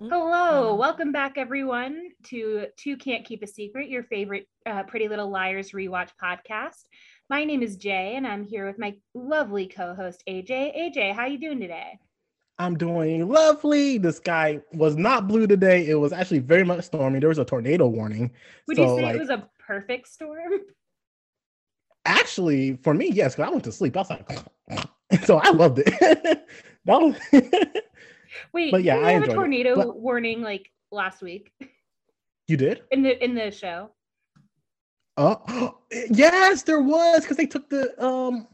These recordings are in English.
Hello, welcome back everyone to Two Can't Keep a Secret, your favorite uh, Pretty Little Liars rewatch podcast. My name is Jay, and I'm here with my lovely co-host AJ. AJ, how you doing today? I'm doing lovely. The sky was not blue today. It was actually very much stormy. There was a tornado warning. Would so, you say like, it was a perfect storm? Actually, for me, yes, because I went to sleep. I was like, so I loved it. that was Wait, but yeah, I have a tornado but, warning like last week. You did in the in the show. Oh yes, there was because they took the um.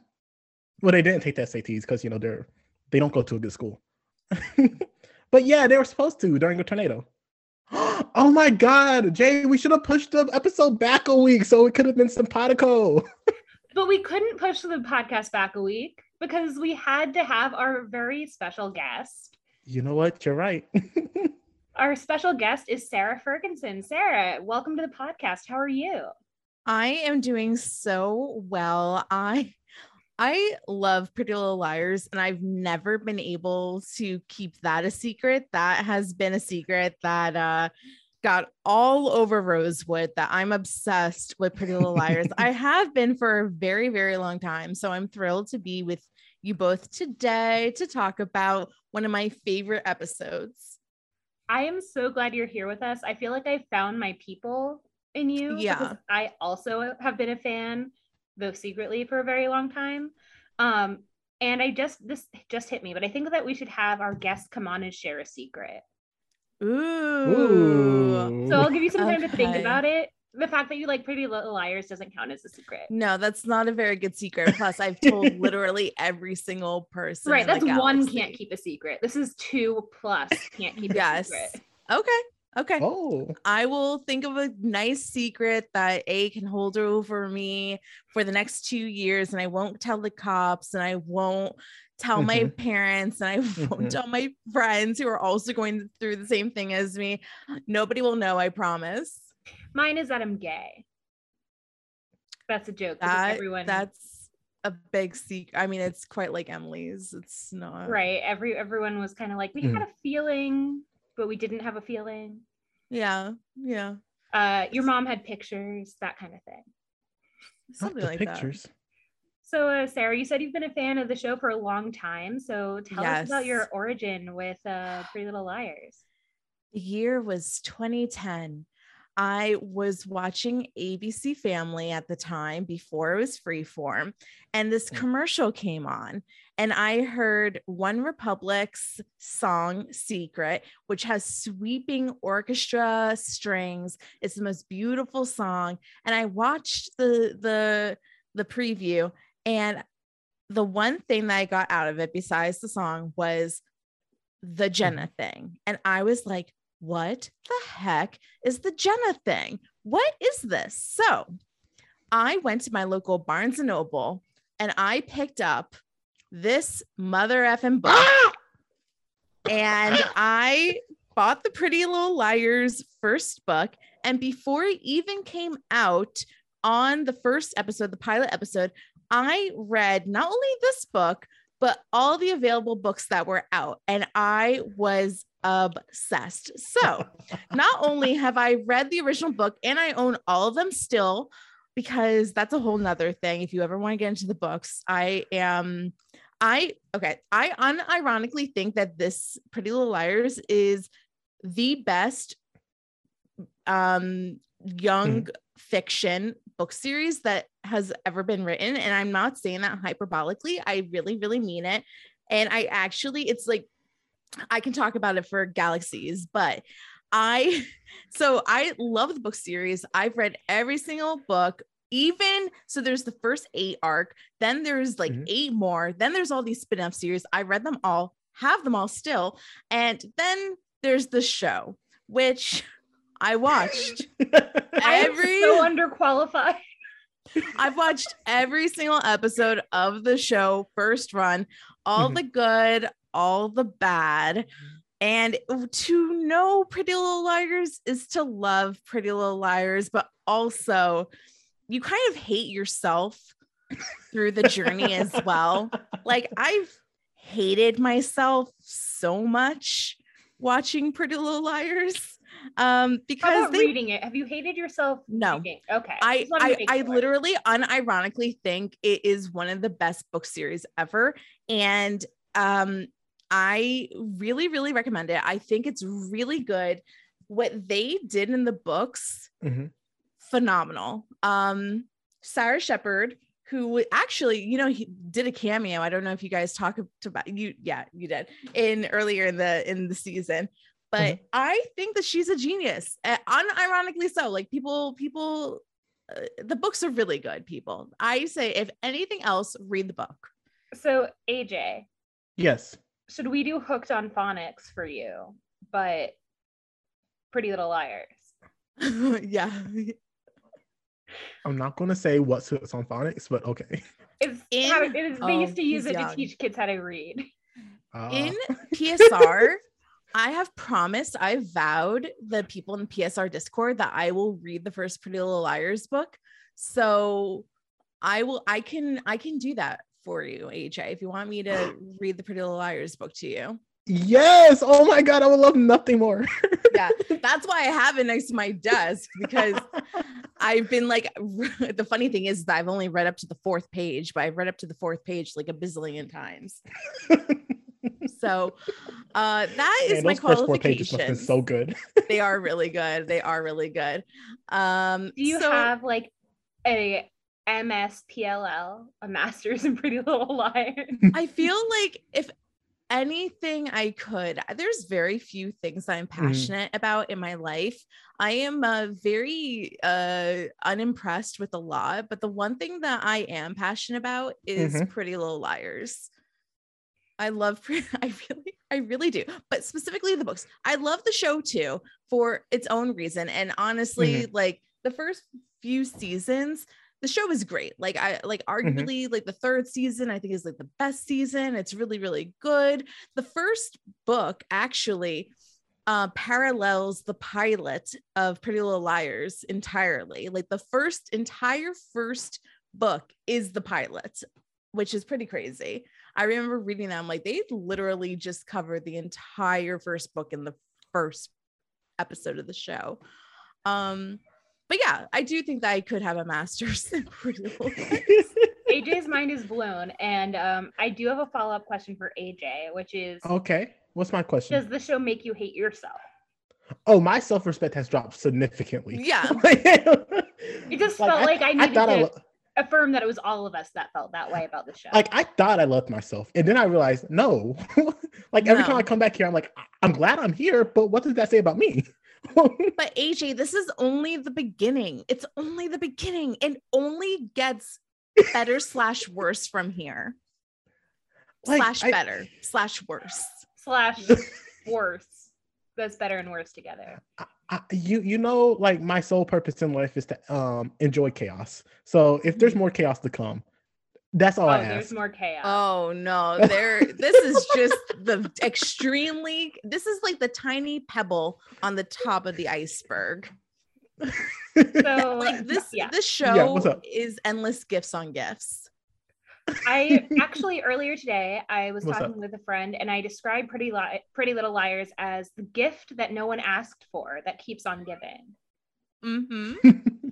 Well, they didn't take the SATs because you know they're they don't go to a good school. but yeah, they were supposed to during a tornado. Oh my god, Jay, we should have pushed the episode back a week so it could have been simpatico. but we couldn't push the podcast back a week because we had to have our very special guest. You know what? You're right. our special guest is Sara Fergenson. Sara, welcome to the podcast. How are you? I am doing so well. I I love Pretty Little Liars, and I've never been able to keep that a secret. That has been a secret that uh, got all over Rosewood that I'm obsessed with Pretty Little Liars. I have been for a very, very long time. So I'm thrilled to be with you both today to talk about one of my favorite episodes. I am so glad you're here with us. I feel like I found my people in you. Yeah. I also have been a fan though secretly for a very long time. Um, and I just this just hit me, but I think that we should have our guests come on and share a secret. Ooh. Ooh. So I'll give you some time okay. to think about it. The fact that you like Pretty Little Liars doesn't count as a secret. No, that's not a very good secret. Plus, I've told literally every single person. Right, that's one can't keep a secret. This is two plus can't keep yes. a secret. Okay. Okay. Oh. I will think of a nice secret that A can hold over me for the next two years, and I won't tell the cops, and I won't tell mm-hmm. my parents, and I won't mm-hmm. tell my friends who are also going through the same thing as me. Nobody will know, I promise. Mine is that I'm gay. That's a joke. That, everyone that's a big secret. I mean, it's quite like Emily's. It's not right. Every everyone was kind of like, we mm. had a feeling but we didn't have a feeling. Yeah, yeah. Uh, your mom had pictures, that kind of thing. Something like pictures. That. So, uh, Sara, you said you've been a fan of the show for a long time. So, tell yes. us about your origin with uh, Pretty Little Liars. The year was 2010. I was watching ABC Family at the time before it was freeform, and this mm. commercial came on. And I heard OneRepublic's song Secret, which has sweeping orchestra strings. It's the most beautiful song. And I watched the the the preview and the one thing that I got out of it besides the song was the Jenna thing. And I was like, what the heck is the Jenna thing? What is this? So I went to my local Barnes and Noble and I picked up this mother effing book. and I bought the Pretty Little Liars first book. And before it even came out on the first episode, the pilot episode, I read not only this book, but all the available books that were out. And I was obsessed. So, not only have I read the original book and I own all of them still, because that's a whole nother thing. If you ever want to get into the books, I am. I okay. I unironically think that this Pretty Little Liars is the best um young mm. fiction book series that has ever been written and i'm not saying that hyperbolically i really really mean it and i actually it's like I can talk about it for galaxies, but I so I love the book series. I've read every single book, even so there's the first 8 arc, then there's like mm-hmm. 8 more, then there's all these spin-off series. I read them all, have them all still, and then there's the show which I watched every so underqualified. I've watched every single episode of the show, first run, all Mhm. the good, all the bad. And to know Pretty Little Liars is to love Pretty Little Liars, but also you kind of hate yourself through the journey as well. Like I've hated myself so much watching Pretty Little Liars um because they reading it? Have you hated yourself? No. reading? Okay. I I, I literally unironically think it is one of the best book series ever and um I really really recommend it. I think it's really good. What they did in the books Mhm. phenomenal. Um Sara Shepard who actually, you know, he did a cameo. I don't know if you guys talked about you. Yeah, you did in earlier in the in the season. But I think that she's a genius, uh, unironically so. Like people, people, uh, the books are really good. People, I say, if anything else, read the book. So AJ, Yes. Should we do hooked on phonics for you? But Pretty Little Liars. yeah, I'm not gonna say what's it's on phonics, but okay. It's In- how it is. They oh, used to use it young. to teach kids how to read. Uh, in PSR, I have promised, I vowed the people in PSR Discord that I will read the first Pretty Little Liars book. So I will, I can, I can do that for you, AJ, if you want me to read the Pretty Little Liars book to you. yes. Oh my god, I would love nothing more. Yeah, that's why I have it next to my desk because I've been like, the funny thing is that I've only read up to the fourth page, but I've read up to the fourth page like a bazillion times. So uh that is Man, my those first four pages qualification. must have so good. they are really good. They are really good. Um Do you so have like a MSPLL, a Master's in Pretty Little Liars? I feel like if anything I could, there's very few things I'm passionate about in my life. I am uh, very uh, unimpressed with a lot, but the one thing that I am passionate about is Mhm. Pretty Little Liars. I love, pre- I really, I really do. But specifically the books, I love the show too for its own reason. And honestly, like the first few seasons, the show is great. Like I like arguably like the third season, I think is like the best season. It's really, really good. The first book actually uh, parallels the pilot of Pretty Little Liars entirely. Like the first entire first book is the pilot, which is pretty crazy. I remember reading that. I'm like, they literally just covered the entire first book in the first episode of the show. Um, but yeah, I do think that I could have a master's in Pretty Little AJ's mind is blown. And um, I do have a follow up question for AJ, which is okay. What's my question? Does the show make you hate yourself? oh, my self respect has dropped significantly. Yeah. It just felt like I needed I to- lo- Affirm that it was all of us that felt that way about the show. like I thought I loved myself, and then I realized no. like every time I come back here, I'm like, I'm glad I'm here, but what does that say about me? But AJ, this is only the beginning. It's only the beginning. It only gets better slash worse from here. Like, slash I- better slash worse. Slash worse. That's better and worse together. I, you you know like my sole purpose in life is to um enjoy chaos. So if there's more chaos to come, that's all oh, I there's more chaos. Oh no, there this is just the extremely this is like the tiny pebble on the top of the iceberg. so Like this yeah. this show up? is endless gifts on gifts. I actually earlier today I was What's talking up? with a friend and I described Pretty Li- Pretty Little Liars as the gift that no one asked for that keeps on giving. Mm-hmm.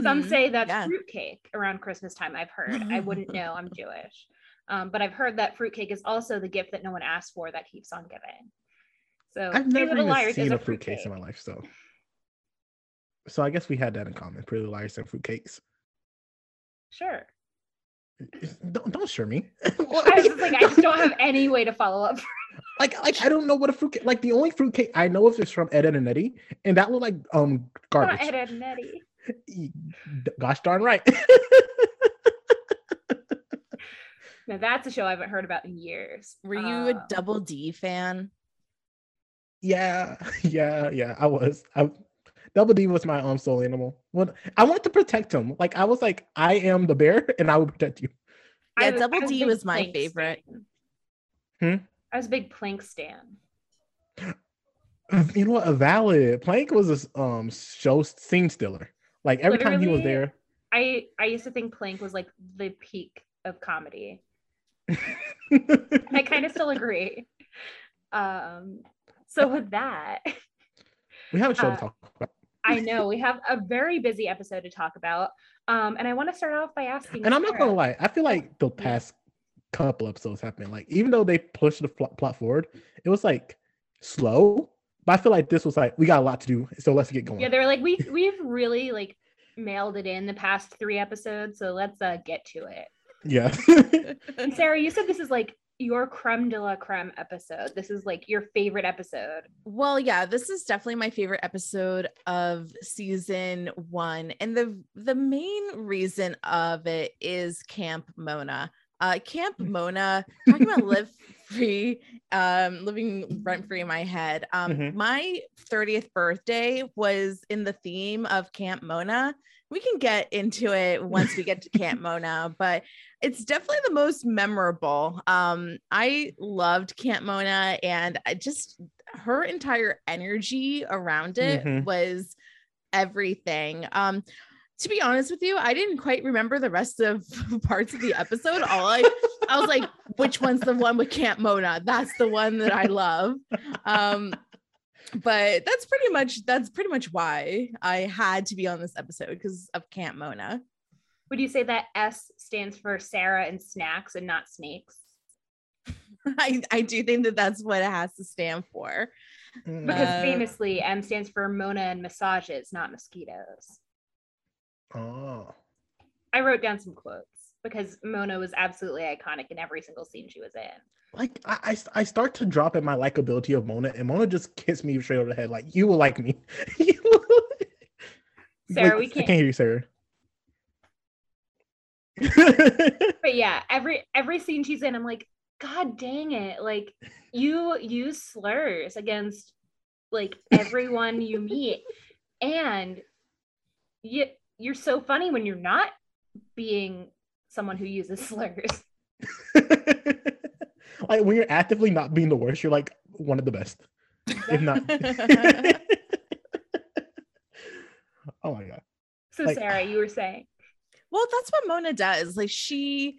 Some Mhm. say that's Yeah. fruitcake around Christmas time. I've heard. I wouldn't know. I'm Jewish, um, but I've heard that fruitcake is also the gift that no one asked for that keeps on giving. So I've never even Liars seen a fruitcake in my life, so so I guess we had that in common. Pretty Little Liars and fruitcakes. Sure. Don't don't sure me. I was just like, I just don't have any way to follow up. like like I don't know what a fruitcake like the only fruitcake I know of is from Ed Edd n Eddy, and that looked like um Not garbage. Ed, Edd n Eddy. Y- Gosh darn right. Now that's a show I haven't heard about in years. Were you a Um, double D fan? yeah, yeah, yeah. I was. I Double D was my um soul animal. What I wanted to protect him. Like I was like, I am the bear, and I will protect you. Yeah, I was- Double I was a D big was my Plank favorite. stan. Hmm? I was a big Plank stan. You know what? A valid Plank was a um show scene stealer. Like every time he was there. I I used to think Plank was like the peak of comedy. I kind of still agree. Um, so with that, we have a show uh, to talk about. I know we have a very busy episode to talk about. Um, and I want to start off by asking. And I'm not gonna lie, I feel like the past couple episodes have been like, even though they pushed the plot forward, it was like slow. But I feel like this was like, we got a lot to do, so let's get going. Yeah, they're like we we've really like mailed it in the past three episodes, so let's uh get to it. yeah. And Sara, you said this is like your creme de la creme episode. This is like your favorite episode. Well, yeah, this is definitely my favorite episode of season one. And the the main reason of it is Camp Mona. Uh Camp Mona, talking about live free, um, living rent free in my head. Um, Mhm. my 30th birthday was in the theme of Camp Mona. We can get into it once we get to Camp Mona, but it's definitely the most memorable. Um, I loved Camp Mona and I just her entire energy around it Mhm. was everything. Um, to be honest with you, I didn't quite remember the rest of parts of the episode. All I I was like, which one's the one with Camp Mona? That's the one that I love. Um, but that's pretty much that's pretty much why I had to be on this episode because of Camp Mona. Would you say that S stands for Sara and snacks and not snakes? I, I do think that that's what it has to stand for. Because Uh, famously, M stands for Mona and massages, not mosquitoes. Oh. I wrote down some quotes because Mona was absolutely iconic in every single scene she was in. Like I, I, I start to drop in my likability of Mona, and Mona just hits me straight over the head. Like you will like me. Will- Sara, Like, we can't- can't hear you, Sara. But yeah, every every scene she's in, I'm like, God dang it! Like you use slurs against like everyone you meet, and you you're so funny when you're not being someone who uses slurs. like when you're actively not being the worst, you're like one of the best. If not. oh my god. So Like- Sara, you were saying, Well, that's what Mona does. Like she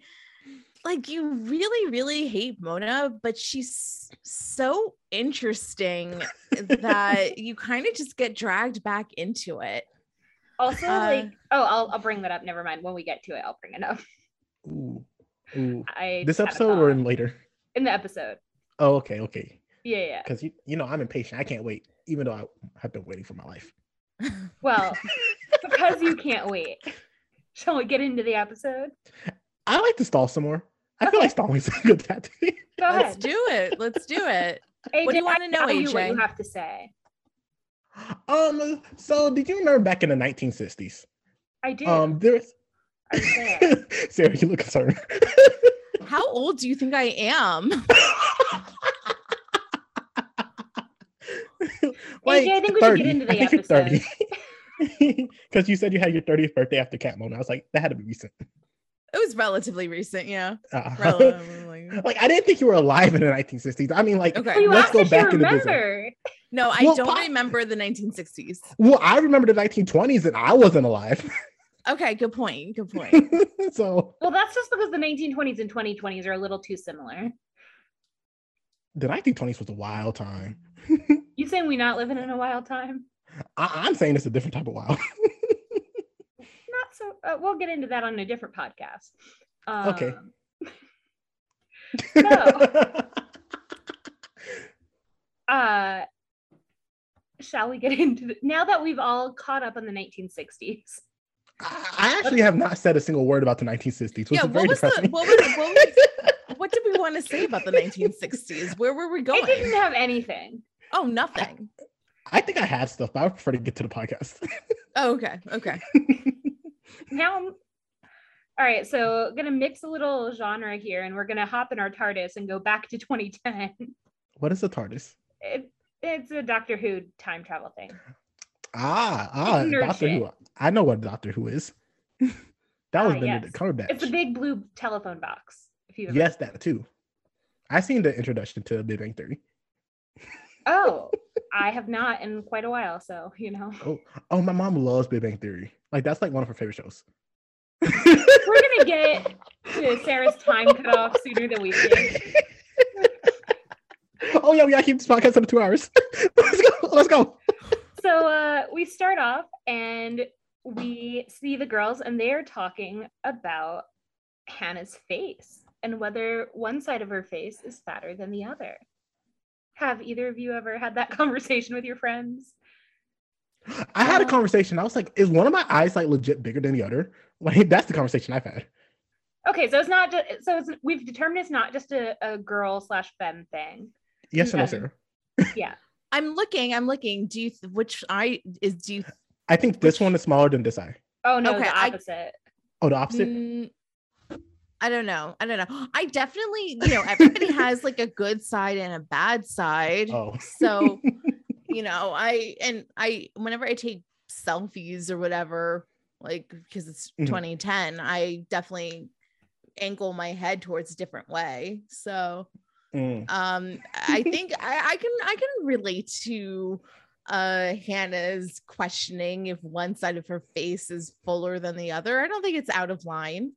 like you really really hate Mona, but she's so interesting that you kind of just get dragged back into it. Also Uh, like, oh, I'll I'll bring that up. Never mind. When we get to it, I'll bring it up. Ooh. Ooh. I This just had a episode or thought. in later? in the episode. Oh, okay, okay. Yeah, yeah. Because you, you know, I'm impatient. I can't wait, even though I have been waiting for my life. Well, because you can't wait. Shall we get into the episode? I like to stall some more. I feel like stalling's a good tactic. Go ahead. Let's do it. Let's do it. AJ, what do you wanna I know, value What you have to say. Um, so did you remember back in the 1960s? I do. Um, there's I was there. Sara, you look concerned. How old do you think I am? AJ, I think we should get into the I think episode. Because you said you had your 30th birthday after Cat Mona. I was like, that had to be recent. It was relatively recent, yeah. Uh, Relatively. like I didn't think you were alive in the 1960s. I mean, like, Okay. Well, let's go back you in the business. remember. No, I Well, don't po- remember the 1960s. Well, I remember the 1920s and I wasn't alive. Okay, good point. Good point. so Well, that's just because the 1920s and 2020s are a little too similar. the 1920s was a wild time. You saying we not living in a wild time? I- I'm saying it's a different type of wild. Not so. Uh, we'll get into that on a different podcast. Um, Okay. So, uh, shall we get into the, now that we've all caught up on the 1960s? I I actually have not said a single word about the 1960s, which yeah, very what was the what was, what was what did we want to say about the 1960s? Where were we going? I didn't have anything. Oh, nothing. I think I had stuff, but I would prefer to get to the podcast. Oh, okay. Okay. Now, I'm, all right. So, gonna mix a little genre here, and we're gonna hop in our TARDIS and go back to 2010. what is the TARDIS? It, it's a Doctor Who time travel thing. Ah, ah, Doctor shit. Who. I know what Doctor Who is. that was Ah, Benedict yes. Cumberbatch. It's a big blue telephone box. If you Yes, that too. I seen the introduction to Big Bang Theory. Oh, I have not in quite a while, so you know. Oh, oh, my mom loves Big Bang Theory. Like that's like one of her favorite shows. We're gonna get to Sara's time cut off sooner than we think. oh yeah, we gotta keep this podcast under two hours. let's go. Let's go. So uh, we start off and we see the girls, and they are talking about Hannah's face and whether one side of her face is fatter than the other. Have either of you ever had that conversation with your friends? I had a Uh, conversation. I was like, is one of my eyes like legit bigger than the other? Like that's the conversation I've had. Okay, so it's not just so it's we've determined it's not just a, a girl slash femme thing. Yes or no, Okay. Sara? Yeah. I'm looking. I'm looking. Do you th- which eye is do you? I think this one is smaller than this eye. Oh no, Okay, the I- opposite. Oh, the opposite. Mm, I don't know. I don't know. I definitely, you know, everybody has like a good side and a bad side. Oh, So, you know, I and I whenever I take selfies or whatever, like because it's Mhm. 2010, I definitely angle my head towards a different way. So, Mm. um i think I, I can i can relate to uh hannah's questioning if one side of her face is fuller than the other i don't think it's out of line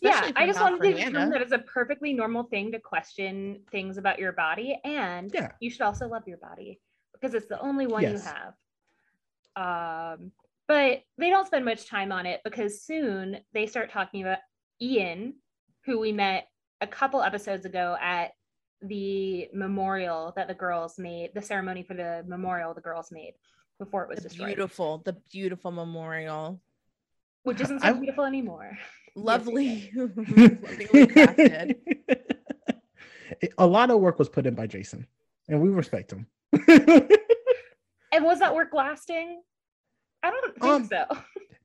Yeah, I just wanted to confirm that it's a perfectly normal thing to question things about your body, and Yeah. you should also love your body because it's the only one you have. Um, but they don't spend much time on it because soon they start talking about Ian, who we met a couple episodes ago at the memorial that the girls made, the ceremony for the memorial the girls made before it was the destroyed, beautiful the beautiful memorial which isn't so I- beautiful anymore. lovely lovingly crafted a lot of work was put in by Jason, and we respect him. And was that work lasting? I don't think Um, so.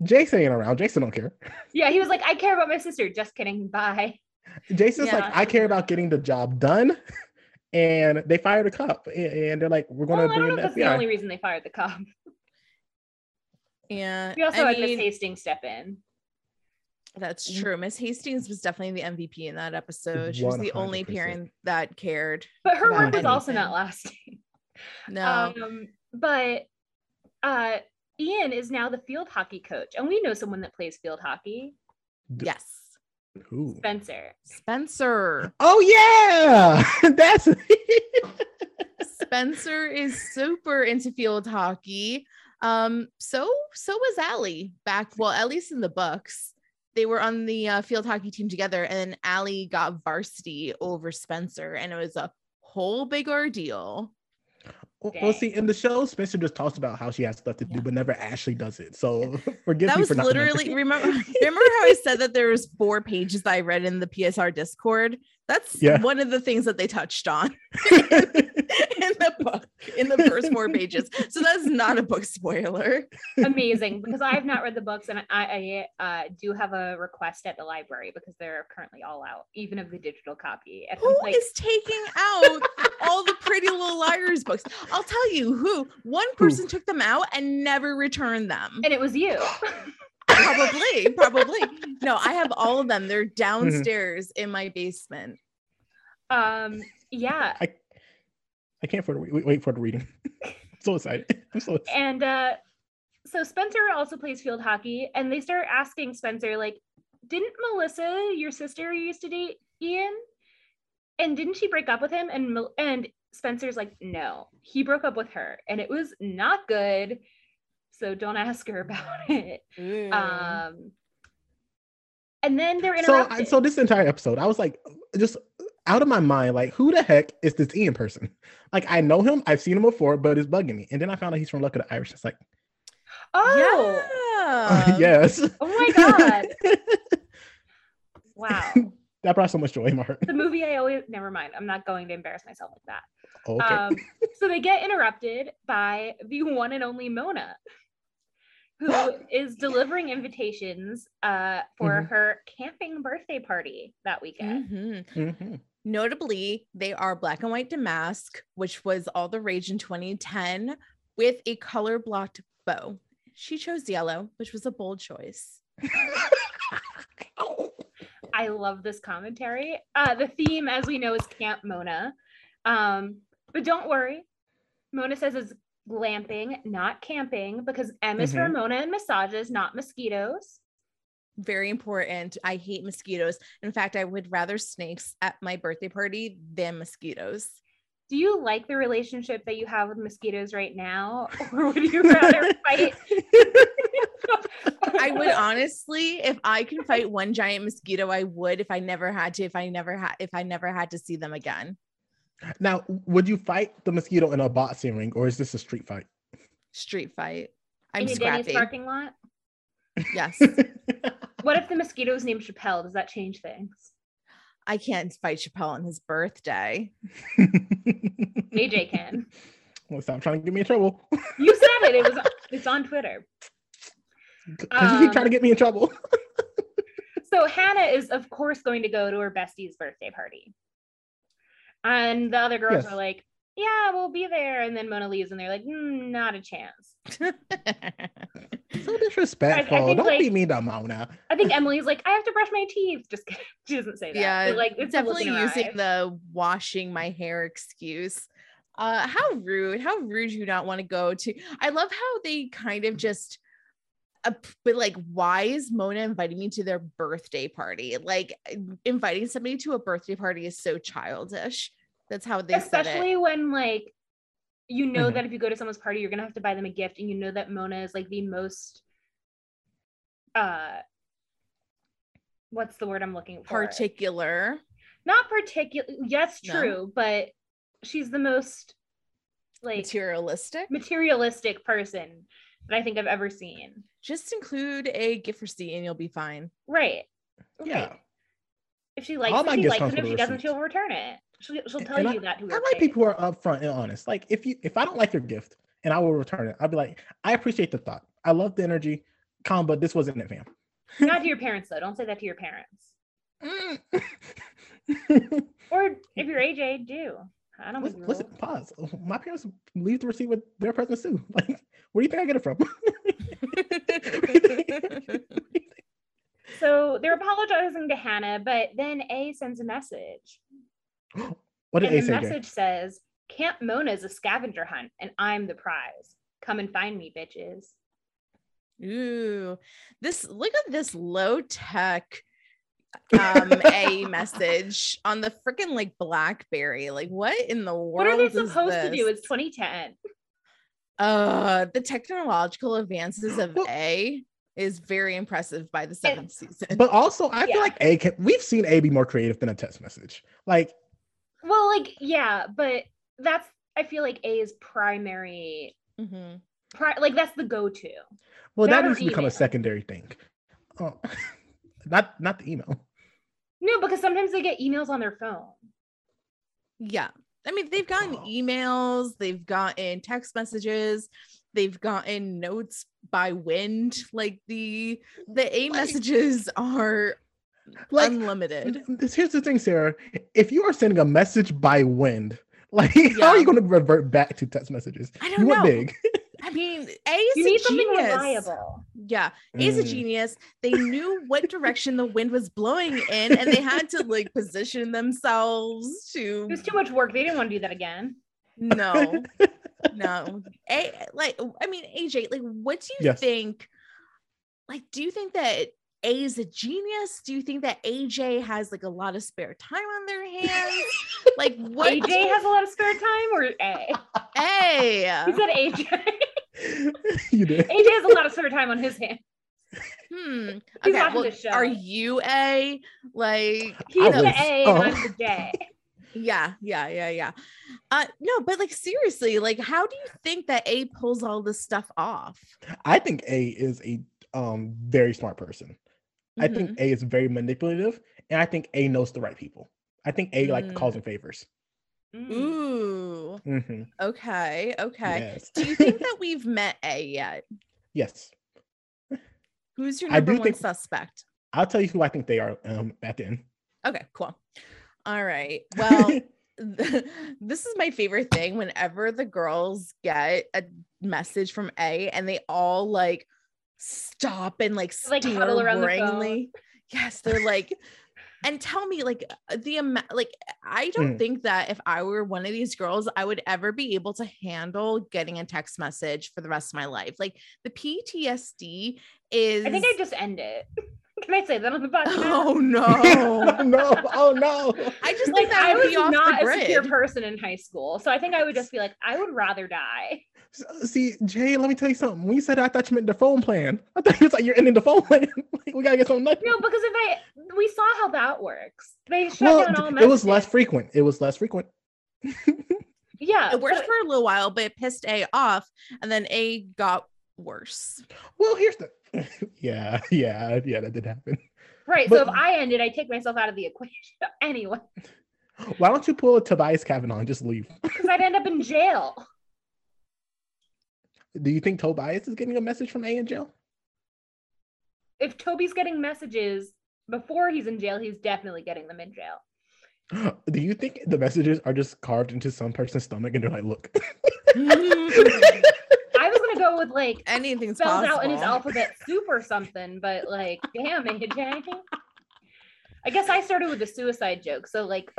Jason ain't around. Jason don't care. Yeah, he was like, I care about my sister. Just kidding. Bye. Jason's like, I care about getting the job done. And they fired a cop, and they're like, "We're Well, going I to don't bring know if the that's the only reason they fired the cop. yeah We also I had Miss mean, Hastings step in. That's true miss hastings was definitely the mvp in that episode she was the only parent that cared But her work was also not lasting. no Um, but uh, Ian is now the field hockey coach, and we know someone that plays field hockey, yes Who? Spencer. spencer Oh yeah, that's Spencer is super into field hockey. Um, so so was Ali back. Well, at least in the books, they were on the uh, field hockey team together, and Ali got varsity over Spencer, and it was a whole big ordeal. Well. See, in the show, Spencer just talks about how she has stuff to do, Yeah. but never actually does it. So forgive that me was for not literally remembering. remember remember how I said that there was four pages that I read in the PSR Discord. That's Yeah. one of the things that they touched on in the book in the first four pages. So that's not a book spoiler. Amazing, because I have not read the books, and I, I uh, do have a request at the library because they're currently all out, even of the digital copy. And I'm Who is taking out all the Pretty Little Liars books? I'll tell you who. One person took them out and never returned them. and it was you. Probably, probably. No, I have all of them. Mm-hmm. They're downstairs in my basement. um, yeah, I I can't for wait, wait for the reading. I'm so excited. I'm so excited. and uh, so Spencer also plays field hockey, and they start asking Spencer, like, didn't Melissa, your sister, used to date Ian? And didn't she break up with him? And and Spencer's like, no, he broke up with her, and it was not good. So don't ask her about it. Um, and then they're So, interrupted. I- so this entire episode, I was like, just out of my mind, like, who the heck is this Ian person? Like, I know him, I've seen him before, but it's bugging me. And then I found out he's from Luck of the Irish. It's like, oh, yeah. yes. oh my god! Wow, that brought so much joy in my heart. the movie I always never mind. I'm not going to embarrass myself like that. Okay. Um, so they get interrupted by the one and only Mona, who is delivering invitations uh, for Mhm. her camping birthday party that weekend. Mhm. Mhm. Notably, they are black and white damask, which was all the rage in 2010, with a color blocked bow. She chose yellow, which was a bold choice. I love this commentary. Uh, the theme, as we know, is Camp Mona. Um, but don't worry. Mona says it's glamping, not camping, because M is for Mhm. Mona and massages, not mosquitoes. Very important. I hate mosquitoes. In fact, I would rather snakes at my birthday party than mosquitoes. Do you like the relationship that you have with mosquitoes right now? Or would you rather fight? I would honestly, if I can fight one giant mosquito, I would if I never had to, if I never had if I never had to see them again. now, would you fight the mosquito in a boxing ring, or is this a street fight? Street fight. I'm in a Denny's parking lot? Yes. What if the mosquito is named Chappelle? Does that change things? I can't fight Chappelle on his birthday. AJ can. well, stop trying to get me in trouble. You said it. It was. It's on Twitter. Because you keep trying to Um, get me in trouble. So Hannah is, of course, going to go to her bestie's birthday party. And the other girls Yes. are like, yeah, we'll be there. And then Mona leaves and they're like, "Mm, not a chance. so disrespectful. think, Don't like- be mean to Mona. I think Emily's like, I have to brush my teeth. Just kidding. She doesn't say that. yeah, But, like, it's definitely using eye. the washing my hair excuse. Uh, how rude! How rude you not want to go to. I love how they kind of just. Uh, but like, why is Mona inviting me to their birthday party? Like, inviting somebody to a birthday party is so childish. That's how they said it. Especially when like you know Mhm. that if you go to someone's party, you're gonna have to buy them a gift, and you know that Mona is like the most uh what's the word I'm looking for? Particular. Not particular yes, No? true, but she's the most like materialistic. materialistic person that I think I've ever seen. Just include a gift receipt and you'll be fine. Right. Yeah. Right. If she likes All it, she likes it. If she doesn't, receipt. she'll return it. She'll, she'll tell And you that to I like people who are upfront and honest. Like if you if I don't like your gift and I will return it, I'll be like, I appreciate the thought. I love the energy. Calm, but this wasn't it, fam. Not to your parents though. Don't say that to your parents. Mm. Or if you're AJ, do. I don't listen, think listen, pause. My parents leave the receipt with their presents too. Like, where do you think I get it from? So they're apologizing to Hannah, but then A sends a message. what did and A the say? Jay? message says, Camp Mona is a scavenger hunt and I'm the prize. Come and find me, bitches. Ooh, this look at this low tech um a message on the freaking like blackberry like what in the world What are they is supposed to do? It's 2010. uh the technological advances of Well- a is very impressive by the seventh season But also, I Yeah. feel like A can. We've seen A be more creative than a text message. Like, Well, like, yeah, but that's I feel like A is primary Mhm. pri- like that's the go-to. well, That that needs to become a secondary thing. Oh, not not the email. No, because sometimes they get emails on their phone. yeah i mean they've gotten Oh. emails they've gotten text messages they've gotten notes by wind like the the a Like- messages are Like, unlimited this, here's the thing, Sara. If you are sending a message by wind, like, how are you going to revert back to text messages? I don't you went know. big. I mean, A is You a need something genius. reliable. Yeah, A is a Mm. genius. They knew what direction the wind was blowing in, and they had to like position themselves to It was too much work. They didn't want to do that again. no, no. A like I mean, AJ, like, what do you Yes. think? Like, do you think that A is a genius? Do you think that AJ has like a lot of spare time on their hands? like, what? AJ has a lot of spare time, or A? A. He said AJ. you did. AJ has a lot of spare time on his hands. Hmm. He's Okay. watching Well, the show. are you A? Like, He's I the was- A oh. I'm the J. Yeah, yeah, yeah, yeah. Uh no, but like seriously, like how do you think that A pulls all this stuff off? I think A is a um very smart person. I Mhm. think A is very manipulative, and I think A knows the right people. I think A like Mm. calls in favors. Mm. Ooh, hmm okay, okay. Yes. Do you think that we've met A yet? yes. Who's your I number do one think- suspect? I'll tell you who I think they are um at the end. Okay, cool. All right. Well, this is my favorite thing whenever the girls get a message from A and they all like stop and like Like, huddle around the worryingly. Yes, they're like, and tell me like uh, the amount like I don't Mm. think that if I were one of these girls, I would ever be able to handle getting a text message for the rest of my life. Like the PTSD is I think I just end it. Can I say that on the podcast? Oh no. oh no! Oh no! I just like think I would was be not the a secure person in high school, so I think I would just be like, I would rather die. See, Jay, let me tell you something. When you said that, I thought you meant the phone plan. I thought you was like you're ending the phone plan. Like, we gotta get something. No, because if I we saw how that works, they shut well, down all it was less frequent. It was less frequent. Yeah, It worked but- for a little while, but it pissed A off, and then A got worse. Well, here's the. yeah, yeah, yeah. That did happen. right. so if I ended, I take myself out of the equation anyway, Why don't you pull a Tobias Cavanaugh and just leave? because I'd end up in jail. Do you think Tobias is getting a message from A in jail? If Toby's getting messages before he's in jail, he's definitely getting them in jail. Do you think the messages are just carved into some person's stomach and they're like, look? Mm-hmm. I was gonna go with like Anything's spelled possible. out in his alphabet soup or something, but like, damn, AJ. I guess I started with the suicide joke, so like,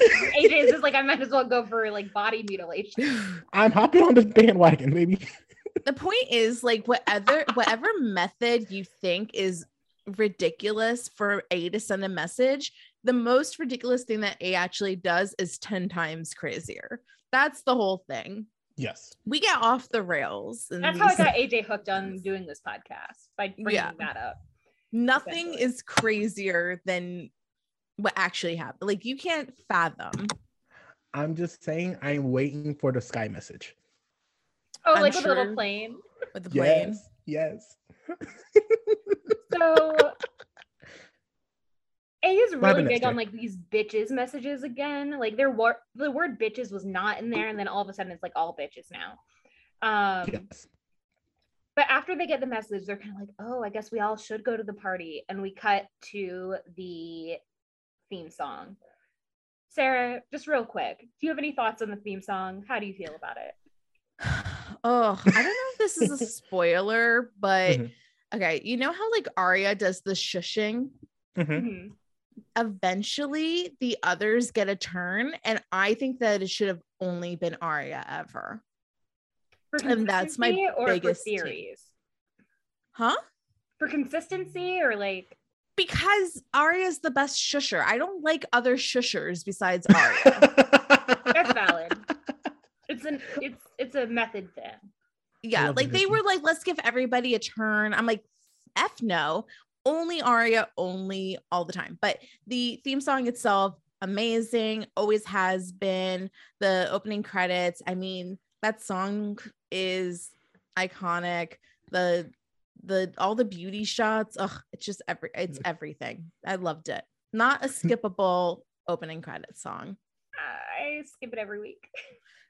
AJ is just like, I might as well go for like body mutilation. I'm hopping on this bandwagon, baby. the point is like whatever whatever method you think is ridiculous for A to send a message, the most ridiculous thing that A actually does is 10 times crazier. That's the whole thing. Yes. We get off the rails. in That's how I got AJ hooked on doing this podcast by bringing Yeah. that up. Nothing essentially. is crazier than what actually happened. Like you can't fathom. I'm just saying I'm waiting for the sky message. Oh, I'm like with a little plane. with the plane. Yes. Yes. So A is really big on like these bitches messages again. Like their word the word bitches was not in there, and then all of a sudden it's like all bitches now. Um yes. but after they get the message, they're kind of like, oh, I guess we all should go to the party. And we cut to the theme song. Sara, just real quick, do you have any thoughts on the theme song? How do you feel about it? Oh, I don't know if this is a spoiler, but Mhm. okay, you know how like Aria does the shushing? Mhm. Eventually, the others get a turn, and I think that it should have only been Aria ever. For And that's my or biggest for take. series? Huh? For consistency or like Because Aria's the best shusher. I don't like other shushers besides Aria. that's valid. It's an it's it's a method thing. yeah, like they were like, let's give everybody a turn. I'm like, F no, only aria only all the time. But the theme song itself, amazing, always has been. The opening credits, I mean, that song is iconic. The the all the beauty shots, ugh, it's just every it's mm. everything. I loved it. Not a skippable opening credit song. I skip it every week.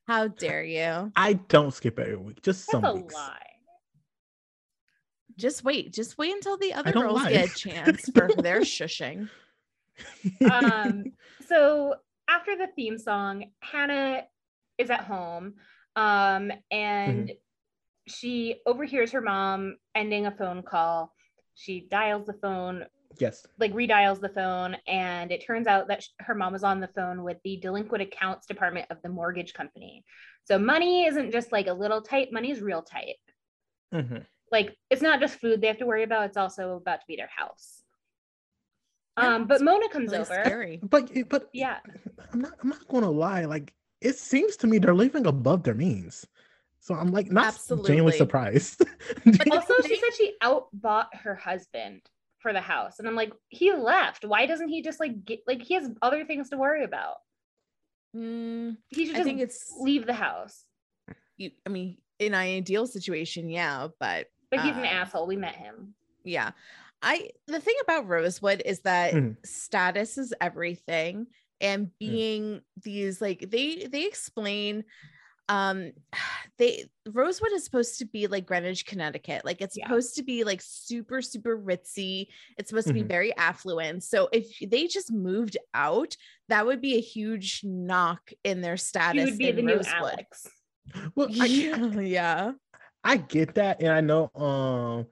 How dare you? I don't skip every week. Just That's some a weeks. lie. Just wait, just wait until the other girls lie. get a chance for their shushing. um so after the theme song hannah is at home um and she overhears her mom ending a phone call she dials the phone yes. like redials the phone and it turns out that sh- her mom was on the phone with the delinquent accounts department of the mortgage company so money isn't just like a little tight money is real tight Mhm. Like it's not just food they have to worry about it's also about to be their house Yeah, um but mona comes Really over scary. But but yeah I'm not I'm not gonna lie. Like it seems to me they're living above their means. So I'm like not Absolutely. genuinely surprised. But also she said she outbought her husband for the house and i'm like he left why doesn't he just like get like he has other things to worry about Mm, he should I just think it's leave the house you. I mean, in an ideal situation, yeah, but but he's an Uh, asshole we met him yeah. I the thing about Rosewood is that Mhm. status is everything, and being these like they they explain um they rosewood is supposed to be like greenwich connecticut like it's Yeah. supposed to be like super super ritzy it's supposed to be Mhm. very affluent so if they just moved out that would be a huge knock in their She status would be in the new Alex. Well, I, yeah, yeah I get that, and I know um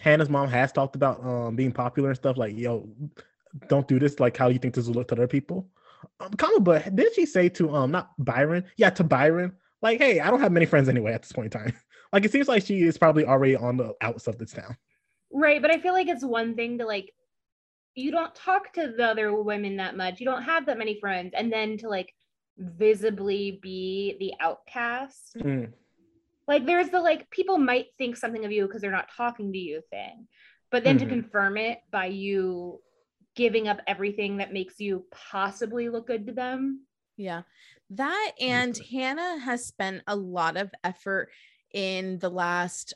Hannah's mom has talked about um being popular and stuff. Like, yo, don't do this. Like, how you think this will look to other people? Um, comment, but did she say to um not Byron? Yeah, to Byron. Like, hey, I don't have many friends anyway at this point in time. Like, it seems like she is probably already on the outs of this town. Right, but I feel like it's one thing to like you don't talk to the other women that much. You don't have that many friends and then to like visibly be the outcast. Mm, Like there's the like people might think something of you because they're not talking to you thing. But then Mhm. to confirm it by you giving up everything that makes you possibly look good to them. Yeah. That and Hannah has spent a lot of effort in the last,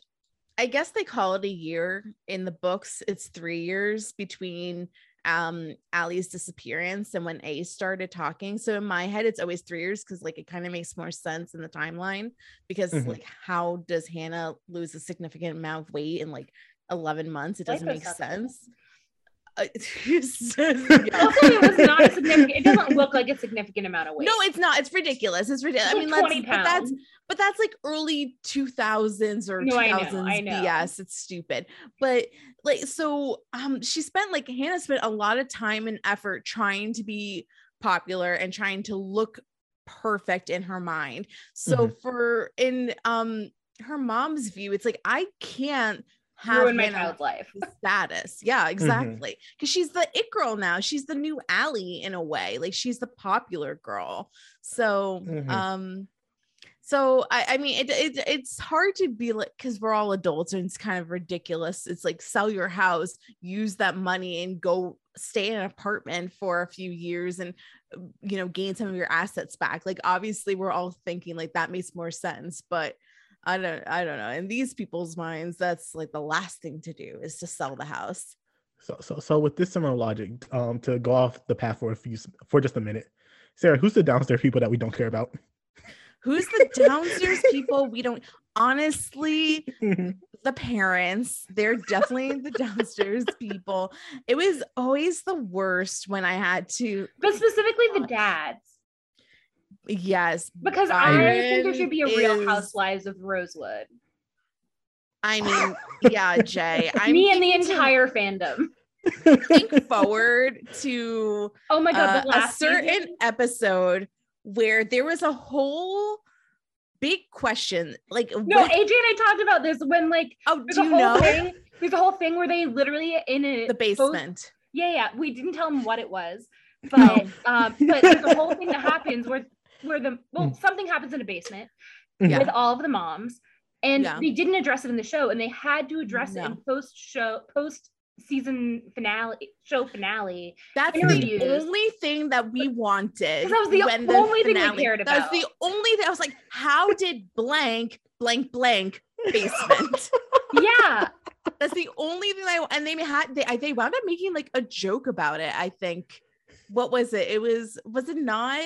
I guess they call it a year in the books. It's three years between um Ali's disappearance and when A started talking. So in my head, it's always three years because like it kind of makes more sense in the timeline because Mhm. like how does Hannah lose a significant amount of weight in like 11 months? It doesn't make is suffering. sense. Uh, yeah. Also, it was not a significant, it doesn't look like a significant amount of weight. No, it's not. It's ridiculous. It's ridiculous. It's I mean, that's, 20 but that's but that's like early 2000s or No, I know, 2000s I know. BS. It's stupid. But like, so um, she spent like Hannah spent a lot of time and effort trying to be popular and trying to look perfect in her mind. So for in um her mom's view, it's like I can't have ruin my Hannah child's life. status. Yeah, exactly. Because she's the it girl now. She's the new Ali in a way. Like she's the popular girl. So Mhm. um so I, I mean it, it it's hard to be like because we're all adults and it's kind of ridiculous. It's like sell your house, use that money and go stay in an apartment for a few years and you know gain some of your assets back. Like obviously we're all thinking like that makes more sense, but I don't I don't know. In these people's minds, that's like the last thing to do is to sell the house. So, so, so with this similar logic, um, to go off the path for a few, for just a minute, Sarah, who's the downstairs people that we don't care about? Who's the downstairs people? We don't honestly the parents. They're definitely the downstairs people. It was always the worst when I had to But specifically the dads. Yes. Because I think there should be a real Housewives of Rosewood. I mean, yeah, Jay. I'm Me and the thinking to entire fandom. think forward to Oh my god, uh, a certain season? episode where there was a whole big question like No, when- AJ and I talked about this when like oh there's do a you whole know thing. There's a whole thing where they literally in a the basement yeah, yeah. We didn't tell them what it was, but um, but there's a whole thing that happens where where the well mm. something happens in a basement mm-hmm. Yeah. with all of the moms, and Yeah. they didn't address it in the show, and they had to address it in post show post season finale show finale. That's interviews. the only thing that we wanted that was the when only thing we finale- cared That was the only thing. I was like, how did blank, blank, blank basement? Yeah, That's the only thing I and they had they I- they wound up making like a joke about it. I think. What was it? It was was it not?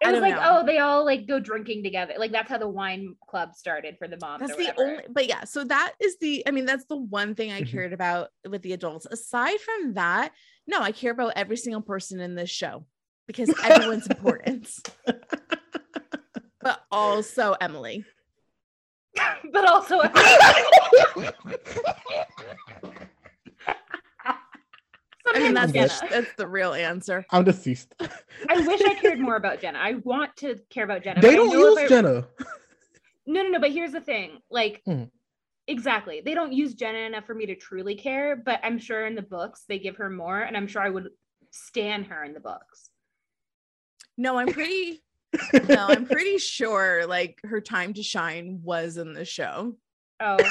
It I was like know. oh they all like go drinking together. Like that's how the wine club started for the moms. That's the only, but yeah, so that is the, I mean, that's the one thing I Mhm. cared about with the adults. Aside from that, no, I care about every single person in this show because everyone's important, but also Emily. but also I mean, that's sometimes the, Jenna. that's the real answer. I'm deceased. I wish I cared more about Jenna. I want to care about Jenna. they don't use I- Jenna. No, no, no. But here's the thing. Like, Mhm. exactly. They don't use Jenna enough for me to truly care. But I'm sure in the books they give her more, and I'm sure I would stand her in the books. No, I'm pretty, no, I'm pretty sure like her time to shine was in the show. Oh, that's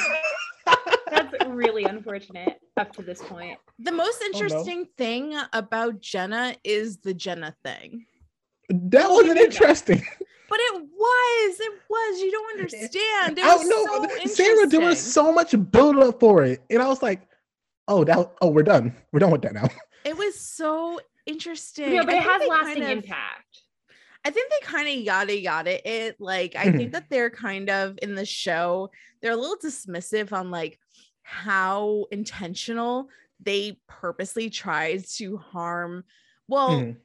really unfortunate up to this point. The most oh, no. interesting thing about Jenna is the Jenna thing. that Oh, wasn't yeah. interesting. But it was, it was. You don't understand. It I don't know. so Sarah, there was so much build up for it, and I was like, "Oh, that. Oh, we're done. We're done with that now." It was so interesting. Yeah, but I it has lasting kind of- impact. I think they kind of yada yada it. Like, I think mm-hmm. that they're kind of in the show, they're a little dismissive on like how intentional they purposely tried to harm. Well, Mhm.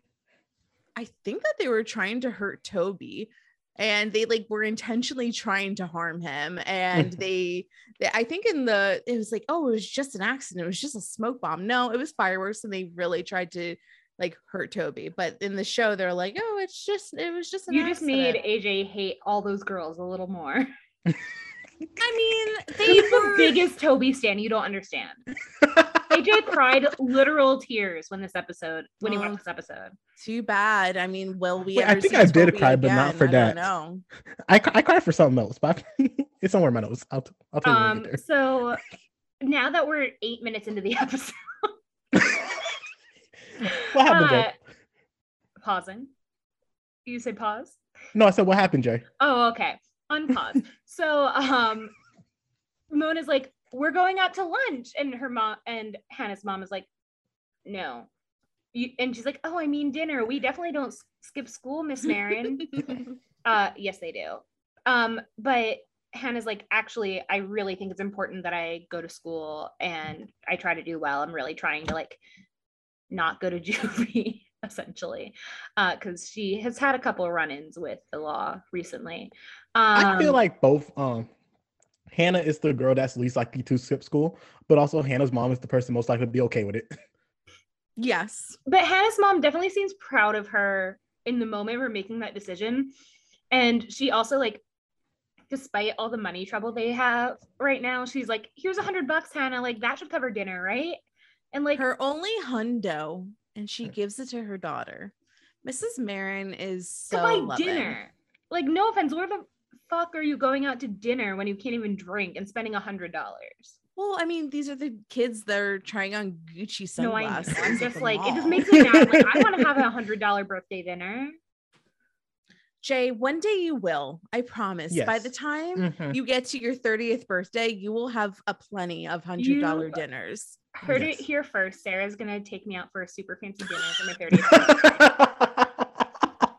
I think that they were trying to hurt Toby and they like were intentionally trying to harm him and they, they I think in the it was like oh it was just an accident it was just a smoke bomb no it was fireworks and they really tried to like hurt Toby but in the show they're like oh it's just it was just an You just made. AJ hate all those girls a little more. I mean they He's the biggest Toby stan. You don't understand. AJ cried literal tears when this episode when he Oh. watched this episode. too bad I mean will we Wait, I think see I did Toby cry, but not for I that. don't I, I cried for something else, but it's somewhere in my nose. I'll, t- I'll tell you when Um, get so now that we're eight minutes into the episode, what happened, uh, pausing. You say pause? No, I said, what happened, Jay? Oh, okay. Unpause. so um Mona's like, we're going out to lunch. And her mom and Hannah's mom is like, no. You, and she's like, oh, I mean dinner. We definitely don't skip school, Miss Marin. uh yes, they do. Um, but Hannah's like, actually, I really think it's important that I go to school and I try to do well. I'm really trying to like not go to juvie essentially uh because she has had a couple of run-ins with the law recently um I feel like both. Um, Hannah is the girl that's least likely to skip school, but also Hannah's mom is the person most likely to be okay with it. yes but hannah's mom definitely seems proud of her in the moment we're making that decision and she also like despite all the money trouble they have right now she's like here's a hundred bucks hannah like that should cover dinner right and like her only hundo and she gives it to her daughter. Mrs marin is to so buy loving. dinner. Like no offense where the fuck are you going out to dinner when you can't even drink and spending a hundred dollars? Well i mean these are the kids that are trying on gucci no i sunglasses i'm just like it just makes me mad. Like i want to have a hundred dollar birthday dinner. Jay one day you will i promise. By the Yes. time Mhm. you get to your 30th birthday you will have a plenty of hundred dollar dinners heard Yes. it here first. Sarah's gonna take me out for a super fancy dinner for my 30th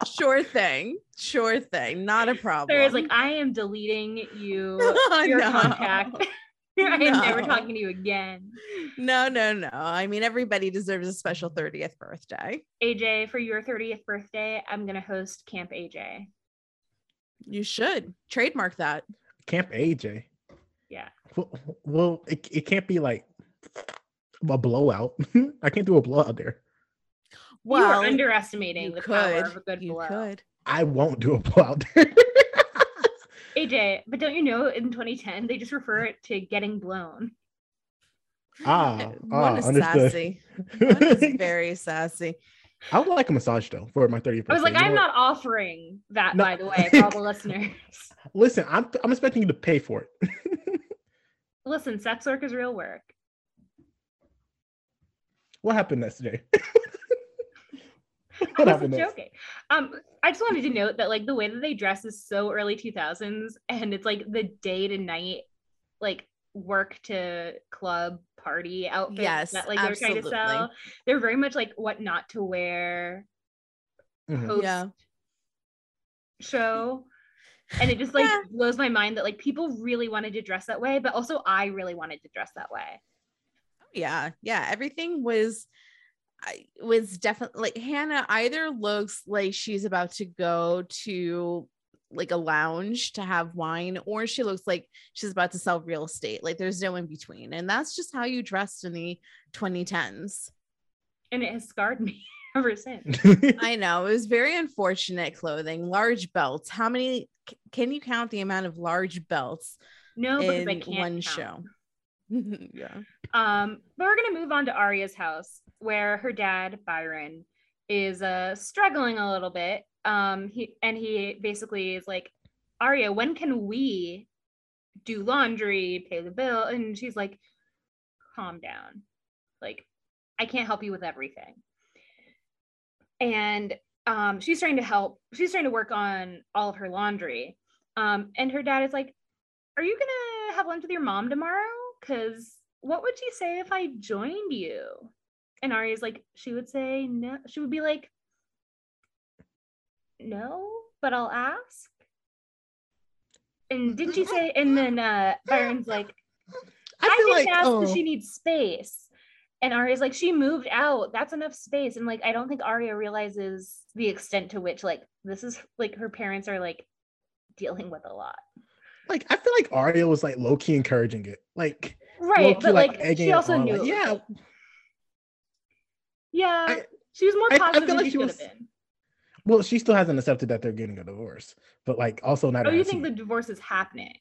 sure thing. Sure thing. Not a problem sarah's like i am deleting you your no. contact. I am never talking to you again. No no no. I mean everybody deserves a special 30th birthday. Aj for your 30th birthday i'm gonna host camp aj you should. Trademark that. Camp AJ. yeah. Well, well it, it can't be like a blowout. I can't do a blowout there. you well are underestimating you the power of a good you blow could I won't do a blowout there. aj but don't you know in 2010 they just refer it to getting blown ah, one ah, is sassy one is very sassy I would like a massage though for my 30th i was like You know i'm what? not offering that No. by the way for all the listeners Listen, I'm I'm expecting you to pay for it. listen sex work is real work What happened yesterday? I what wasn't happened joking. Um, I just wanted to note that like the way that they dress is so early 2000s, and it's like the day to night, like work to club party outfits Yes, that like they're trying to absolutely. sell. They're very much like what not to wear Mhm. Yeah. show. And it just like Yeah. blows my mind that like people really wanted to dress that way, but also I really wanted to dress that way. Yeah yeah everything was was definitely like hannah either looks like she's about to go to like a lounge to have wine or she looks like she's about to sell real estate like there's no in between and that's just how you dressed in the 2010s And it has scarred me ever since. i know it was very unfortunate clothing large belts how many c- can you count the amount of large belts No, because I can't one count. show yeah Um, but we're gonna move on to Aria's house, where her dad Byron is uh struggling a little bit. Um, he and he basically is like, Aria, when can we do laundry, pay the bill? And she's like, calm down. Like, I can't help you with everything. And um, she's trying to help. She's trying to work on all of her laundry. Um, and her dad is like, "Are you gonna have lunch with your mom tomorrow? Because what would she say if I joined you?" And Aria's like, she would say no. She would be like, no, but I'll ask. And didn't she say? And then uh Byron's like, I I, feel didn't like ask oh, because she needs space. And Aria's like, she moved out. That's enough space. And like, I don't think Aria realizes the extent to which like this is like her parents are like dealing with a lot. Like I feel like Aria was like low key encouraging it. Like Right. But like, egging she also on, knew. like, yeah, Yeah. I- she was more I- I positive feel than like she she was- have been. well, she still hasn't accepted that they're getting a divorce, but like also not. Oh, you think the divorce is happening?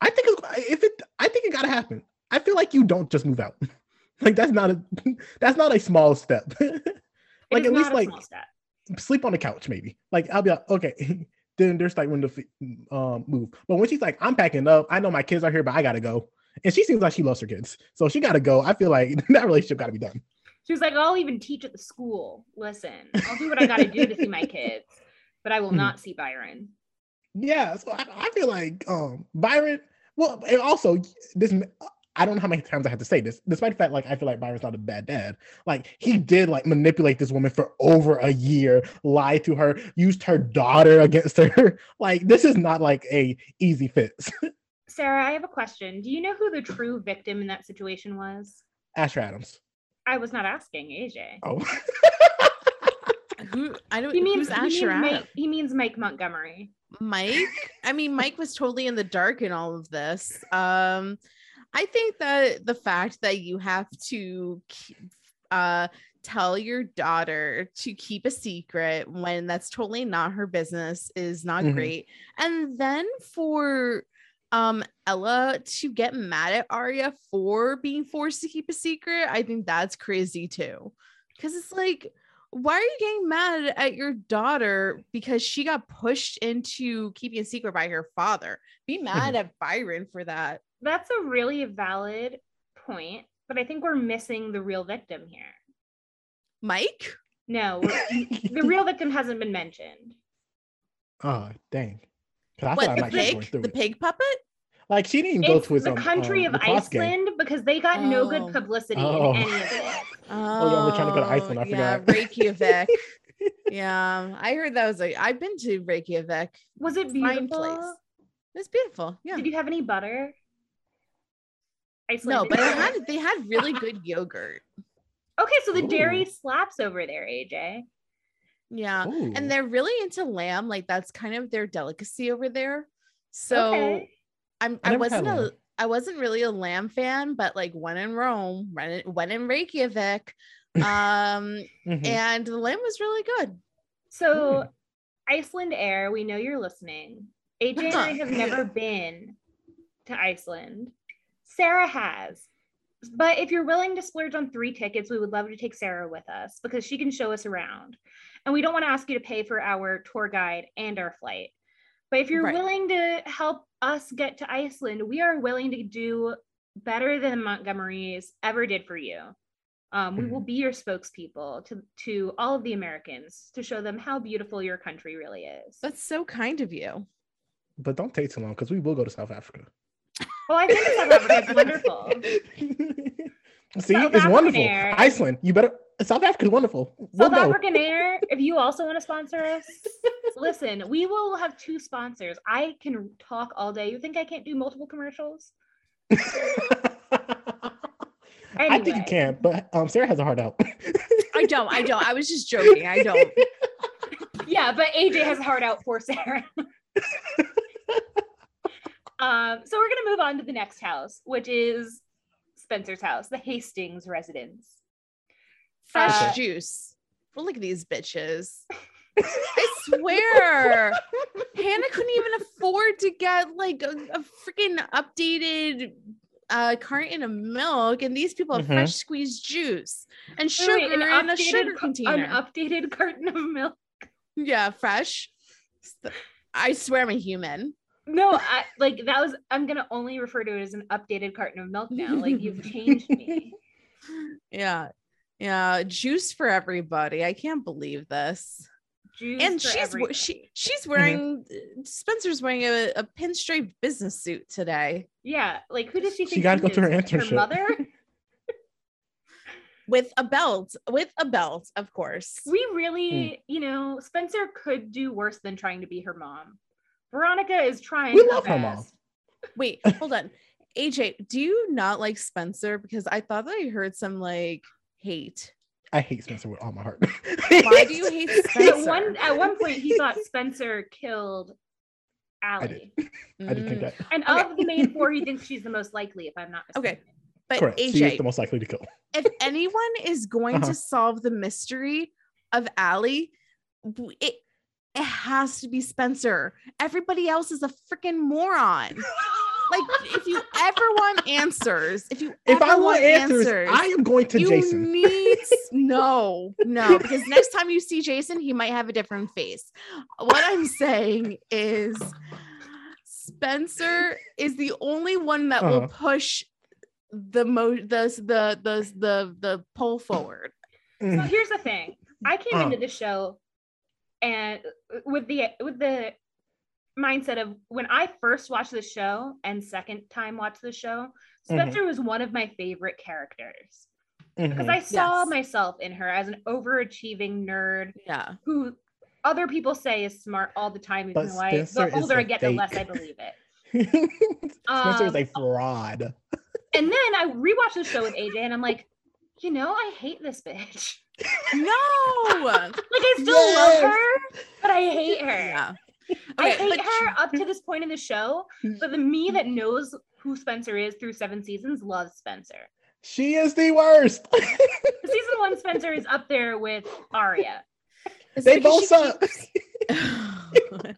I think it's, if it, I think it gotta happen. I feel like you don't just move out. like that's not a, that's not a small step. Like at least like sleep on the couch maybe. Like I'll be like okay. Then there's like when the um move, but when she's like I'm packing up, I know my kids are here, but I gotta go. And she seems like she loves her kids, so she gotta go. I feel like that relationship gotta be done. She was like, I'll even teach at the school. Listen, I'll do what I got to do to see my kids, but I will Mhm. not see Byron. Yeah, so I, I feel like um Byron. Well, and also this. I don't know how many times I have to say this, despite the fact like I feel like Byron's not a bad dad. Like he did like manipulate this woman for over a year, lied to her, used her daughter against her. Like this is not like a easy fix. Sarah, I have a question. Do you know who the true victim in that situation was? Asher Adams. I was not asking AJ. Oh, Who I don't He means, who's he means Asher Mike, Adams? he means Mike Montgomery. Mike. I mean, Mike was totally in the dark in all of this. Um, I think that the fact that you have to uh tell your daughter to keep a secret when that's totally not her business is not Mhm. great. And then for um Ella to get mad at Aria for being forced to keep a secret, I think that's crazy too. Because it's like, why are you getting mad at your daughter because she got pushed into keeping a secret by her father? Be mad at Byron for that. That's a really valid point, but I think we're missing the real victim here. Mike? No, the real victim hasn't been mentioned. oh dang. I What the might be going pig? The it. pig puppet? Like she didn't even go to his the um, country um, of lacrosse game. Iceland because they got no Oh. good publicity Oh. in any of it. Oh, yeah, we're trying to go to Iceland, I yeah, forgot. Reykjavik. yeah, I heard that was a. I've been to Reykjavik. Was it Fine beautiful? place. It's beautiful. Yeah. Did you have any butter? Iceland No, but it not. had they had really good yogurt. Okay, so the dairy slaps over there, AJ. Yeah. Ooh. And they're really into lamb. Like that's kind of their delicacy over there. So okay. I'm I I, wasn't a lamb. I wasn't really a lamb fan, but like when in Rome, when in, when in Reykjavik, um, Mhm. and the lamb was really good. So, Icelandair, we know you're listening. AJ and I have never been to Iceland. Sarah has. But if you're willing to splurge on three tickets, we would love to take Sarah with us because she can show us around. And we don't want to ask you to pay for our tour guide and our flight. But if you're Right. willing to help us get to Iceland, we are willing to do better than Montgomery's ever did for you. Um, we will be your spokespeople to to all of the Americans to show them how beautiful your country really is. That's so kind of you. But don't take too long because we will go to South Africa. Oh, I think South Africa is wonderful. See, South it's African wonderful. Air. Iceland, you better. South Africa's wonderful. We'll South go. African Air, if you also want to sponsor us, listen, we will have two sponsors. I can talk all day. You think I can't do multiple commercials? I think you can, but um, Sarah has a heart out. I don't. I don't. I was just joking. I don't. Yeah, but AJ has a heart out for Sarah. Um, so we're gonna move on to the next house, which is Spencer's house, the Hastings residence. Fresh Uh, juice. Well, look at these bitches. I swear, Hannah couldn't even afford to get like a, a freaking updated uh carton of milk, and these people have Mhm. fresh squeezed juice and Wait, sugar wait, in a sugar ca- container. An updated carton of milk. yeah, fresh. I swear I'm a human. No, I, like that was. I'm gonna only refer to it as an updated carton of milk now. Like you've changed me. Yeah. Yeah, juice for everybody. I can't believe this. Juice and she's everybody. she she's wearing Spencer's wearing a, a pinstripe business suit today. Yeah, like who does she She think gotta go to her is? internship. Her mother. with a belt, with a belt, of course. We really, hmm. you know, Spencer could do worse than trying to be her mom. Veronica is trying. We her love her mom. Wait, hold on. AJ, do you not like Spencer? Because I thought that I heard some like hate. I hate Spencer with all my heart. Why do you hate At Spencer? one at one point, he thought Spencer killed I Ali, did. I did think Mm, that. and Okay. of the main four, he thinks she's the most likely. If I'm not Okay. mistaken. But Correct. She is AJ, the most likely to kill. if anyone is going Uh-huh. to solve the mystery of Ali, it it has to be Spencer. Everybody else is a freaking moron. Like, if you ever want answers, if you If ever I want answers, I am going to Jason. you Jason. need no, no, because next time you see Jason, he might have a different face. What I'm saying is Spencer is the only one that will Uh-huh. push the mo the the the the the pull forward. So Mm. here's the thing. I came Uh. into the show and uh, with the with the mindset of when I first watched the show and second time watched the show, Mhm. Spencer was one of my favorite characters because Mhm. I saw Yes. myself in her as an overachieving nerd Yeah. who other people say is smart all the time. Even though I, the older I get, the less I believe it. Spencer is Um, a fraud. And then I rewatched the show with AJ, and I'm like, you know, I hate this bitch. No. Like I still Yes. love her, but I hate her. yeah. I hate but her up to this point in the show, mm-hmm. but the me that knows who Spencer is through seven seasons loves Spencer. She is the worst. Season one Spencer is up there with Aria. It's they both she suck. Oh,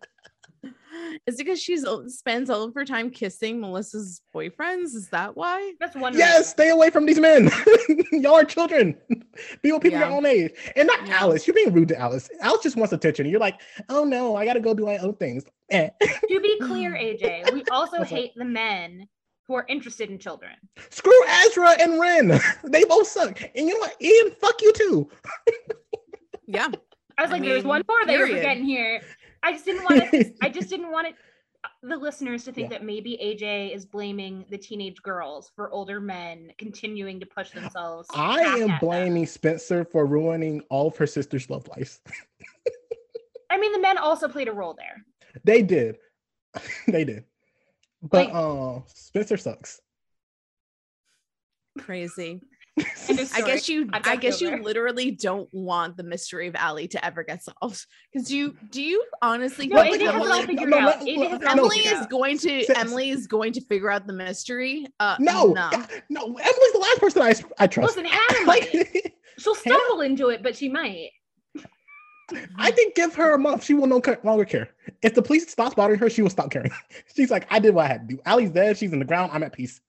keeps- Is it because she's spends all of her time kissing Melissa's boyfriends? Is that why? That's one. Yes, reason. stay away from these men. Y'all are children. Be with people Yeah. your own age. And not Yeah. Alice. You're being rude to Alice. Alice just wants attention. You're like, oh no, I gotta go do my own things. Eh. To be clear, AJ, we also What's up? hate the men who are interested in children. Screw Ezra and Wren. They both suck. And you know what? Ian, fuck you too. Yeah. I was I like, there's mean, one more that you're period. forgetting here. I just didn't want to. I just didn't want it. The listeners to think Yeah. that maybe AJ is blaming the teenage girls for older men continuing to push themselves. I am at them. blaming Spencer for ruining all of her sister's love lives. I mean, the men also played a role there. They did. they did. But Like- uh Spencer sucks. Crazy. End of I guess you I Podcast guess you literally don't want the mystery of Ali to ever get solved. Because you do you honestly No, think AJ has it all Emily, no, no, no, has no. Emily is out. going to Sis- Emily is going to figure out the mystery? Uh No, no. No, Emily's the last person I, I trust. Listen, Hannah might. like, She'll stumble into it, but she might. I think give her a month, she will no longer care. If the police stops bothering her, she will stop caring. She's like, I did what I had to do. Ali's dead. She's in the ground. I'm at peace.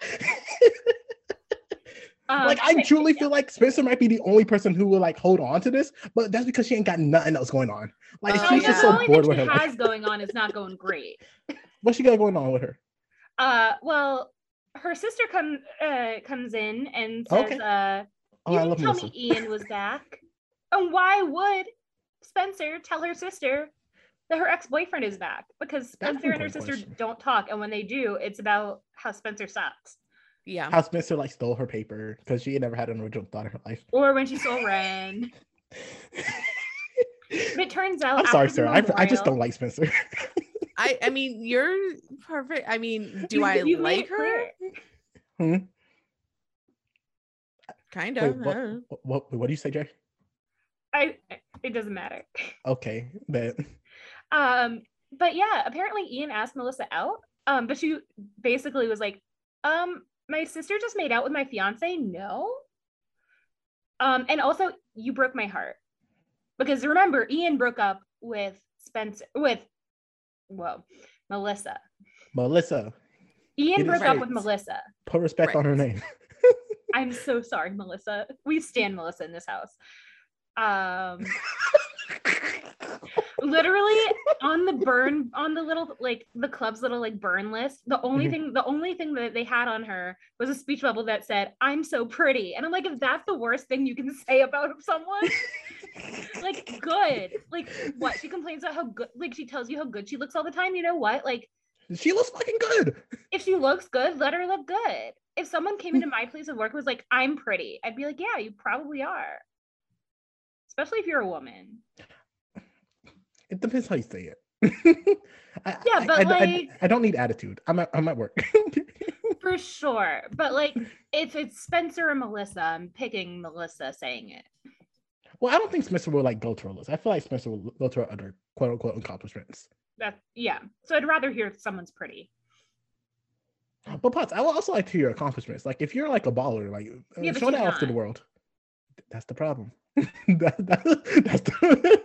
Um, like I truly feel like Spencer might be the only person who will like hold on to this, but that's because she ain't got nothing else going on. Like Oh, she's No, just the so only bored thing with she her life. has going on is not going great. What's she got going on with her? Uh, well, her sister comes uh, comes in and says, Okay. uh, Oh, "You I didn't tell Melissa. me Ian was back." and why would Spencer tell her sister that her ex boyfriend is back? Because That's Spencer and her sister question. don't talk, and when they do, it's about how Spencer sucks, Yeah. How Spencer like stole her paper because she had never had an original thought in her life. or when she stole Wren. It turns out, I'm sorry, after the sir. I, I just don't like Spencer. I I mean you're perfect. I mean, do You- I you like her? Hmm? Kind Wait, of. what, what, what do you say, Jay? I it doesn't matter. Okay, but Um, but yeah, apparently Ian asked Melissa out. Um, but she basically was like, um, my sister just made out with my fiance. No. Um, and also you broke my heart. Because remember, Ian broke up with Spencer with whoa, Melissa. Melissa, Ian Get it broke up right. with Melissa. put respect on her name. I'm so sorry, Melissa. We stand Melissa in this house. Um literally on the burn on the little like the club's little like burn list the only Mhm. thing the only thing that they had on her was a speech bubble that said i'm so pretty and i'm like if that's the worst thing you can say about someone like good like what she complains about how good like she tells you how good she looks all the time you know what like she looks fucking good. if she looks good let her look good if someone came into my place of work and was like, I'm pretty, I'd be like, yeah, you probably are. Especially if you're a woman. It depends how you say it. I, Yeah, I- but, I, I- like- I don't need attitude. I'm at, I'm at work. For sure. But like if it's Spencer and Melissa, I'm picking Melissa saying it. well, I don't think Spencer will like go to her list. I feel like Spencer will go to her other quote unquote accomplishments. That yeah. So I'd rather hear someone's pretty. But Potts, I would also like to hear your accomplishments. Like if you're like a baller, like Yeah, show that off to the world. That's the problem. that, that, that's the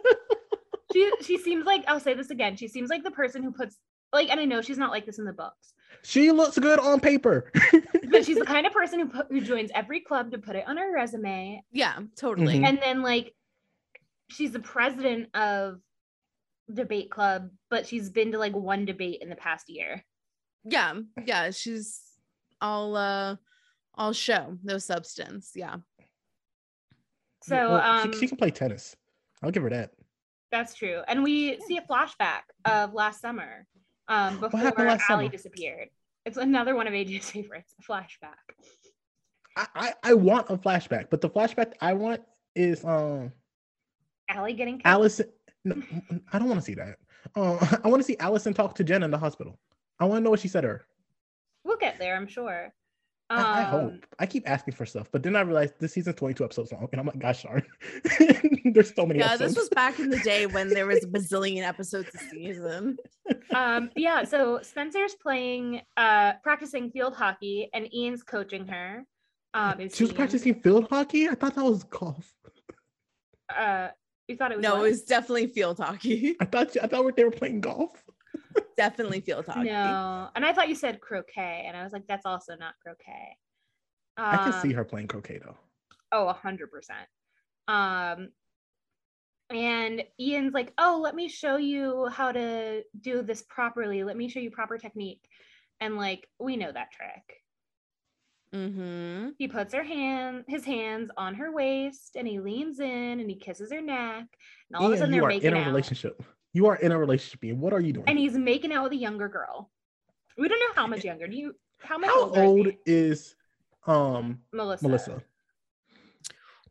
She she seems like I'll say this again. She seems like the person who puts like, and I know she's not like this in the books, she looks good on paper. but she's the kind of person who put, who joins every club to put it on her resume, Yeah, totally. Mhm. and then like she's the president of debate club, but she's been to like one debate in the past year. Yeah, yeah. She's all uh all show, no substance. Yeah. So Well, um, she, she can play tennis. I'll give her that. That's true. And we see a flashback of last summer um, before Ali summer? disappeared. It's another one of AJ's favorites, a flashback. I, I I want a flashback, but the flashback I want is um Ali getting killed. Alison. No, I don't want to see that. Uh, I want to see Alison talk to Jen in the hospital. I want to know what she said to her. We'll get there, I'm sure. I, I Um, hope. I keep asking for stuff, but then I realized this season's 22 episodes long, and I'm like, gosh darn. There's so many Yeah, episodes. this was back in the day when there was a bazillion episodes a season. Um, yeah, so Spencer's playing, uh, practicing field hockey, and Ian's coaching her. Um, is She was Ian. practicing field hockey. I thought that was golf. Uh, you thought it was No, what? it was definitely field hockey. I thought I thought they were playing golf. definitely field hockey. no, and I thought you said croquet, and I was like, that's also not croquet. I can see Um, her playing croquet though. Oh, a hundred percent. Um, and Ian's like, "Oh, let me show you how to do this properly. Let me show you proper technique." And like, we know that trick. Mm-hmm. He puts her hand, his hands on her waist, and he leans in and he kisses her neck. And all of a sudden, they're are making in a out. relationship. You are in a relationship. And What are you doing? And he's making out with a younger girl. We don't know how much younger. Do you? How much How old is is um Melissa? Melissa?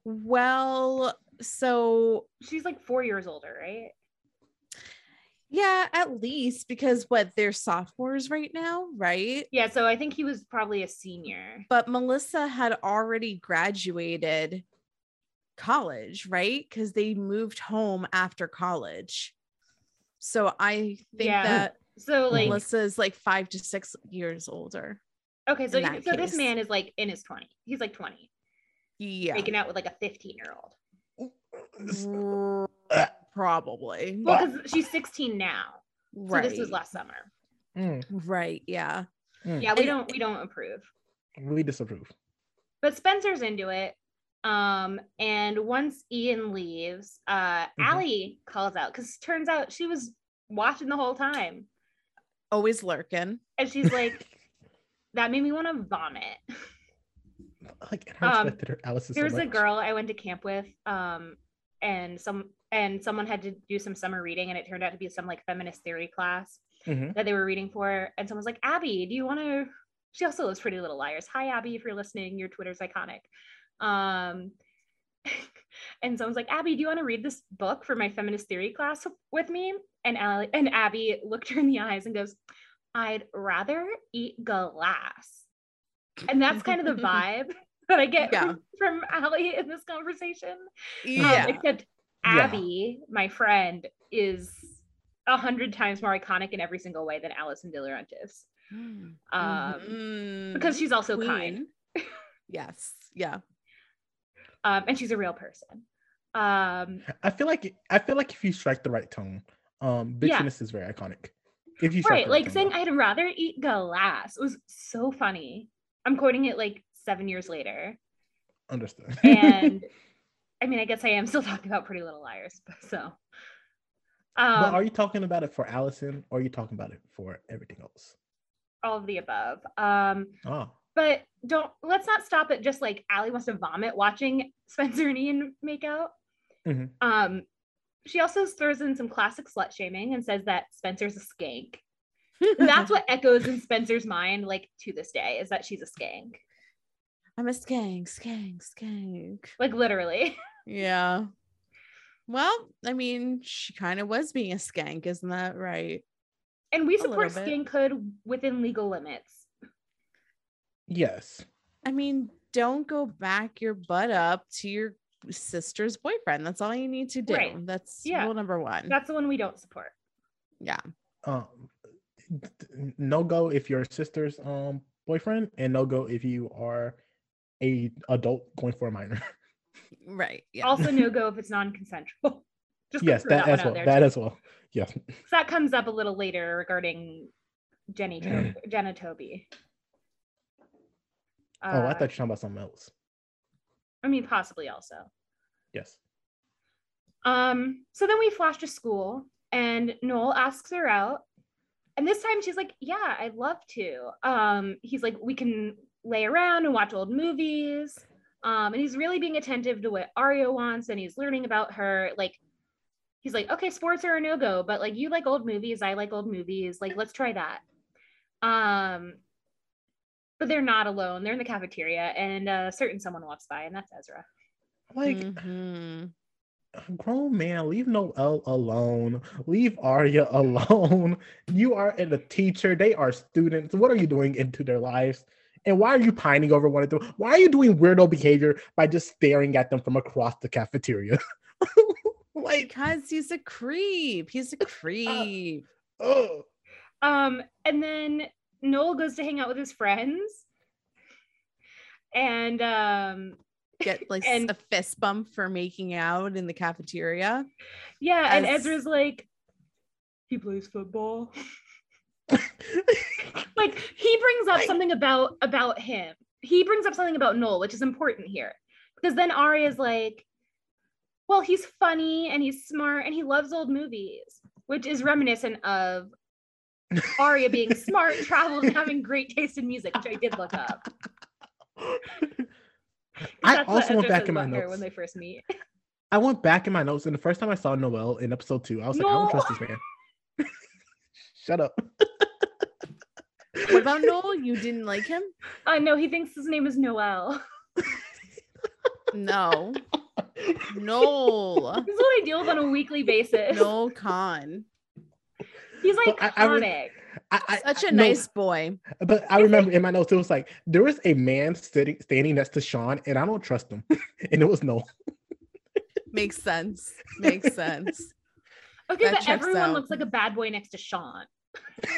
Well, so She's like four years older, right? yeah, at least because what they're sophomores right now, right? Yeah. So I think he was probably a senior. But Melissa had already graduated college, right? Because they moved home after college. So I think Yeah. that So like, Melissa is like five to six years older. okay, so in that so this man is like in his 20s. He's like 20, Yeah. making out with like a 15 year old. Probably. Well, because she's 16 now. So this was last summer. mm, Right. Yeah. mm. Yeah, we And- don't we don't approve. We disapprove. But Spencer's into it. Um, and once Ian leaves, uh, Mhm. Ali calls out because turns out she was watching the whole time. Always lurking. And she's like, that made me want to vomit. Like and I Um, respected her Alison so a girl I went to camp with, um, and some and someone had to do some summer reading, and it turned out to be some like feminist theory class Mhm. that they were reading for. And someone's like, Abby, do you want to? She also loves Pretty Little Liars. Hi, Abby, if you're listening, your Twitter's iconic. Um, and someone's like, Abby, do you want to read this book for my feminist theory class with me? And Ali, and Abby looked her in the eyes and goes, I'd rather eat glass. And that's kind of the vibe that I get Yeah. from, from Ali in this conversation. Um, Yeah. except Yeah. Abby, my friend, is a hundred times more iconic in every single way than Alison DiLaurentis. Um, Mhm. because she's also kind. Yes. Yeah. Um, and she's a real person. Um, I feel like I feel like if you strike the right tone, um, Yeah. is very iconic. If you strike right, like tone, saying though. I'd rather eat glass was so funny. I'm quoting it like seven years later. understood. And I mean, I guess I am still talking about Pretty Little Liars, but so. but Um, are you talking about it for Alison or are you talking about it for everything else? all of the above. Um, Oh, but don't let's not stop at just like Ali wants to vomit watching Spencer and Ian make out. Mhm. Um, she also throws in some classic slut shaming and says that Spencer's a skank. That's what echoes in Spencer's mind, like to this day, is that she's a skank. I'm a skank, skank, skank. Like literally. Yeah. Well, I mean, she kind of was being a skank, isn't that right? And we A support skankhood within legal limits. Yes. I mean, don't go back your butt up to your sister's boyfriend. That's all you need to do. Right. That's Yeah. rule number one. That's the one we don't support. yeah. Um, no go if you're sister's um boyfriend, and no go if you are a adult going for a minor. Right. Yeah. Also, no go if it's non-consensual. Just yes, gonna that, as well. That too. as well. Yes. 'Cause that comes up a little later regarding Jenny to- Jenna Toby. Oh, I Uh, thought you were talking about something else. I mean, possibly also. Yes. Um, so then we flash to school and Noel asks her out. And this time she's like, Yeah, I'd love to. Um, he's like, We can lay around and watch old movies. Um, and he's really being attentive to what Aria wants and he's learning about her. Like, he's like, Okay, sports are a no-go, but like you like old movies, I like old movies. Like, let's try that. Um, but they're not alone. They're in the cafeteria, and a certain someone walks by, and that's Ezra. Like Mhm. grown man, leave Noel alone. Leave Aria alone. You are in a teacher. They are students. What are you doing into their lives? And why are you pining over one of them? Why are you doing weirdo behavior by just staring at them from across the cafeteria? like, Because he's a creep. He's a creep. oh, Um, and then Noel goes to hang out with his friends. And um, Get like And- a fist bump for making out in the cafeteria. yeah, and As- Ezra's like, he plays football. Like he brings up Like- something about about him. He brings up something about Noel, which is important here. Because then Aria's like, well, he's funny and he's smart and he loves old movies, which is reminiscent of Aria being smart, traveled, and having great taste in music, which I did look up. I also went back in my notes. when they first meet. I went back in my notes, and the first time I saw Noel in episode two, I was like, I don't trust this man. Shut up. What about Noel? You didn't like him? Uh, no, he thinks his name is Noel. No. Noel. This is what I deal with on a weekly basis. No Khan. He's Well, iconic. I- I re- I, I, Such a I- no, nice boy. But I remember in my notes, it was like there was a man sitting standing next to Sean, and I don't trust him. and it was no. Makes sense. Makes sense. okay, that but everyone out. looks like a bad boy next to Sean.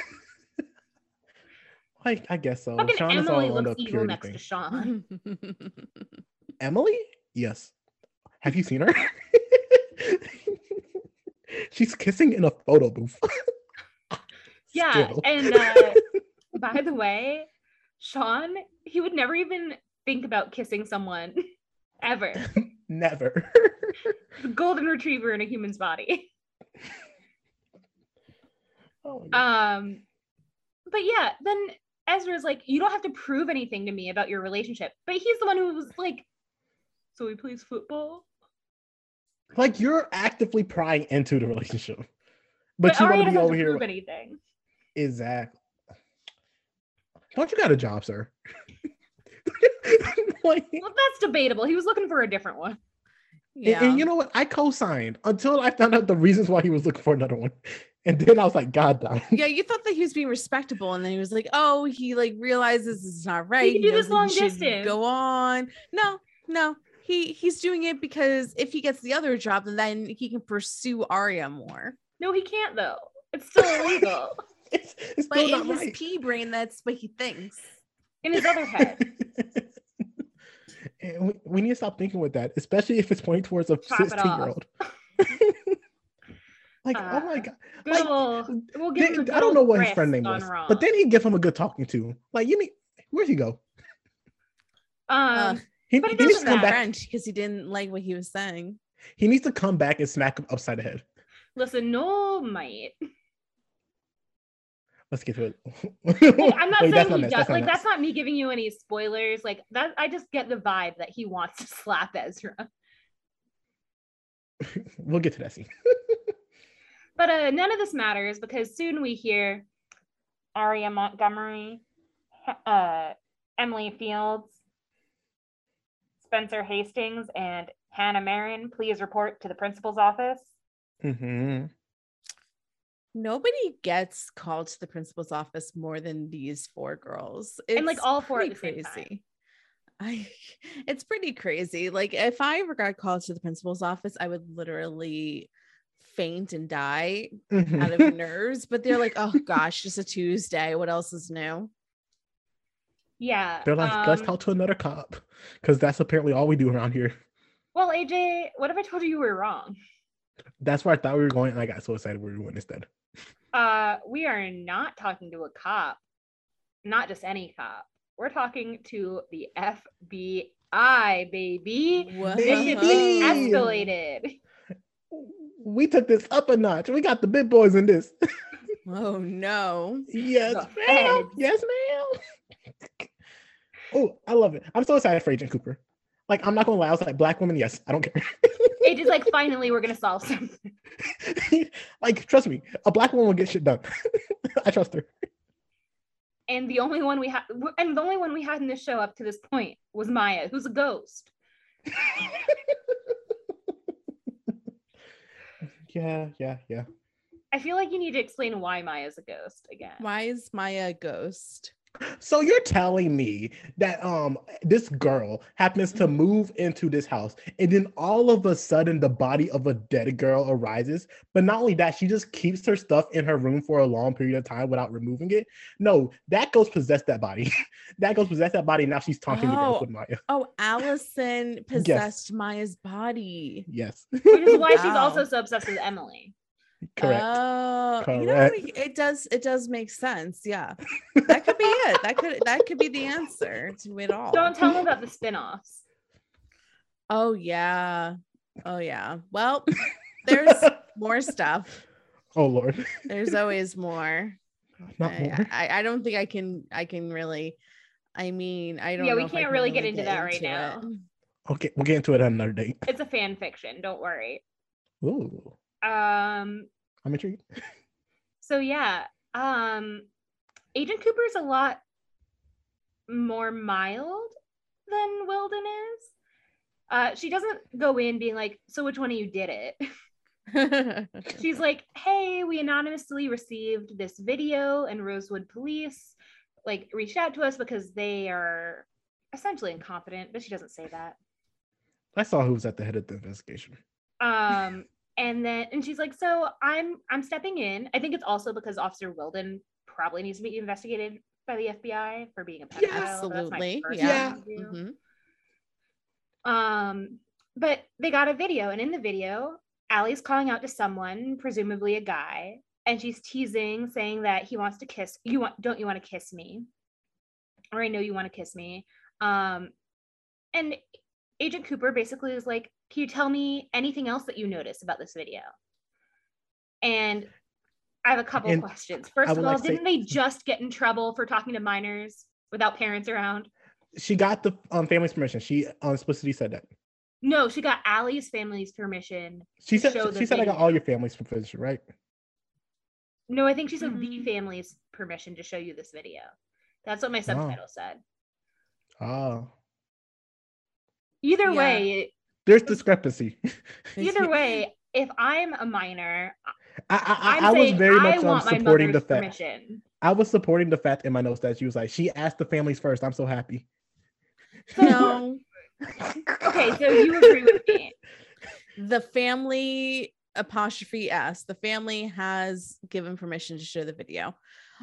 Like I guess so. Fucking Sean Emily all looks evil next thing. to Sean. Emily? Yes. Have you seen her? She's kissing in a photo booth. Yeah, Still. and uh, by the way, Sean, he would never even think about kissing someone ever. Never. Golden retriever in a human's body. Oh Um, but yeah, then Ezra's like, you don't have to prove anything to me about your relationship. But he's the one who was like, so he plays football. like you're actively prying into the relationship, but, But, you want to be over here. prove anything. Exactly. Don't you got a job, sir? like, Well, that's debatable. He was looking for a different one. and- yeah. and, you know what? I co-signed until I found out the reasons why he was looking for another one, and then I was like, God damn. yeah, you thought that he was being respectable, and then he was like, "Oh, he like realizes this is not right. He do this long he distance. Go on. No, no, he he's doing it because if he gets the other job, then then he can pursue Aria more. No, he can't though. It's still illegal It's, it's But still in not his right. pea brain, that's what he thinks. in his other head. and we, we need to stop thinking with that, especially if it's pointing towards a Chop 16 year old. like, Uh, oh my god. Like, old, we'll give Then- good I don't know what his friend name was, wrong. but then he give him a good talking to. Like, you mean where'd he go? um, He, But it he needs to doesn't come back. French because he didn't like what he was saying. He needs to come back and smack him upside the head. listen, no might. Let's get to it. Like, I'm not Wait, saying he does. not like that's not me giving you any spoilers. Like that, I just get the vibe that he wants to slap Ezra. We'll get to that scene. But uh, none of this matters because soon we hear Aria Montgomery, uh, Emily Fields, Spencer Hastings and Hannah Marin please report to the principal's office? hmm Nobody gets called to the principal's office more than these four girls. And, like, It's all four at pretty the same time. I it's pretty crazy. Like if I ever got called to the principal's office, I would literally faint and die Mm-hmm. out of nerves. But they're like, oh gosh, just a Tuesday. What else is new? Yeah. They're like, let's um, talk to another cop, because that's apparently all we do around here. Well, AJ, what if I told you you were wrong? That's where I thought we were going, and I got so excited where we were going instead. Uh, we are not talking to a cop, not just any cop. We're talking to the FBI, baby. This shit Baby. escalated. We took this up a notch. We got the big boys in this. Oh no. yes, The ma'am. feds. Yes, ma'am. oh, I love it. I'm so excited for Agent Cooper. Like, I'm not gonna lie. I was like, black woman, yes, I don't care. it is like, finally, we're gonna solve something. like, trust me, a black woman will get shit done. I trust her. And the only one we had, and the only one we had in this show up to this point was Maya, who's a ghost. yeah, yeah, yeah. I feel like you need to explain why Maya's a ghost again. Why is Maya a ghost? So you're telling me that um this girl happens to move into this house and then all of a sudden the body of a dead girl arises, but not only that, she just keeps her stuff in her room for a long period of time without removing it. No, that ghost possessed that body. that ghost possessed that body. And now she's taunting the girls Oh. with Maya. Oh, Alison possessed Maya's body. Yes, Which is why she's also so obsessed with Emily. Correct. Oh, you know, it- it does. It does make sense. Yeah, that could be it. That could that could be the answer to it all. Don't tell me about the spin-offs. Oh yeah. Oh yeah. Well, there's more stuff. oh Lord, There's always more. not I, more. I, I don't think I can. I can really. I mean, I don't. Yeah, we know if can't can really get into that right into now. it. Okay, we'll get into it on another date. It's a fan fiction. Don't worry. Ooh, Um. I'm intrigued. So yeah. Um. Agent Cooper is a lot more mild than Wilden is. Uh, she doesn't go in being like, "So which one of you did it?" She's like, "Hey, we anonymously received this video, and Rosewood Police like reached out to us because they are essentially incompetent." But she doesn't say that. I saw who was at the head of the investigation. um and then and she's like so i'm i'm stepping in i think it's also because officer wilden probably needs to be investigated by the fbi for being a pedophile Yeah, Absolutely. first Yeah. view. Mhm. um but they got a video and in the video Ali's calling out to someone presumably a guy and she's teasing saying that he wants to kiss you want don't you want to kiss me or i know you want to kiss me um and agent cooper basically is like can you tell me anything else that you notice about this video and i have a couple And questions first of all like didn't they just get in trouble for talking to minors without parents around She got the um, family's permission. She um, explicitly said that. no she got ali's family's permission She said she said I got all your family's permission, right? No, I think she said the Mhm. family's permission to show you this video. That's what my subtitle said. Oh. Either Yeah. way, there's discrepancy. either way, if I'm a minor, I I, I'm I, I was saying very I much um, want my supporting the fact. permission. I was supporting the fact in my notes that she was like, she asked the families first. I'm so happy. No, okay, so you agree with me. the family apostrophe s. The family has given permission to show the video.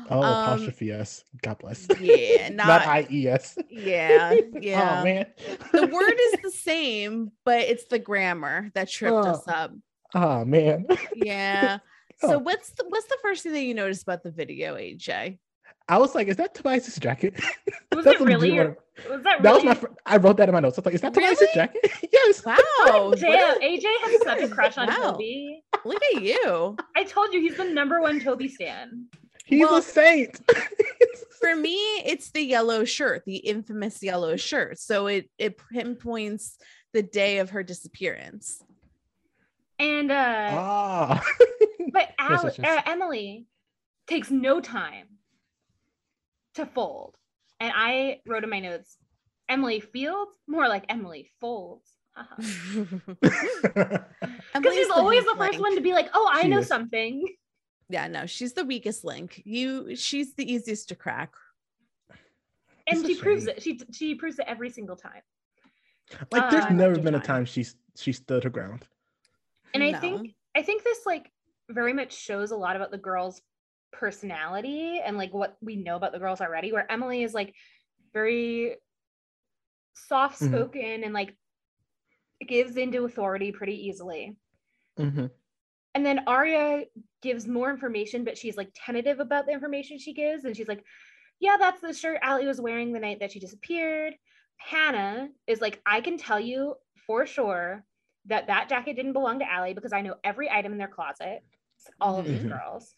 Oh, Um, apostrophe s. God bless. Yeah, Not not. I E S. yeah, yeah. Oh man. the word is the same, but it's the grammar that tripped Oh. us up. Oh man. Yeah. So Oh. what's the what's the first thing that you noticed about the video, AJ? I was like, is that Tobias's jacket? Was That's it what really your, was that really? That was my. Fr- I wrote that in my notes. I was like, is that Tobias's jacket? yes. Wow. Damn, AJ has such a crush on Wow. Toby. look at you. I told you he's the number one Toby stan. He's Well- a saint. For me, it's the yellow shirt, the infamous yellow shirt. So it it pinpoints the day of her disappearance. And uh ah. but Al- yes, yes. Uh, Emily takes no time to fold. And I wrote in my notes, Emily Fields, more like Emily Folds. Because Because she's always the first one to be like, "Oh, I She know is. something." Yeah, no, she's the weakest link. You, she's the easiest to crack. And It's a she proves it. She she proves it every single time. like there's Time never after been a time. time she's she stood her ground. And I No. think I think this like very much shows a lot about the girls' personality and like what we know about the girls already. Where Emily is like very soft spoken and like gives into authority pretty easily. Mm-hmm. And then Aria gives more information, but she's like tentative about the information she gives. And she's like, yeah, that's the shirt Ali was wearing the night that she disappeared. Hanna is like, I can tell you for sure that that jacket didn't belong to Ali because I know every item in their closet. It's all of these Mhm. girls.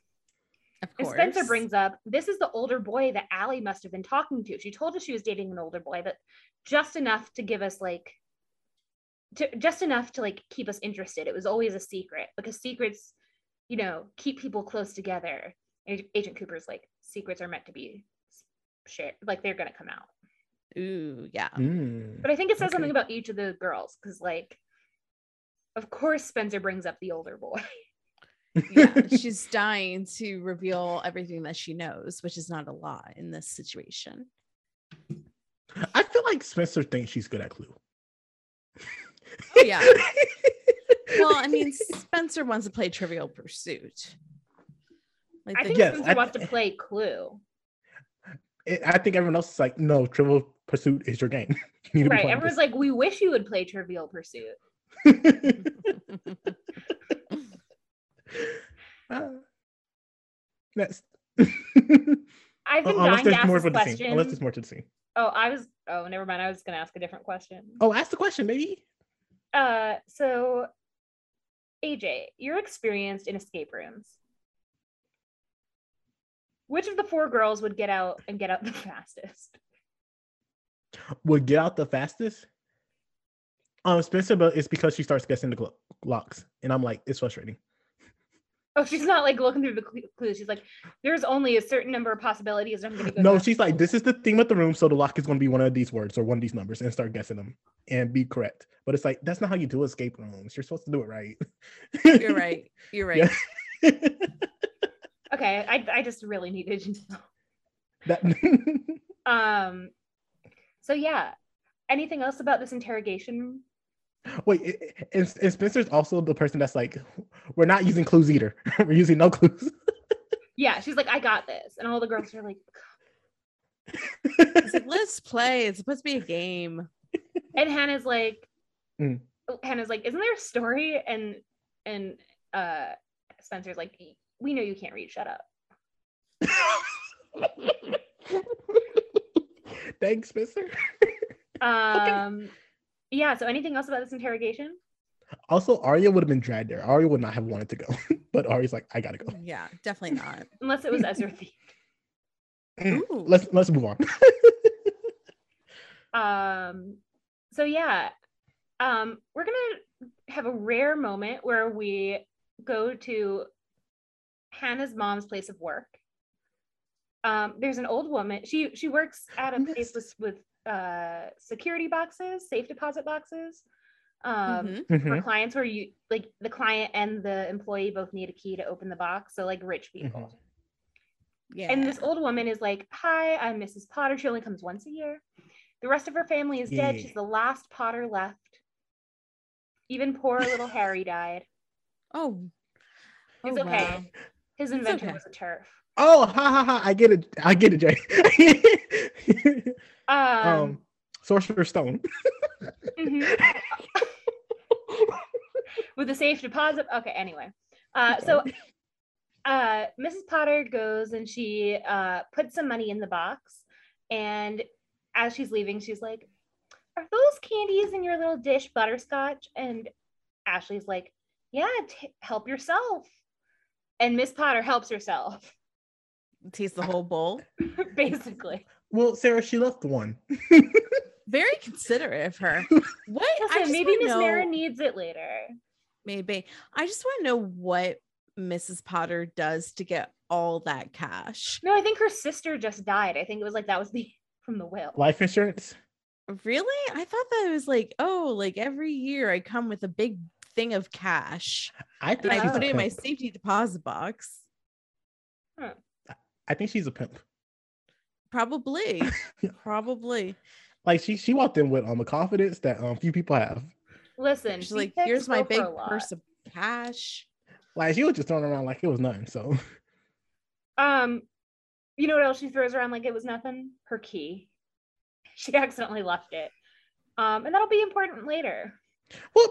Of course. And. Spencer brings up this is the older boy that Ali must have been talking to. She told us she was dating an older boy, but just enough to give us like to, just enough to like keep us interested. It was always a secret because secrets, you know, keep people close together. Agent Cooper's like secrets are meant to be shared, like they're gonna come out. Ooh, yeah. Mm. But I think it says Okay. something about each of the girls because like, of course Spencer brings up the older boy. yeah. She's dying to reveal everything that she knows, which is not a lot in this situation. I feel like Spencer thinks she's good at Clue. Oh, yeah. Well, I mean, Spencer wants to play Trivial Pursuit. Like I think Yes, Spencer I- wants to play Clue. It- I think everyone else is like, no, Trivial Pursuit is your game. You need Right. playing Everyone's like, we wish you would play Trivial Pursuit. this." Uh, Next. I've been unless dying to ask more this for the question. Unless there's more to the scene. Oh, I was. Oh, never mind. I was gonna ask a different question. Oh, ask the question, maybe. Uh, so AJ, you're experienced in escape rooms. Which of the four girls would get out and get out the fastest? Would get out the fastest. Um, Spencer, but it's because she starts guessing the locks, and I'm like, it's frustrating. Oh, she's not like looking through the clues. She's like, there's only a certain number of possibilities. I'm gonna go. No, down she's like, this is the theme of the room, so the lock is going to be one of these words or one of these numbers, and start guessing them and be correct. But it's like that's not how you do escape rooms. You're supposed to do it right. You're right. You're right. Yeah. Okay, I I just really needed to know. that Um, so yeah. Anything else about this interrogation? wait, i- i- and, and Spencer's also the person that's like, we're not using clues either. we're using no clues. Yeah, she's like, I got this, and all the girls are like, like, let's play. It's supposed to be a game. and Hanna's like, Mm. Hanna's like, isn't there a story? And and uh Spencer's like, we know you can't read. Shut up. Thanks, Spencer. Um, yeah. So anything else about this interrogation? Also, Aria would have been dragged there. Aria would not have wanted to go, but Aria's like, I gotta go. Yeah, definitely not. Unless it was Ezra Thief. Let's let's move on. Um, so yeah, um, we're gonna have a rare moment where we go to Hanna's mom's place of work. Um, there's an old woman. She she works at a place with with uh security boxes, safe deposit boxes. Um, Mhm. Mhm. for clients where you like the client and the employee both need a key to open the box. So like rich people. Yeah. And this old woman is like, Hi, I'm Mrs. Potter. She only comes once a year. The rest of her family is dead. Yeah. She's the last Potter left. Even poor little Harry died. oh. It's Oh, okay. wow. His It's invention okay. was a turf. Oh, ha ha ha! I get it. I get it, Jay. Um, um, Sorcerer's Stone. mhm. with a safe deposit. Okay, anyway. Uh, so uh, Mrs. Potter goes and she uh, puts some money in the box. And as she's leaving, she's like, Are those candies in your little dish butterscotch? And Ashley's like, Yeah, t- help yourself. And Miss Potter helps herself, Taste the whole bowl. basically. Well, Sara, she left one. Very considerate of her. What? I Listen, just maybe wanna Miss know- Mara needs it later. Maybe. I just want to know what Mrs. Potter does to get all that cash. No, I think her sister just died. I think it was like that was the from the will. Life insurance. Really? I thought that it was like, oh, like every year I come with a big thing of cash I and think I put it in my safety deposit box. I think she's a pimp. Probably. Probably. Like she she walked in with um a confidence that um few people have. Listen, She's like, C-picks here's my big purse of cash. Like she was just throwing around like it was nothing. So Um, you know what else she throws around like it was nothing? Her key. She accidentally left it. Um, and that'll be important later. well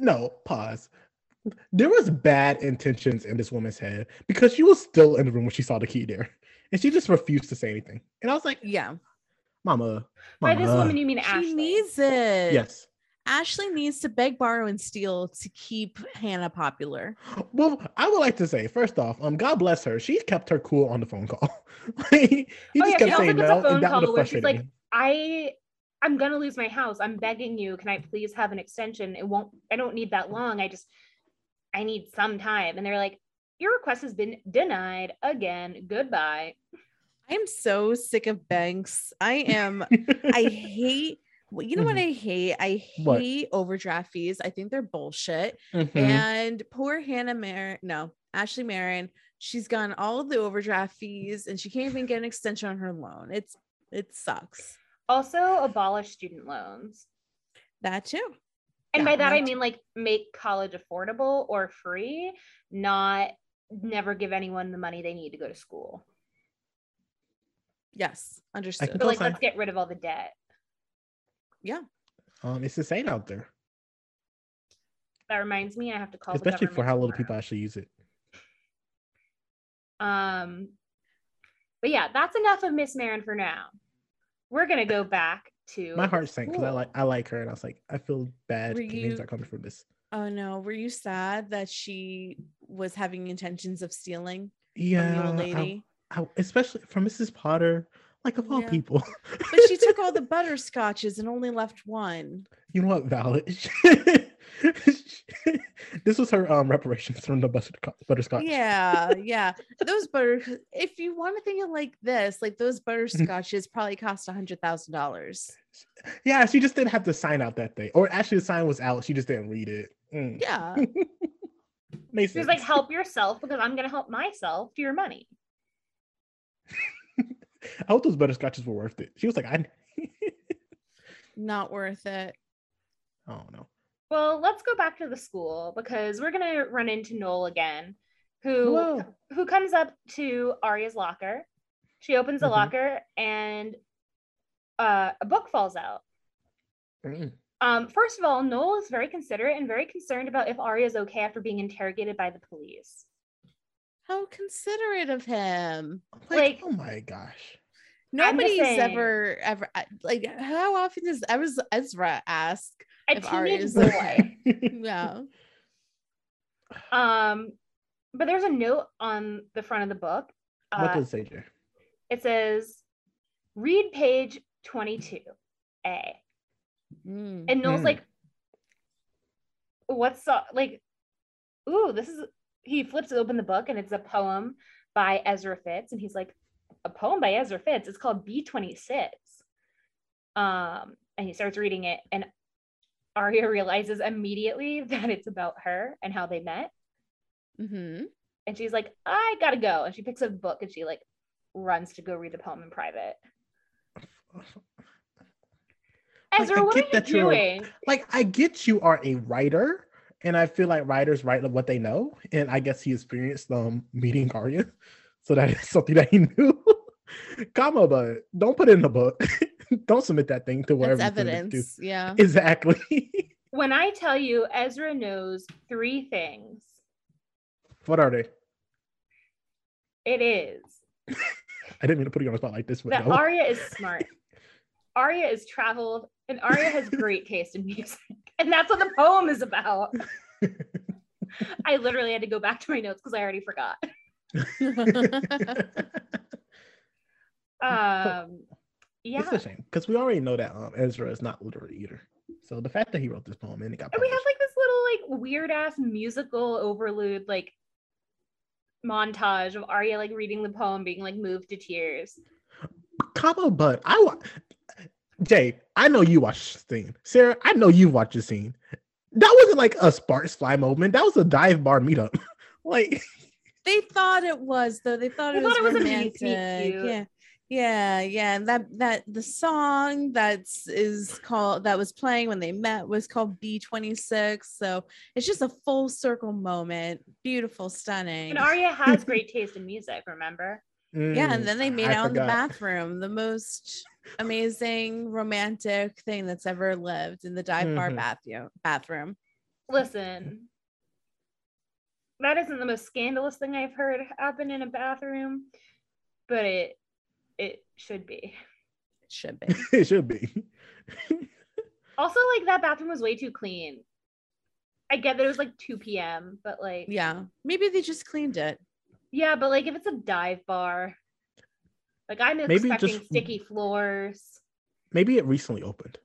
no, pause. There was bad intentions in this woman's head because she was still in the room when she saw the key there. And she just refused to say anything. And I was like, Yeah. Mama, By this woman, you mean She Ashley? needs it. Yes. Ashley needs to beg, borrow, and steal to keep Hanna popular. Well, I would like to say, first off, um, God bless her. She kept her cool on the phone call. he Oh, just yeah, kept saying no, and that call would have she's frustrated like. I I'm gonna lose my house. I'm begging you. Can I please have an extension? It won't I don't need that long. I just I need some time. And they're like, Your request has been denied again. Goodbye. I am so sick of banks. I am. I hate. well, You know what I hate? I Mm-hmm. What? hate overdraft fees. I think they're bullshit. Mhm. And poor Hanna Marin, no, Ashley Marin, she's gotten all of the overdraft fees and she can't even get an extension on her loan. It's it sucks. Also abolish student loans. That too. And Yeah, by that I mean like make college affordable or free, not never give anyone the money they need to go to school. Yes, understood. But like Co-sign. let's get rid of all the debt. yeah. um, it's insane out there, That reminds me, I have to call especially for how little tomorrow. people actually use it. Um, but yeah, that's enough of Miss Marin for now. We're gonna go back to My heart sank because I like I like her, and I was like, I feel bad. Were Things are coming from this. Oh no, were you sad that she was having intentions of stealing Yeah, from you, I- lady? I- especially from Mrs. Potter, like of all Yeah. people. But she took all the butterscotches and only left one. You know what, valid. this was her um reparations from the butterscotch. butterscotch. Yeah, yeah. Those butter if you want to think of like this, like those Mm-hmm. butterscotches probably cost a hundred thousand dollars. Yeah, she just didn't have the sign out that day. Or actually the sign was out, she just didn't read it. Mm, Yeah. makes She was sense. like, help yourself because I'm gonna help myself to your money. I hope those butterscotches were worth it. She was like, I Not worth it. I don't know. Well, let's go back to the school because we're gonna run into Noel again, who Hello. who comes up to Aria's locker. She opens the Mhm. locker and uh, a book falls out. Mm. Um, first of all, Noel is very considerate and very concerned about if Aria is okay after being interrogated by the police. How considerate of him. Like, Like- oh my gosh. I'm just Nobody's saying. ever ever like how often does Ezra, Ezra ask? A If Aria teenage is boy. Yeah. um, but there's a note on the front of the book. what Uh, does it say, Jay? it says, "Read page 22, A." Mm. And Noel's Hmm. like, "What's so, like? Ooh, this is." He flips open the book and it's a poem by Ezra Fitz, and he's like, "A poem by Ezra Fitz. It's called B26." Um, and he starts reading it, and Aria realizes immediately that it's about her and how they met. Mm-hmm. And she's like, "I gotta go," and she picks up a book and she like runs to go read the poem in private. Ezra, I what are you doing? like I get you are a writer, and I feel like writers write what they know, and I guess he experienced um meeting Aria, so that is something that he knew. Comma, but don't put it in the book. don't submit that thing to wherever That's you to. evidence. Yeah. Exactly. When I tell you Ezra knows three things, what are they? it is I didn't mean to put you on the spot like this, but that no. Aria is smart. Aria is traveled, and Aria has great taste in music. And that's what the poem is about. I literally had to go back to my notes because I already forgot. Um, yeah. It's a shame because we already know that um, Ezra is not literate either. So the fact that he wrote this poem and it got And we have like this little like weird ass musical overload like montage of Aria like reading the poem, being like moved to tears. comma, but I wa- Jay, I know you watched the scene. Sara, I know you watched the scene. That wasn't like a Sparks Fly moment. That was a dive bar meetup. like they thought it was though. They thought They it thought was it was a meet romantic. cute. Yeah. Yeah, yeah, and that that the song that's is called that was playing when they met was called B26. So it's just a full circle moment. Beautiful, stunning. And Aria has great taste in music, remember? Yeah, mm, and then they made I out in the bathroom. The most amazing romantic thing that's ever lived in the dive bar Mhm. bathroom. Bathroom. Listen, that isn't the most scandalous thing I've heard happen in a bathroom, but it it should be. It should be. it should be. Also, like that bathroom was way too clean. I get that it was like 2 p.m., but like Yeah, maybe they just cleaned it. yeah, but like if it's a dive bar, like I'm Maybe expecting just- sticky floors. Maybe it recently opened.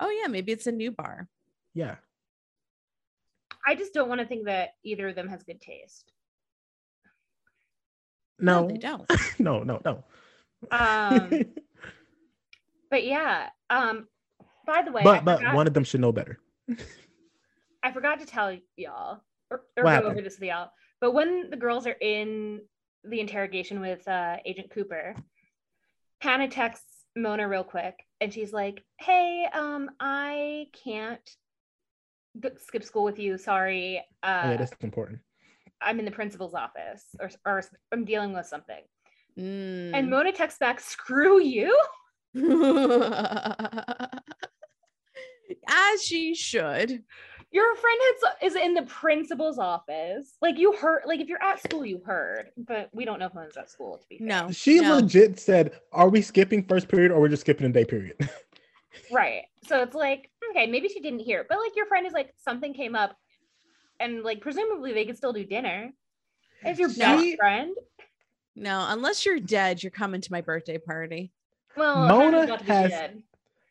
Oh yeah, maybe it's a new bar. Yeah. I just don't want to think that either of them has good taste. No, they don't. no, no, no. Um, but yeah. Um, by the way, I but but forgot- one of them should know better. I forgot to tell y'all or, or go happened? over this with y'all. But when the girls are in the interrogation with uh, Agent Cooper, Hanna texts Mona real quick and she's like, Hey, um, I can't skip school with you. Sorry. Uh, Oh, yeah, that's important. I'm in the principal's office or, or I'm dealing with something. Mm. And Mona texts back, Screw you. As she should. Your friend has, is in the principal's office. Like you heard, like if you're at school, you heard, but we don't know who's at school to be fair. No. She no. legit said, "Are we skipping first period or we're just skipping a day period?" Right. So it's like, okay, maybe she didn't hear, but like your friend is like something came up and like presumably they could still do dinner. if your She- best friend. No, unless you're dead, you're coming to my birthday party. Well, Mona Hanna's about to be has- dead.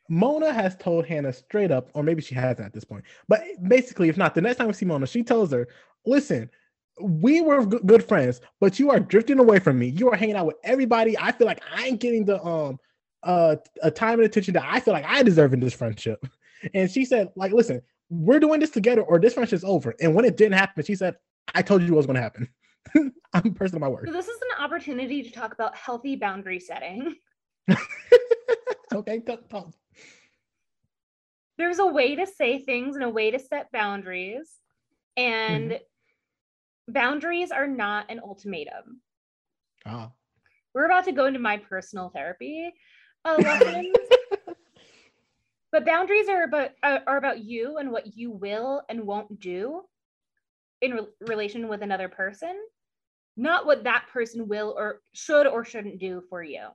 Mona has told Hanna straight up, or maybe she hasn't at this point. But basically, if not, the next time we see Mona, she tells her, "Listen, we were g- good friends, but you are drifting away from me. You are hanging out with everybody. I feel like I ain't getting the um uh a time and attention that I feel like I deserve in this friendship." And she said, "Like, listen, we're doing this together, or this friendship's over." And when it didn't happen, she said, "I told you what was going to happen." I'm a person of my word. So this is an opportunity to talk about healthy boundary setting. okay, talk, talk. There's a way to say things and a way to set boundaries. And Mm-hmm. boundaries are not an ultimatum. Ah. We're about to go into my personal therapy uh, lessons. But boundaries are about uh, are about you and what you will and won't do in re- relation with another person not what that person will or should or shouldn't do for you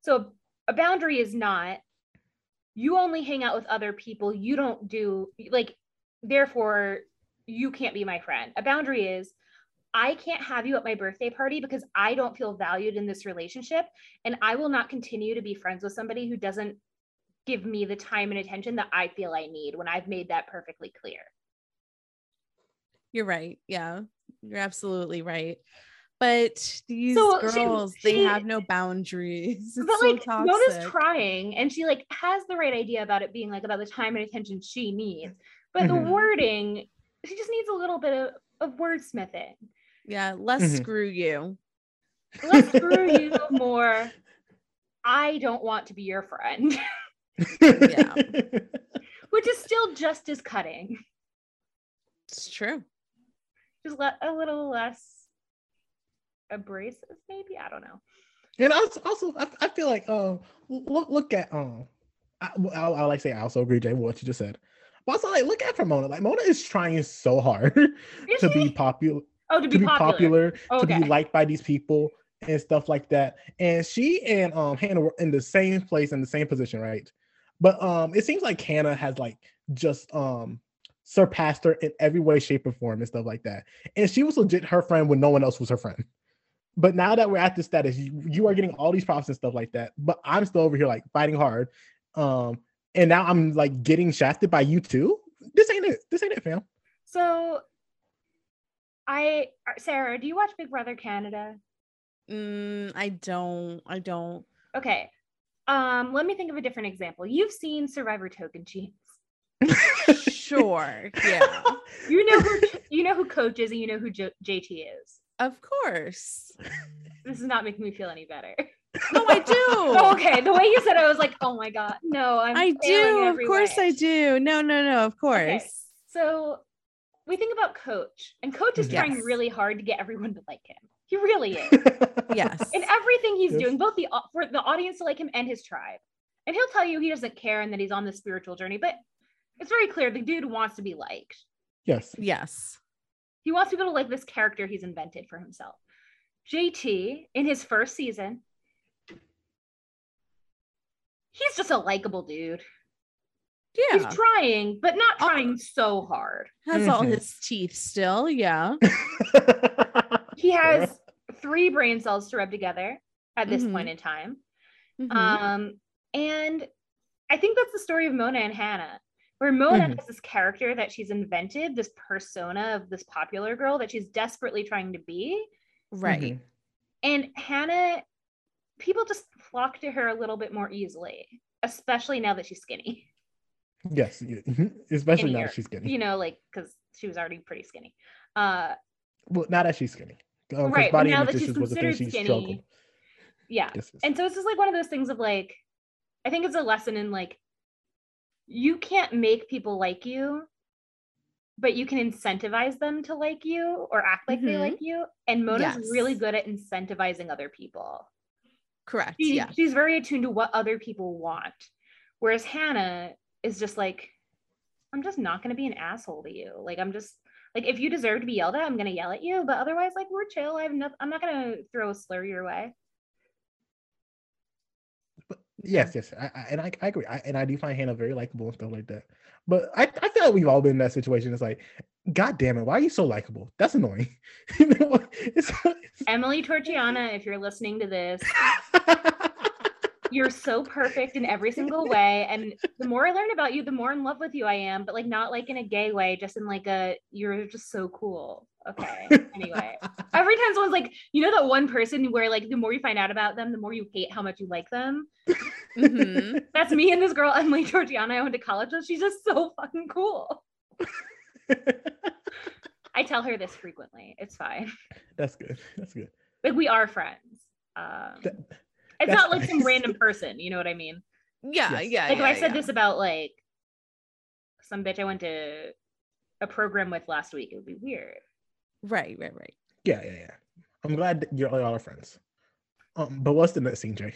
so a boundary is not you only hang out with other people you don't do like therefore you can't be my friend a boundary is I can't have you at my birthday party because I don't feel valued in this relationship. And I will not continue to be friends with somebody who doesn't give me the time and attention that I feel I need when I've made that perfectly clear. You're right. Yeah, you're absolutely right. But these So she- girls, they she- have no boundaries. It's but so like Mona's toxic. trying and she like has the right idea about it being like about the time and attention she needs. But the wording, she just needs a little bit of, of wordsmithing. yeah, less Mhm. screw you. Let's screw you more. I don't want to be your friend, Yeah. which is still just as cutting. It's true. just let a little less abrasive, maybe. I don't know. And also, also I, I feel like um look look at um I, I, I like say I also agree Jay with what you just said. But also like look at for Mona. Like Mona is trying so hard to be popular oh, to to be, be popular, to Okay. be liked by these people and stuff like that. And she and um Hanna were in the same place in the same position, right? But um it seems like Hanna has like just um surpassed her in every way, shape, or form and stuff like that. And she was legit her friend when no one else was her friend. But now that we're at this status, you, you are getting all these props and stuff like that. But I'm still over here like fighting hard. Um, and now I'm like getting shafted by you too. This ain't it. This ain't it, fam. So, I Sara, do you watch Big Brother Canada? Mm, I don't. I don't. Okay, Um, let me think of a different example. You've seen Survivor Tocantins. Sure. Yeah. You know who you know who Coach is, and you know who J- JT is. Of course. This is not making me feel any better. No, I do. okay, the way you said it, I was like, oh my god, no, I'm. I do. Of course way. I do. No, no, no. Of course. So we think about Coach, and Coach is trying really hard to get everyone to like him. He really is. Yes. in everything he's Yes. doing, both the for the audience to like him and his tribe. And he'll tell you he doesn't care and that he's on this spiritual journey, but it's very clear the dude wants to be liked. yes. Yes. He wants people to like this character he's invented for himself. JT in his first season, he's just a likable dude. Yeah. He's trying, but not trying so hard. Has all Mhm. his teeth still. Yeah. He has three brain cells to rub together at this Mhm. point in time. Mhm. Um, and I think that's the story of Mona and Hanna, where Mona Mhm. has this character that she's invented, this persona of this popular girl that she's desperately trying to be. right. Mhm. And Hanna, people just flock to her a little bit more easily, especially now that she's skinny. Yes. yeah, mhm. Especially now Skinnier. that she's skinny. You know, like because she was already pretty skinny. Uh, well, not that she's skinny. Um, 'cause Right, but Body now that she's issues was a thing considered skinny, struggled. yeah. Yes, yes. And so it's just like one of those things of like, I think it's a lesson in like, you can't make people like you, but you can incentivize them to like you or act like they Mhm. like you. And Mona's Yes. really good at incentivizing other people. Correct. She, Yeah. She's very attuned to what other people want. Whereas Hanna is just like, I'm just not going to be an asshole to you. Like, I'm just like, if you deserve to be yelled at, I'm going to yell at you. But otherwise, like, we're chill. I have no, I'm not going to throw a slur your way. But yes, yes, I, I, and I, I agree, I, and I do find Hanna very likable and stuff like that. But I, I feel like we've all been in that situation. It's like, God damn it, why are you so likable? That's annoying. You know, it's, Emily Torchiana, if you're listening to this, it's- you're so perfect in every single way. And the more I learn about you, the more in love with you I am, but like not like in a gay way, just in like a you're just so cool. Okay. Anyway, every time someone's like, you know, that one person where like the more you find out about them, the more you hate how much you like them. Mhm. That's me and this girl, Emily Georgiana, I went to college with. She's just so fucking cool. I tell her this frequently. It's fine. That's good. That's good. Like we are friends. Um, That- it's not like some random person, you know what I mean? Yeah. Yes. Yeah. like yeah, if I said yeah. this about like some bitch I went to a program with last week, it would be weird. Right. Right. Right. Yeah, yeah, yeah. I'm glad that you're all our friends. Um, but what's the next scene, Jay?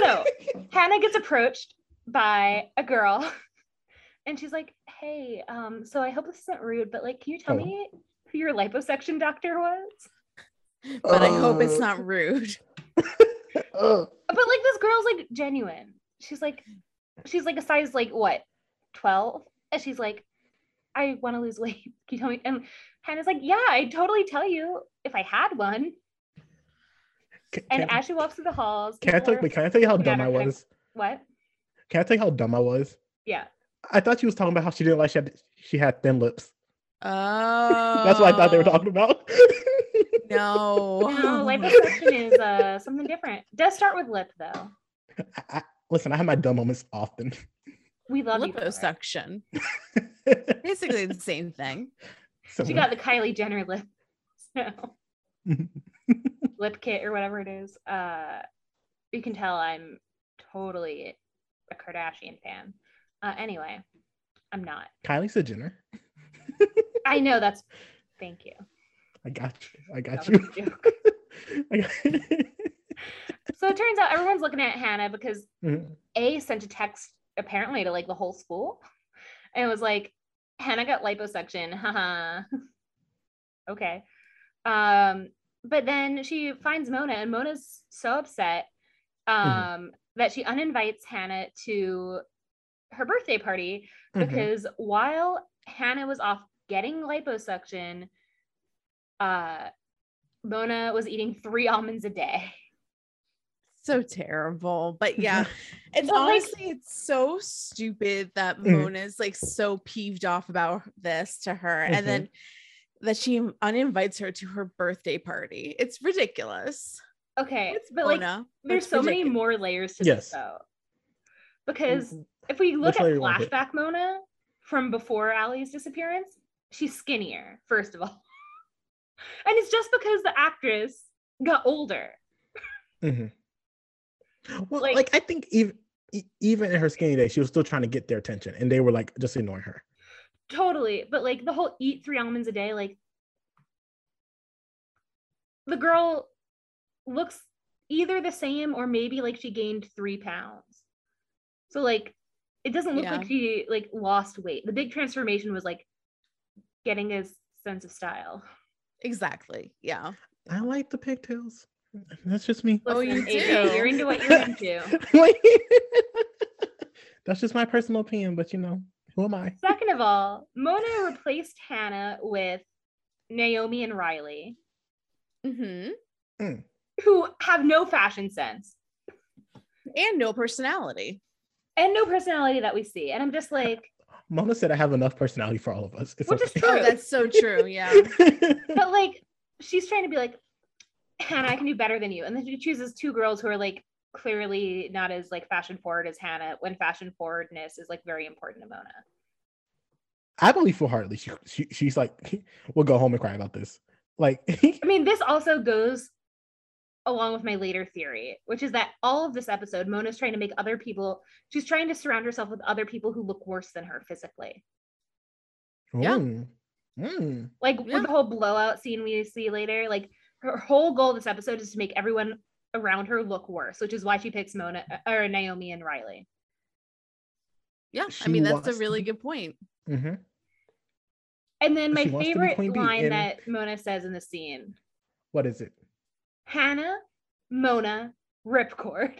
So Hanna gets approached by a girl and she's like, Hey, um, so I hope this isn't rude, but like, can you tell Oh. me who your liposuction doctor was? But I hope it's Uh, not rude. uh, But like this girl's like genuine. She's like, she's like a size like what, 12? And she's like, I want to lose weight. Can you tell me? And Hanna's like, Yeah, I'd totally tell you if I had one. can, And can, as she walks through the halls, can I tell, are- wait, can I tell you how dumb I can I- was? what? Can I tell you how dumb I was? Yeah. I thought she was talking about how she didn't like she had she had thin lips. Oh. That's what I thought they were talking about. No. No, liposuction is uh something different. Does start with lip though. I, I, listen, I have my dumb moments often. We love you. for. Liposuction. Basically the same thing. So, She got the Kylie Jenner lip. So lip kit or whatever it is. Uh you can tell I'm totally a Kardashian fan. Uh anyway, I'm not. Kylie's a Jenner. I know that's thank you. I got you. I got you. I got So it turns out everyone's looking at Hanna because Mhm. A sent a text apparently to like the whole school. And it was like, Hanna got liposuction. Haha. okay. Um, but then she finds Mona, and Mona's so upset um Mhm. that she uninvites Hanna to her birthday party Mhm. because while Hanna was off getting liposuction, uh Mona was eating three almonds a day. So terrible. But yeah, it's But, like- honestly, it's so stupid that Mhm. Mona's like so peeved off about this to her. Mhm. And then that she uninvites her to her birthday party. It's ridiculous. Okay, It's but like Mona. there's It's so many more layers to Yes. this though. Because Mm, if we look Which at layer you wanna hit? flashback Mona from before Ali's disappearance, she's skinnier, first of all. And it's just because the actress got older. mhm. Well, Like- like, I think even even in her skinny days, she was still trying to get their attention, and they were like just ignoring her. Totally. But like the whole eat three almonds a day, like the girl looks either the same or maybe like she gained three pounds. So like it doesn't look Yeah. like she like lost weight. The big transformation was like getting a sense of style. Exactly. Yeah. I like the pigtails. That's just me. Oh, you do. You're into what you're into. That's just my personal opinion, but you know, who am I? Second of all, Mona replaced Hanna with Naomi and Riley, Mm-hmm. who have no fashion sense And no personality. and no personality that we see. And I'm just like, Mona said I have enough personality for all of us. It's Which is true. Oh, that's so true. Yeah. but like, she's trying to be like, Hanna, I can do better than you. And then she chooses two girls who are like clearly not as like fashion forward as Hanna, when fashion forwardness is like very important to Mona. I believe full heartedly. She, she she's like, we'll go home and cry about this. Like, I mean, this also goes along with my later theory, which is that all of this episode, Mona's trying to make other people, she's trying to surround herself with other people who look worse than her physically. Yeah. mm. Like Yeah. with the whole blowout scene we see later, like her whole goal this episode is to make everyone around her look worse, which is why she picks Mona or Naomi and Riley. Yeah. I mean, that's a really good point. hmm And then my She wants to be favorite line and- that Mona says in the scene What is it? Hanna, Mona, Ripcord.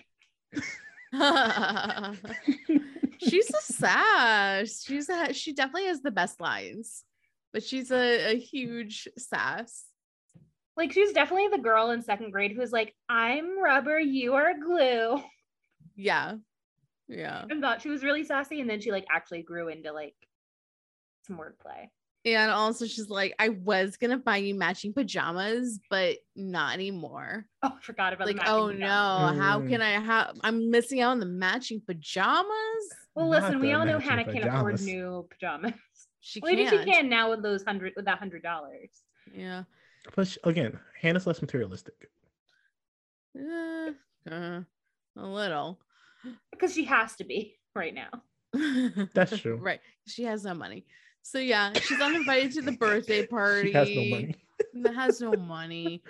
she's a sass. She's a she definitely has the best lines, but she's a, a huge sass. Like she's definitely the girl in second grade who's like, I'm rubber, you are glue. Yeah. Yeah. And thought she was really sassy. And then she like actually grew into like some wordplay. And also she's like, I was gonna buy you matching pajamas, but not anymore. Oh, I forgot about Like, matching oh pajamas. no, how Mm. can I have I'm missing out on the matching pajamas? Well, Not listen, we all know matching Hanna can't afford new pajamas. She Well, can't. she can now with those hundred with that hundred dollars. Yeah. But again, Hanna's less materialistic. Eh, uh, a little. Because she has to be right now. That's true. right. She has no money. So yeah, she's uninvited to the birthday party. She has no money. that has no money.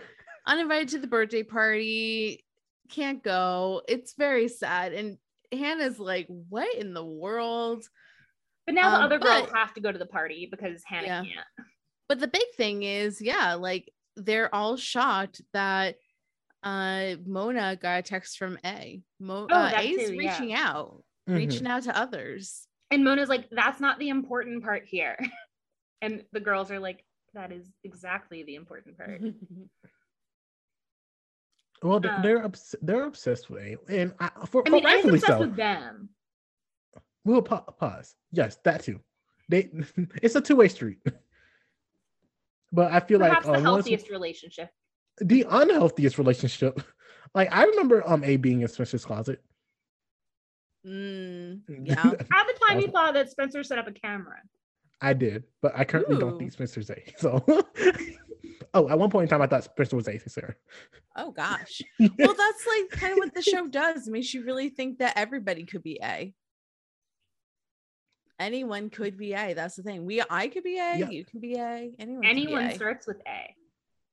Uninvited to the birthday party, can't go. It's very sad. And Hanna's like, what in the world? But now the Um, other girls but- have to go to the party because Hanna Yeah. can't. But the big thing is, yeah, like they're all shocked that uh Mona got a text from A. Mo Oh, uh, A's too, yeah. reaching out, Mhm. reaching out to others. And Mona's like, that's not the important part here. And the girls are like, that is exactly the important part. Well, they're Uh, they're, obs- they're obsessed with A, and I, for, I for mean, I'm obsessed so. with them. We'll pa- pause. Yes, that too. They, it's a two way street. But I feel Perhaps like the uh, once- healthiest relationship. the unhealthiest relationship. Like I remember um A being in Spencer's closet. Mm, yeah. At the time, you thought that Spencer set up a camera. I did, but I currently don't think Spencer's A. So, oh, at one point in time, I thought Spencer was A. Sara. Oh gosh. Well, that's like kind of what the show does. It makes you really think that everybody could be A. Anyone could be A. That's the thing. We I could be A, Yeah. you can be A, anyone. Anyone can starts with A.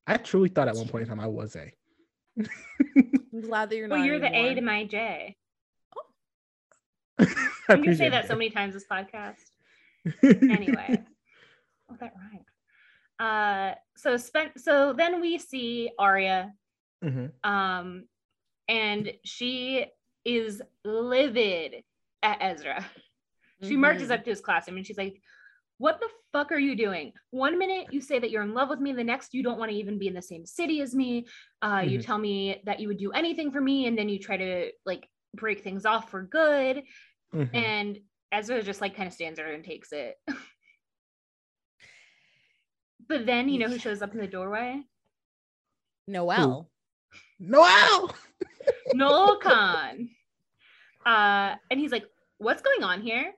I truly thought at one point in time I was A. A. I'm glad that you're not. Well, you're the A to my J. I I'm gonna say appreciate that so many times this podcast. Anyway. oh, that rhymed. Uh, so spent. So then we see Aria, Mhm. um, and she is livid at Ezra. She marches up to his classroom and she's like, What the fuck are you doing? One minute you say that you're in love with me, the next you don't want to even be in the same city as me. Uh, You Mhm. tell me that you would do anything for me, and then you try to like break things off for good. Mhm. And Ezra just like kind of stands there and takes it. but then you know who shows up in the doorway? Noelle. Noel. Noel Khan. Uh, and he's like, What's going on here?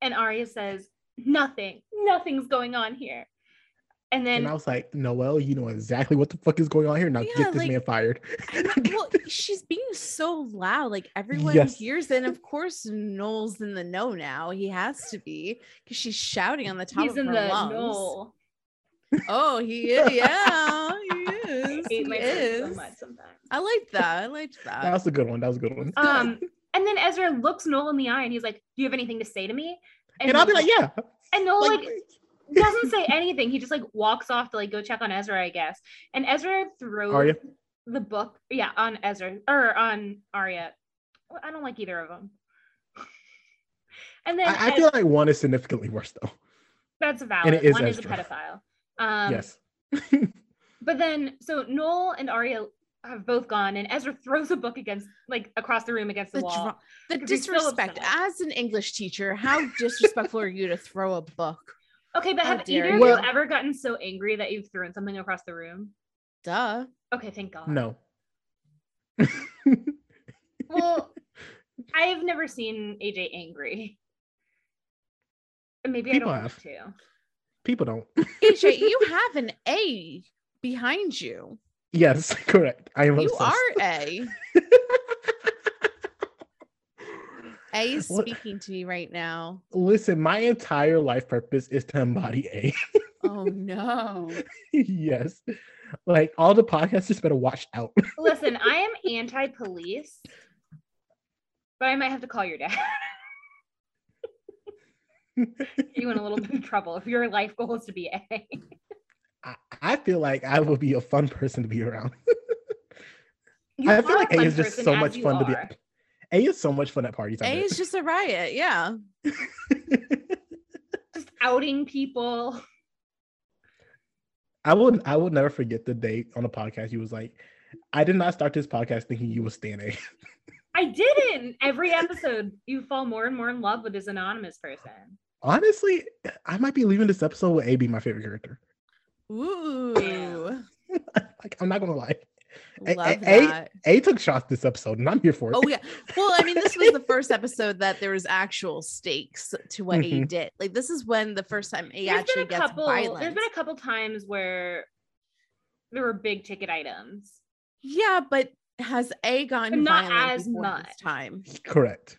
And Aria says, Nothing. Nothing's going on here. And then And I was like, Noel, you know exactly what the fuck is going on here. Now Yeah, get this like- man fired. well, she's being so loud. Like everyone Yes. hears, and of course, Noel's in the know now. He has to be because she's shouting on the top he's of in her the lungs. Noel. Oh, he is. Yeah, he I is. hate He my friends so is. much. I like that. I liked that that. was a good one. That was a good one. Um, and then Ezra looks Noel in the eye and he's like, Do you have anything to say to me? and I'll be like, yeah. and Noel Like, like doesn't say anything. He just like walks off to like go check on Ezra, I guess. And Ezra throws Aria? the book, yeah, on Ezra or on Aria. I don't like either of them. And then I, I Ez- feel like one is significantly worse though. that's valid. it is One is a pedophile. Um, yes. But then, so Noel and Aria have both gone, and Ezra throws a book against, like, across the room against the, The, wall. dra- the Because he's so disrespect. As an English teacher, how disrespectful are you to throw a book? Okay, but How have either you. of you ever gotten so angry that you've thrown something across the room? Duh. Okay, thank God. No. Well, I've never seen AJ angry. Maybe People I don't have. have to. People don't. AJ, you have an A behind you. Yes, correct. I am You obsessed. are A. A is speaking to me right now. Listen, my entire life purpose is to embody A. Oh no. yes. Like all the podcasters better watch out. Listen, I am anti-police, but I might have to call your dad. you in a little bit of trouble if your life goal is to be A. I, I feel like I will be a fun person to be around. You I feel like A is just so much you fun to be. Are. A is so much fun at parties. I A bet. is just a riot. Yeah. Just outing people. I will. I will never forget the day on the podcast. You was like, "I did not start this podcast thinking you was Stan A." I didn't. Every episode, you fall more and more in love with this anonymous person. Honestly, I might be leaving this episode with A being my favorite character. Ooh. like, I'm not gonna lie. A- Love A- A- that. A took shots this episode, and I'm here for it. Oh yeah. Well, I mean, this was the first episode that there was actual stakes to what A Mhm. did. Like this is when the first time A There's actually been a gets couple. violent. There's been a couple times where there were big ticket items. Yeah, but has A gotten Not as much. this time? Correct.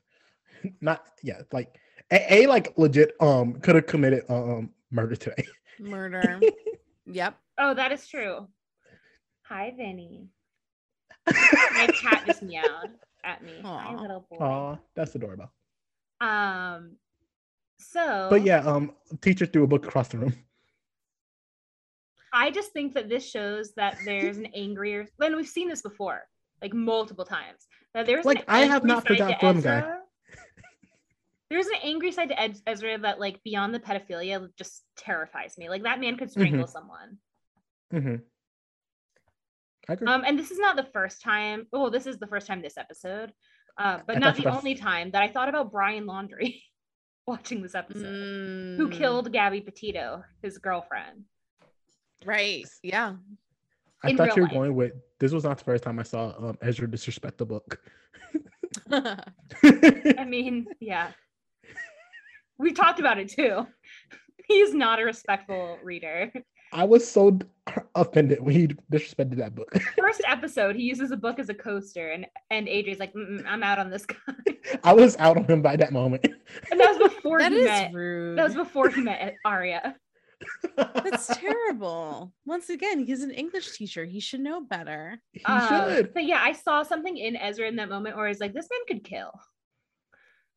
Not yeah, like A, A like legit um could have committed um murder today. Murder. yep. Oh, that is true. Hi, Vinny. My cat just meowed at me. Hi, little boy. Aw, that's adorable. Um. So, But yeah, um teacher threw a book across the room. I just think that this shows that there's an angrier. And we've seen this before, like multiple times. That there's Like, I have not forgot Film Guy. There's an angry side to Ez- Ezra that, like, beyond the pedophilia, just terrifies me. Like that man could strangle someone. Mm-hmm. I agree. Um, and this is not the first time. Well, this is the first time this episode, uh, but I not the about- only time that I thought about Brian Laundrie watching this episode. Who Mm, killed Gabby Petito, his girlfriend? Right. Yeah. I in thought you were life. going with this was not the first time I saw um Ezra disrespect the book. I mean, yeah. We talked about it too. He's not a respectful reader. I was so offended when he disrespected that book. First episode, he uses a book as a coaster, and and AJ's like, "I'm out on this guy," I was out on him by that moment. and that was before that he is met. rude. That was before he met Aria. That's terrible. Once again, he's an English teacher. He should know better. he Um, should. But yeah, I saw something in Ezra in that moment where I was like, "This man could kill."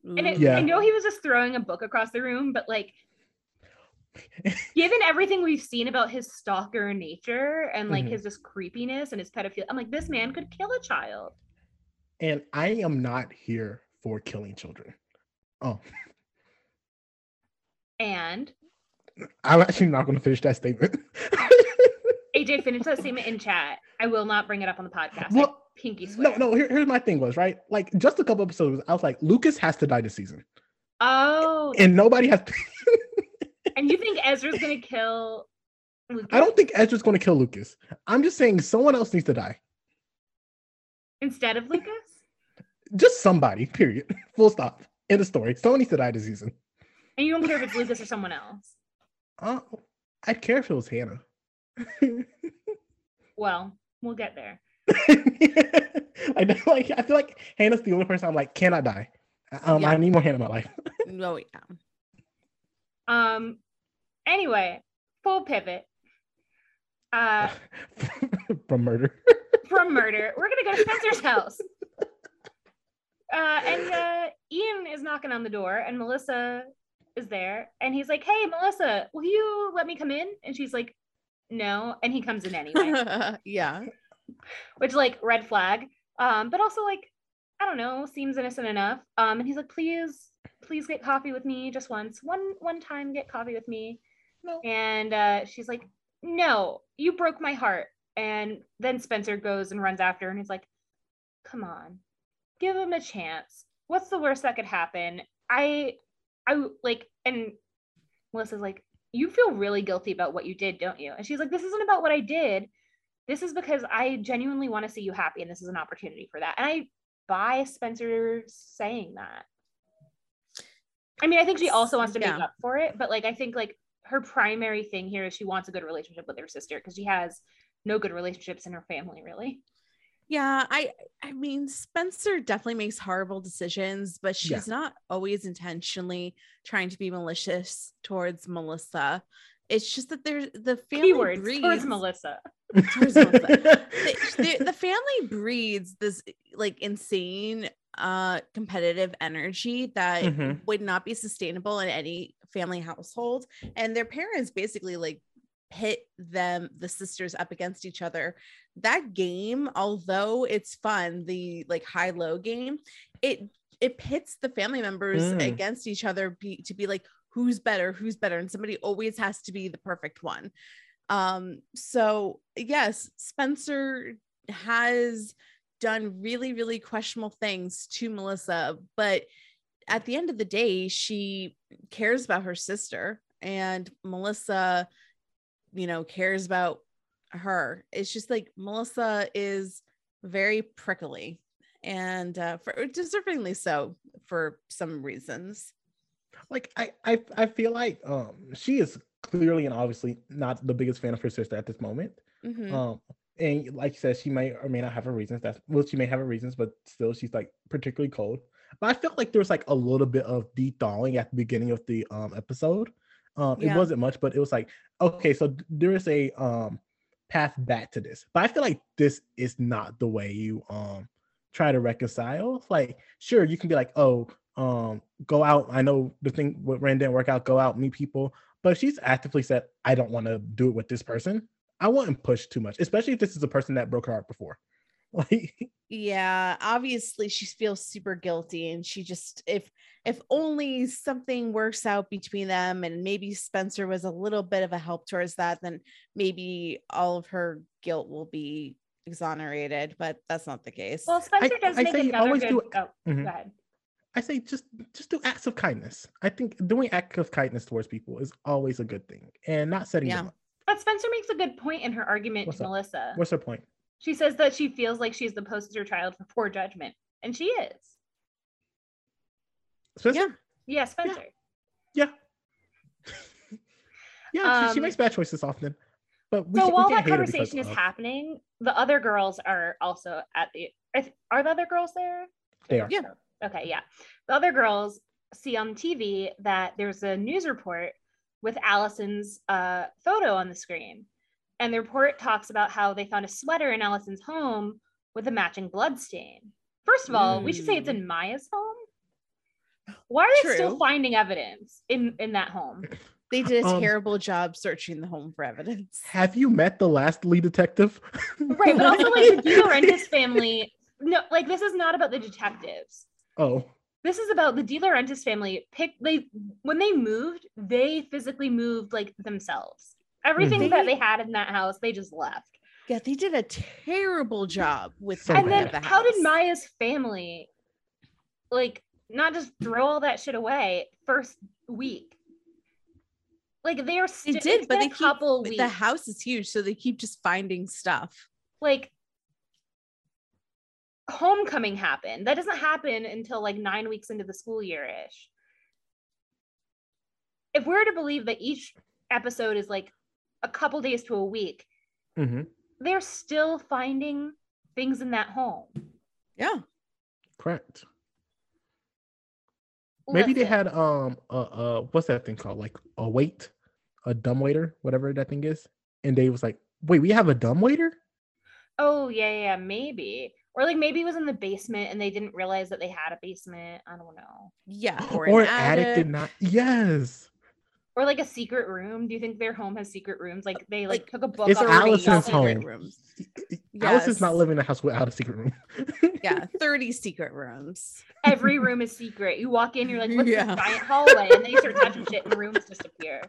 And it, Yeah. I know he was just throwing a book across the room, but like, given everything we've seen about his stalker nature and like Mhm. his just creepiness and his pedophilia, I'm like, this man could kill a child. And I am not here for killing children. Oh, And I'm actually not going to finish that statement. AJ finish that statement in chat. I will not bring it up on the podcast. I Well, pinky swear. no, no. Here, here's my thing was right. Like just a couple episodes, I was like, Lucas has to die this season, Oh, and nobody has. and you think Ezra's gonna kill? Lucas? I don't think Ezra's going to kill Lucas. I'm just saying someone else needs to die. instead of Lucas? Just somebody, period. Full stop. End of story. Someone needs to die this season. And you don't care if it's Lucas or someone else. Uh, I'd care if it was Hanna. Well, we'll get there. I know, like I feel like Hanna's the only person I'm like, can I die? Um, Yeah. I need more Hanna in my life. Oh yeah. Um anyway, full pivot. Uh From murder. from murder. We're gonna go to Spencer's house. Uh, and uh, Ian is knocking on the door, and Melissa is there, and he's like, "Hey, Melissa, will you let me come in?" And she's like, "No," and he comes in anyway, yeah. which like red flag. Um, but also like, I don't know, seems innocent enough. Um, and he's like, "Please, please get coffee with me just once, one one time, get coffee with me." No. And uh, she's like, "No, you broke my heart." And then Spencer goes and runs after her, and he's like, "Come on, give him a chance. What's the worst that could happen?" I, I like, and Melissa's like, "You feel really guilty about what you did, don't you?" And she's like, "This isn't about what I did. This is because I genuinely want to see you happy, and this is an opportunity for that." And I buy Spencer saying that. I mean, I think she also wants to make Yeah. up for it, but like, I think like her primary thing here is she wants a good relationship with her sister because she has no good relationships in her family, really. Yeah, I I mean Spencer definitely makes horrible decisions, but she's Yeah. not always intentionally trying to be malicious towards Melissa. It's just that there's the family Keywords breeds towards Melissa. Towards Melissa. the, the, the family breeds this like insane uh competitive energy that Mhm. would not be sustainable in any family household and their parents basically like pit them the sisters up against each other that game although it's fun the like high low game it it pits the family members Mm. against each other be, to be like who's better who's better and somebody always has to be the perfect one um so yes spencer has done really really questionable things to melissa but at the end of the day she cares about her sister and melissa you know cares about her it's just like melissa is very prickly and uh for deservingly so for some reasons like I, I I feel like um she is clearly and obviously not the biggest fan of her sister at this moment. Mhm. Um and like you said, she may or may not have her reasons. That's well, she may have her reasons, but still she's like particularly cold. But I felt like there was like a little bit of de-thawing at the beginning of the um episode. Um Yeah. it wasn't much, but it was like, okay, so there is a um path back to this. But I feel like this is not the way you um try to reconcile. Like, sure, you can be like, oh, um, go out. I know the thing with Wren didn't work out, go out, meet people. But she's actively said, I don't want to do it with this person, I wouldn't push too much, especially if this is a person that broke her heart before. Like, yeah obviously she feels super guilty and she just if if only something works out between them and maybe spencer was a little bit of a help towards that then maybe all of her guilt will be exonerated but that's not the case Well, Spencer does I make say another always good. do- Oh, Mhm. go ahead. I say just just do acts of kindness. I think doing acts of kindness towards people is always a good thing and not setting them up. But Spencer makes a good point in her argument What's to up? Melissa. What's her point? She says that she feels like she's the poster child for poor judgment, and she is. Spencer? Yeah. Yeah, Spencer. Yeah. Yeah, she, she Um, makes bad choices often. But we, so we while can't that hate her because conversation is of- happening, the other girls are also at the. Are, th- are the other girls there? They are. Yeah. Okay, yeah. The other girls see on TV that there's a news report with Alison's uh, photo on the screen. And the report talks about how they found a sweater in Alison's home with a matching blood stain. First of all, we should say it's in Maya's home. Why are they still finding evidence in, in that home? they did a Um, terrible job searching the home for evidence Have you met the last lead detective? Right, but also like the DiLaurentis family. No, like this is not about the detectives. oh, this is about the DiLaurentis family. Pick they when they moved they physically moved like themselves. Everything Mhm. that they had in that house they just left. Yeah they did a terrible job with So and then the how did maya's family like not just throw all that shit away first week? Like they are they still did but they a keep, couple weeks. the house is huge so they keep just finding stuff. Like homecoming happened. That doesn't happen until like nine weeks into the school year ish. If we're to believe that each episode is like a couple days to a week, hmm they're still finding things in that home. Yeah. Correct. Maybe they had um uh uh what's that thing called? Like a wait, a dumb waiter, whatever that thing is. And they was like, wait, we have a dumb waiter? Oh yeah, yeah, yeah, maybe. Or like maybe it was in the basement and they didn't realize that they had a basement. I don't know. Yeah. Or, Or, an attic did not. Yes. Or like a secret room. Do you think their home has secret rooms? Like they like, Like, took a book. it's off the Alison's shelf and- home. Rooms. Alison's not living in a house without a secret room. Yeah. 30 secret rooms. Every room is secret. You walk in, you're like, what's Yeah. this giant hallway? And then you start touching shit and rooms disappear.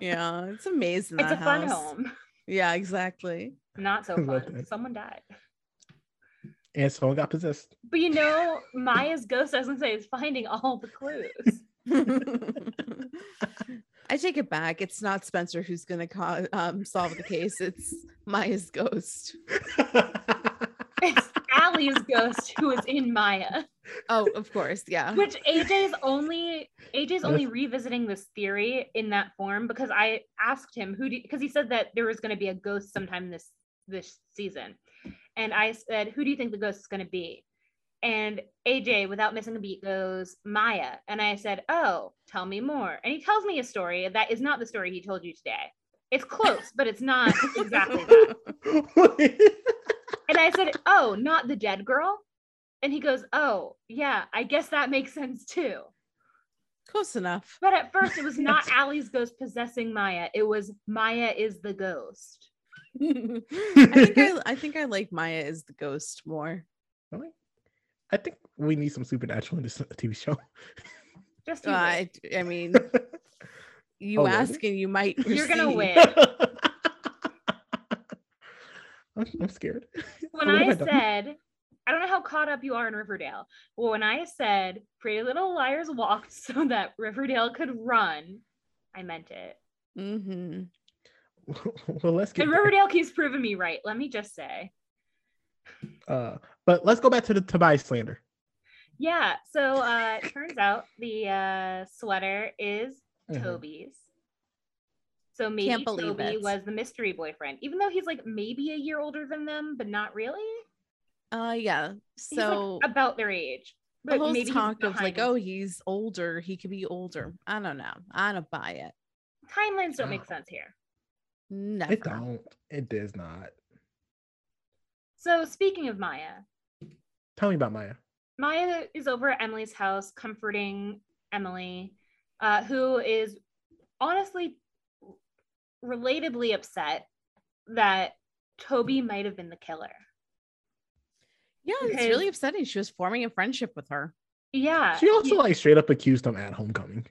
Yeah. It's amazing. It's a that fun home. Yeah, exactly. Not so fun. Someone died. And someone got possessed. But you know, Maya's ghost, I was gonna say, is finding all the clues. I take it back. It's not Spencer who's going to co- um, solve the case. It's Maya's ghost. It's Ali's ghost who is in Maya. Oh, of course. Yeah. Which AJ's only AJ's only revisiting this theory in that form because I asked him who do because he said that there was going to be a ghost sometime this this season, and I said who do you think the ghost is going to be, and AJ without missing a beat goes Maya, and I said oh tell me more, and he tells me a story that is not the story he told you today. It's close, but it's not exactly that. And I said, Oh, not the dead girl? And he goes, Oh, yeah, I guess that makes sense too. Close enough. But at first, it was not Ali's ghost possessing Maya. It was Maya is the ghost. I think I, I think I like Maya as the ghost more. Really? I think we need some supernatural in this TV show. Just Uh. I, I mean, you Oh, really? ask and you might. You're gonna win. I'm, I'm scared. when What have I said, I don't know how caught up you are in Riverdale. Well, when I said Pretty Little Liars walked so that Riverdale could run, I meant it. Mhm. well, let's get And there. Riverdale keeps proving me right. Let me just say. Uh, but let's go back to the Tobias slander. Yeah. So uh it turns out the uh sweater is Mhm. Toby's. So maybe Can't believe Toby it. was the mystery boyfriend, even though he's like maybe a year older than them, but not really. Uh, yeah. He's like, So about their age. the But whole maybe talk of like, his- oh, he's older. He could be older. I don't know. I don't buy it. timelines don't make sense here. Never. It don't. It does not. So speaking of Maya, Tell me about Maya. Maya is over at Emily's house comforting Emily, uh, who is honestly relatably upset that Toby might have been the killer. Yeah, it's because- really upsetting. She was forming a friendship with her. Yeah. She also he- like straight up accused him at homecoming,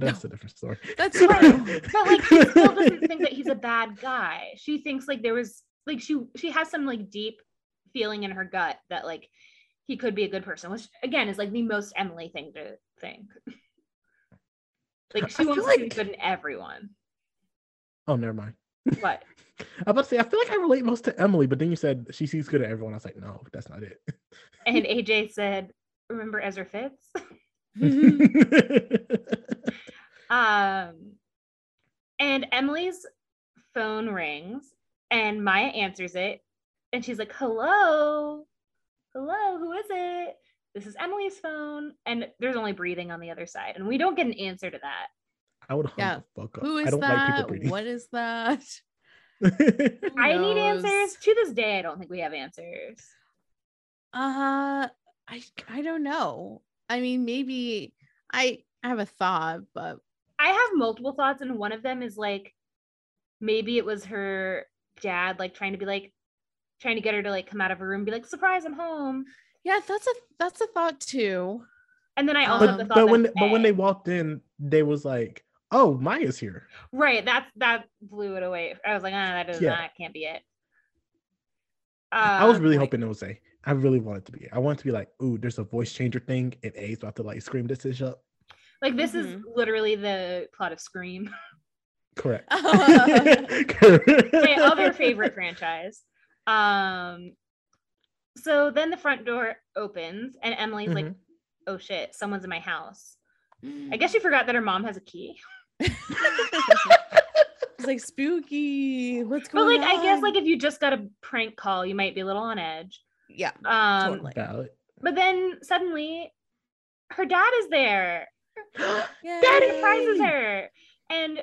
but that's a different story. That's Right. true. but like she still doesn't think that he's a bad guy. She thinks like there was like she she has some like deep feeling in her gut that like he could be a good person, which again is like the most Emily thing to think. Like I she feel wants to be good in everyone. Oh, never mind. What? I was about to say I feel like I relate most to Emily, but then you said she sees good at everyone. I was like, no, that's not it. And AJ said, "Remember Ezra Fitz?" Um, and Emily's phone rings, and Maya answers it, and she's like, "Hello, hello, who is it?" This is Emily's phone, and there's only breathing on the other side, and we don't get an answer to that. I would hung Yeah. the fuck up. Who I don't like people that? breathing. what is that? I need answers to this day. I don't think we have answers. Uh, I I don't know. I mean, maybe I I have a thought, but I have multiple thoughts, and one of them is like, maybe it was her dad, like trying to be like, trying to get her to like come out of her room, and be like, "Surprise, I'm home." yeah, that's a that's a thought too. And then I also have but the thought but that when it's but when they walked in, they was like, "Oh, Maya's here." Right. That's that blew it away. I was like, ah, that is Yeah. not can't be it. I was Um, really like- hoping it was A. I really wanted to be. I wanted to be like, "Ooh, there's a voice changer thing," and A's about to like scream this ish up. Like this is Mhm. literally the plot of Scream, Correct. my other favorite franchise. Um, so then the front door opens and Emily's like, Mhm. oh shit, someone's in my house. I Mm. guess she forgot that her mom has a key. it's like spooky. What's going on? But like, on? I guess like if you just got a prank call, you might be a little on edge. yeah, Um, Totally. But then suddenly, her dad is there. Yay. surprises her. And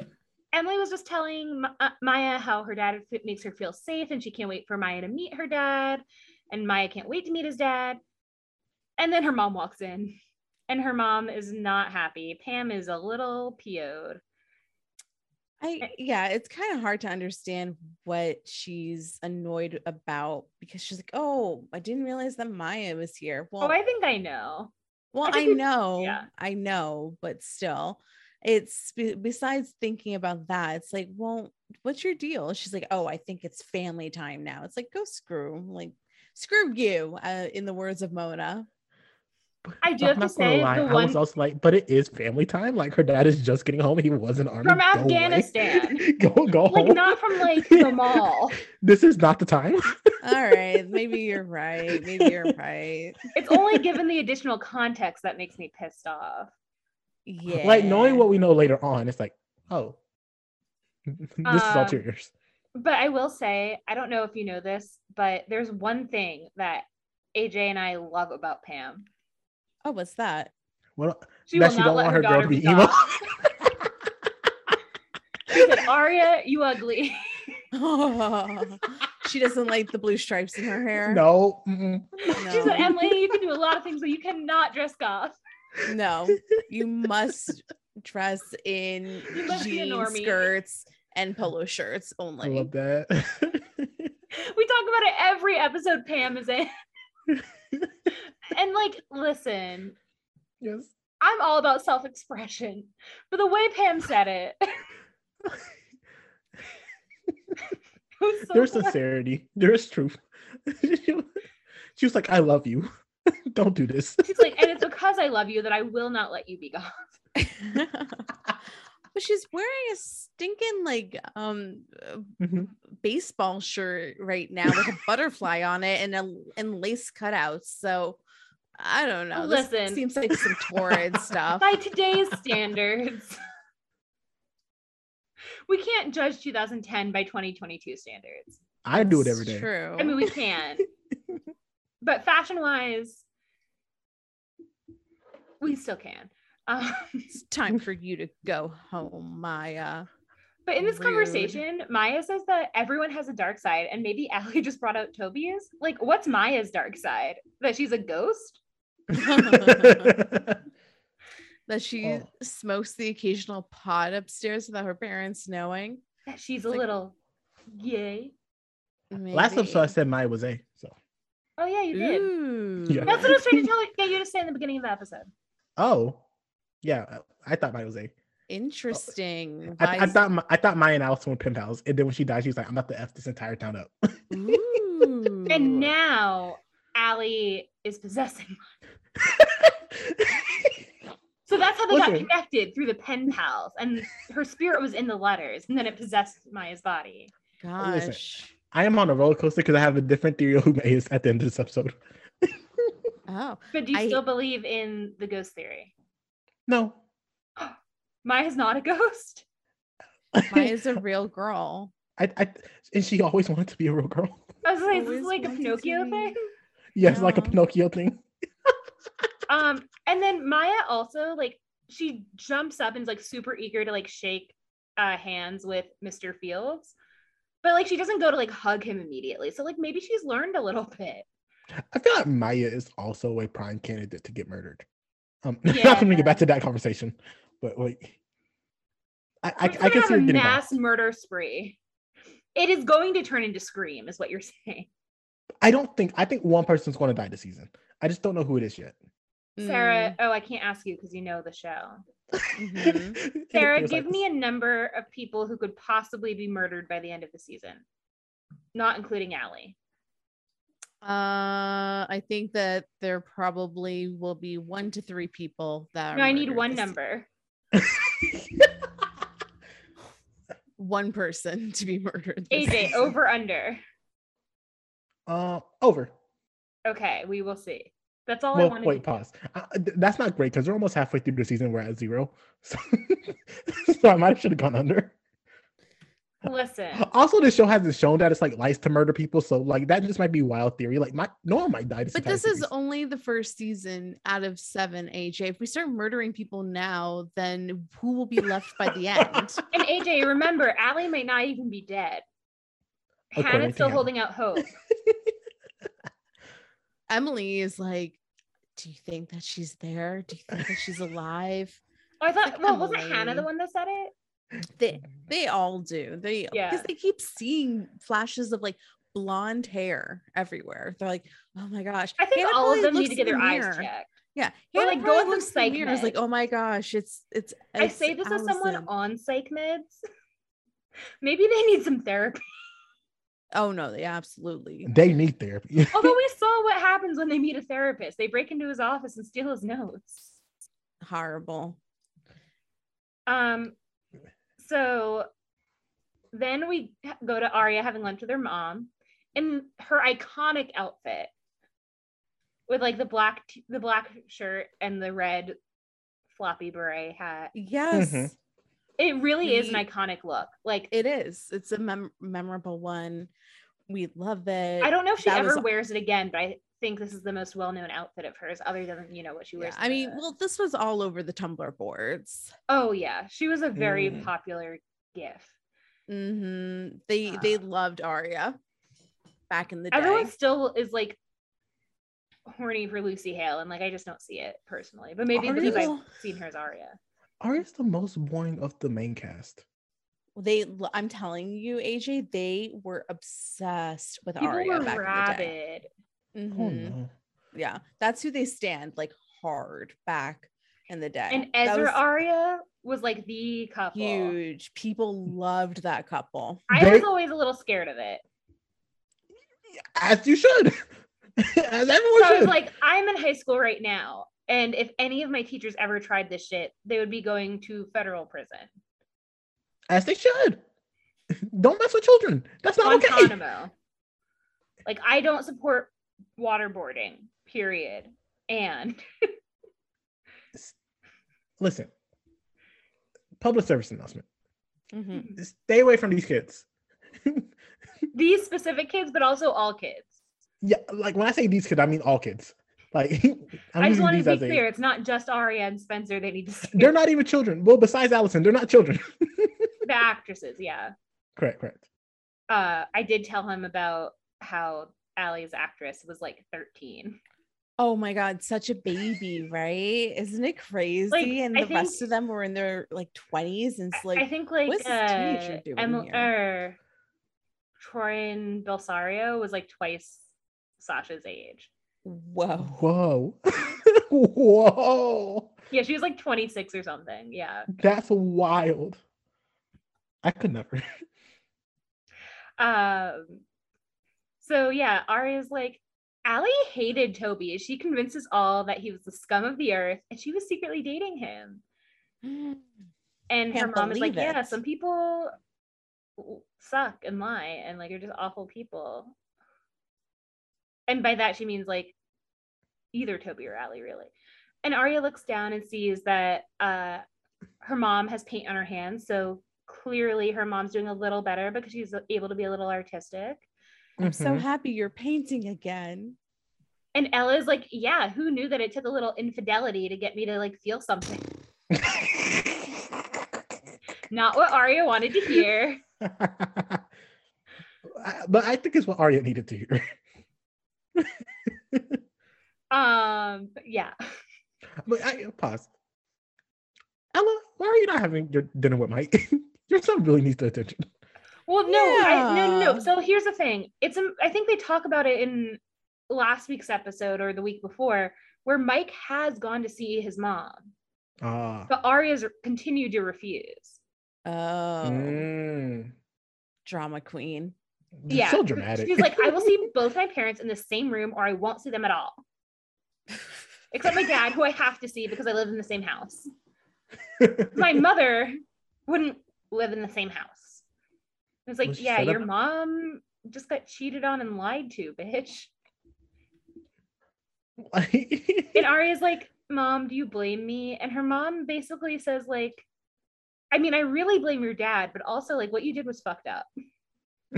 Emily was just telling uh, Maya how her dad makes her feel safe and she can't wait for Maya to meet her dad. And Maya can't wait to meet his dad. And then her mom walks in and her mom is not happy. Pam is a little PO'd. I yeah, it's kind of hard to understand what she's annoyed about because she's like, "Oh, I didn't realize that Maya was here." Well, oh, I think I know. Well, I know, yeah. I know, but still, it's besides thinking about that, it's like, well, what's your deal? She's like, "Oh, I think it's family time now." It's like, go screw, like, screw you, uh, in the words of Mona. I do I'm have to say, lie, the I one was also like, but it is family time. Like her dad is just getting home. He was in army from Go. Afghanistan, go go like home. not from like the mall. This is not the time. All right, maybe you're right. Maybe you're right. It's only given the additional context that makes me pissed off. Yeah, Like knowing what we know later on, it's like, oh, this is all Um, tears. But I will say, I don't know if you know this, but there's one thing that AJ and I love about Pam. Oh, what's that? Well, She that will she not don't let want her her girl to be be emo. She said, Aria, you ugly. she doesn't like the blue stripes in her hair. no, mm-mm. She said, Emily, you can do a lot of things, but you cannot dress goth. no. You must dress in You must jean skirts and polo shirts only. I only. love that. We talk about it every episode Pam is in. and like, listen, yes. I'm all about self-expression, but the way Pam said it, it so There's funny. sincerity. There's truth. she was like, I love you. Don't do this. She's like, and it's because I love you that I will not let you be gone. but she's wearing a stinking like um uh, Mhm. baseball shirt right now with a butterfly on it and a and lace cutouts. So I don't know. This Listen. seems like some torrid stuff. By today's standards, we can't judge 2010 by 2022 standards. I do it every day. True. I mean, we can, but fashion-wise, we still can. Um, it's time for you to go home, Maya. but in this Rude. conversation, Maya says that everyone has a dark side, and maybe Ali just brought out Toby's. Like, what's Maya's dark side? That she's a ghost? that she Oh. smokes the occasional pot upstairs without her parents knowing. That she's a Like- little gay? Last episode I said Maya was A. So Oh yeah, you did. Ooh. Yeah. That's what I was trying to tell you. get you to say in the beginning of the episode. oh yeah, I thought Maya was A. Interesting. I, I thought Ma- I thought Maya and Alice were pen pals, and then when she died, she was like, "I'm about to f this entire town up." Ooh. And now Ali is possessing. So that's how they got connected through the pen pals, and her spirit was in the letters, and then it possessed Maya's body. Listen. Gosh. I am on a roller coaster because I have a different theory of who May is at the end of this episode. Oh, But do you I- still believe in the ghost theory? No, Maya's not a ghost. Maya's a real girl. I, I, and she always wanted to be a real girl. I was like, is Always this like a Pinocchio thing? Yes, like a Pinocchio thing. Um, and then Maya also like she jumps up and is like super eager to like shake uh hands with Mr. Fields. But like she doesn't go to like hug him immediately. So like maybe she's learned a little bit. I feel like Maya is also a prime candidate to get murdered. Um, not Yeah. going to get back to that conversation, but like, I, I, I can see a mass murder spree. It is going to turn into Scream, is what you're saying. I don't think. I think one person's going to die this season. I just don't know who it is yet. Sara, oh, I can't ask you because you know the show. Mhm. Sara, give me a number of people who could possibly be murdered by the end of the season, not including Ali. Uh, I think that there probably will be one to three people that. No, I need one number. One person to be murdered. AJ, season. over under. Uh, over. Okay, we will see. That's all I wanted. wait, to pause. Uh, th- that's not great because we're almost halfway through the season. We're at zero, so, so I might should have gone under. Listen, Also, this show hasn't shown that it's like likes to murder people, so like that just might be wild theory. Like, my no one might die. This But entire this is only the first season out of seven, AJ. If we start murdering people now, then who will be left by the end? and AJ, remember, Ali might not even be dead. According Hanna's to still Hanna. holding out hope. Emily is like, Do you think that she's there? Do you think that she's alive? Oh, I thought, like well, wasn't Hanna the one that said it? They mm-hmm. they all do. They Yeah. because they keep seeing flashes of like blonde hair everywhere. They're like, oh my gosh. I think Hanna all of them need to get in their the eyes mirror. checked. Yeah. Or, Hanna like, go probably with some looks psych mirror, is like, oh my gosh, it's it's I say this as someone on psych meds. Maybe they need some therapy. Oh no, they absolutely. they need therapy. Although we saw what happens when they meet a therapist. They break into his office and steal his notes. Horrible. Um, so then we go to Aria having lunch with her mom in her iconic outfit with like the black t- the black shirt and the red floppy beret hat. Yes, Mhm. It really is an iconic look. Like it is. It's a mem- memorable one. We love it. I don't know if she that ever was- wears it again, but I think this is the most well-known outfit of hers, other than you know what she Yeah, wears. I mean, the- well, this was all over the Tumblr boards. oh yeah, she was a very Mm. popular gif. hmm They they Uh, loved Aria back in the day. Everyone still is like horny for Lucy Hale, and like I just don't see it personally. But maybe because I've seen her as Aria. Aria's the most boring of the main cast. They I'm telling you, AJ, they were obsessed with People Aria were back rabid. in the day. Oh Mhm. no. Yeah, that's who they stand like hard back in the day. And Ezra was Aria was like the couple. huge. People loved that couple. I They- was always a little scared of it. As you should. As everyone So I should. was like, I'm in high school right now. And if any of my teachers ever tried this shit, they would be going to federal prison. As they should. Don't mess with children. That's not okay. Like I don't support waterboarding, period. And Listen. Public service announcement. Mhm. Stay away from these kids. these specific kids, but also all kids. Yeah, like when I say these kids, I mean all kids. Like I'm i just want to be as a- clear. It's not just Aria and Spencer. They need to see They're not even children. Well, besides Alison, they're not children. The actresses. Yeah. correct, correct. Uh, I did tell him about how Ali's actress was like 13. Oh my god, such a baby, right? Isn't it crazy? and I the rest of them were in their like 20s and it's like I think like what's this uh, teenager doing Em- here? er, Troian Bellisario was like twice Sasha's age. whoa. Whoa. Whoa. Yeah, she was like 26 or something. Yeah. That's wild. I could never. Um. So yeah, Aria's like, Ali hated Toby. She convinces all that he was the scum of the earth, and she was secretly dating him. And her Can't mom is like, believe yeah, some people suck and lie and like are just awful people. And by that she means like either Toby or Ali, really. And Aria looks down and sees that uh her mom has paint on her hands. So clearly her mom's doing a little better because she's able to be a little artistic. I'm so Mhm. happy you're painting again. And Ella's like, yeah, who knew that it took a little infidelity to get me to like feel something? Not what Aria wanted to hear. But I think it's what Aria needed to hear. Um, yeah. But I pause. Ella, why are you not having your dinner with Mike? Your son really needs the attention. Well, no, I, no, no, no. So here's the thing. It's um, I think they talk about it in last week's episode or the week before, where Mike has gone to see his mom, Ah. but Aria's continued to refuse. Oh, Mm. drama queen. Yeah, So dramatic. She's like, I will see both my parents in the same room, or I won't see them at all, except my dad, who I have to see because I live in the same house. My mother wouldn't live in the same house. It's like, Was she yeah, your up- mom just got cheated on and lied to, bitch. Like, And Aria's like, Mom, do you blame me? And her mom basically says, like, I mean, I really blame your dad, but also like what you did was fucked up.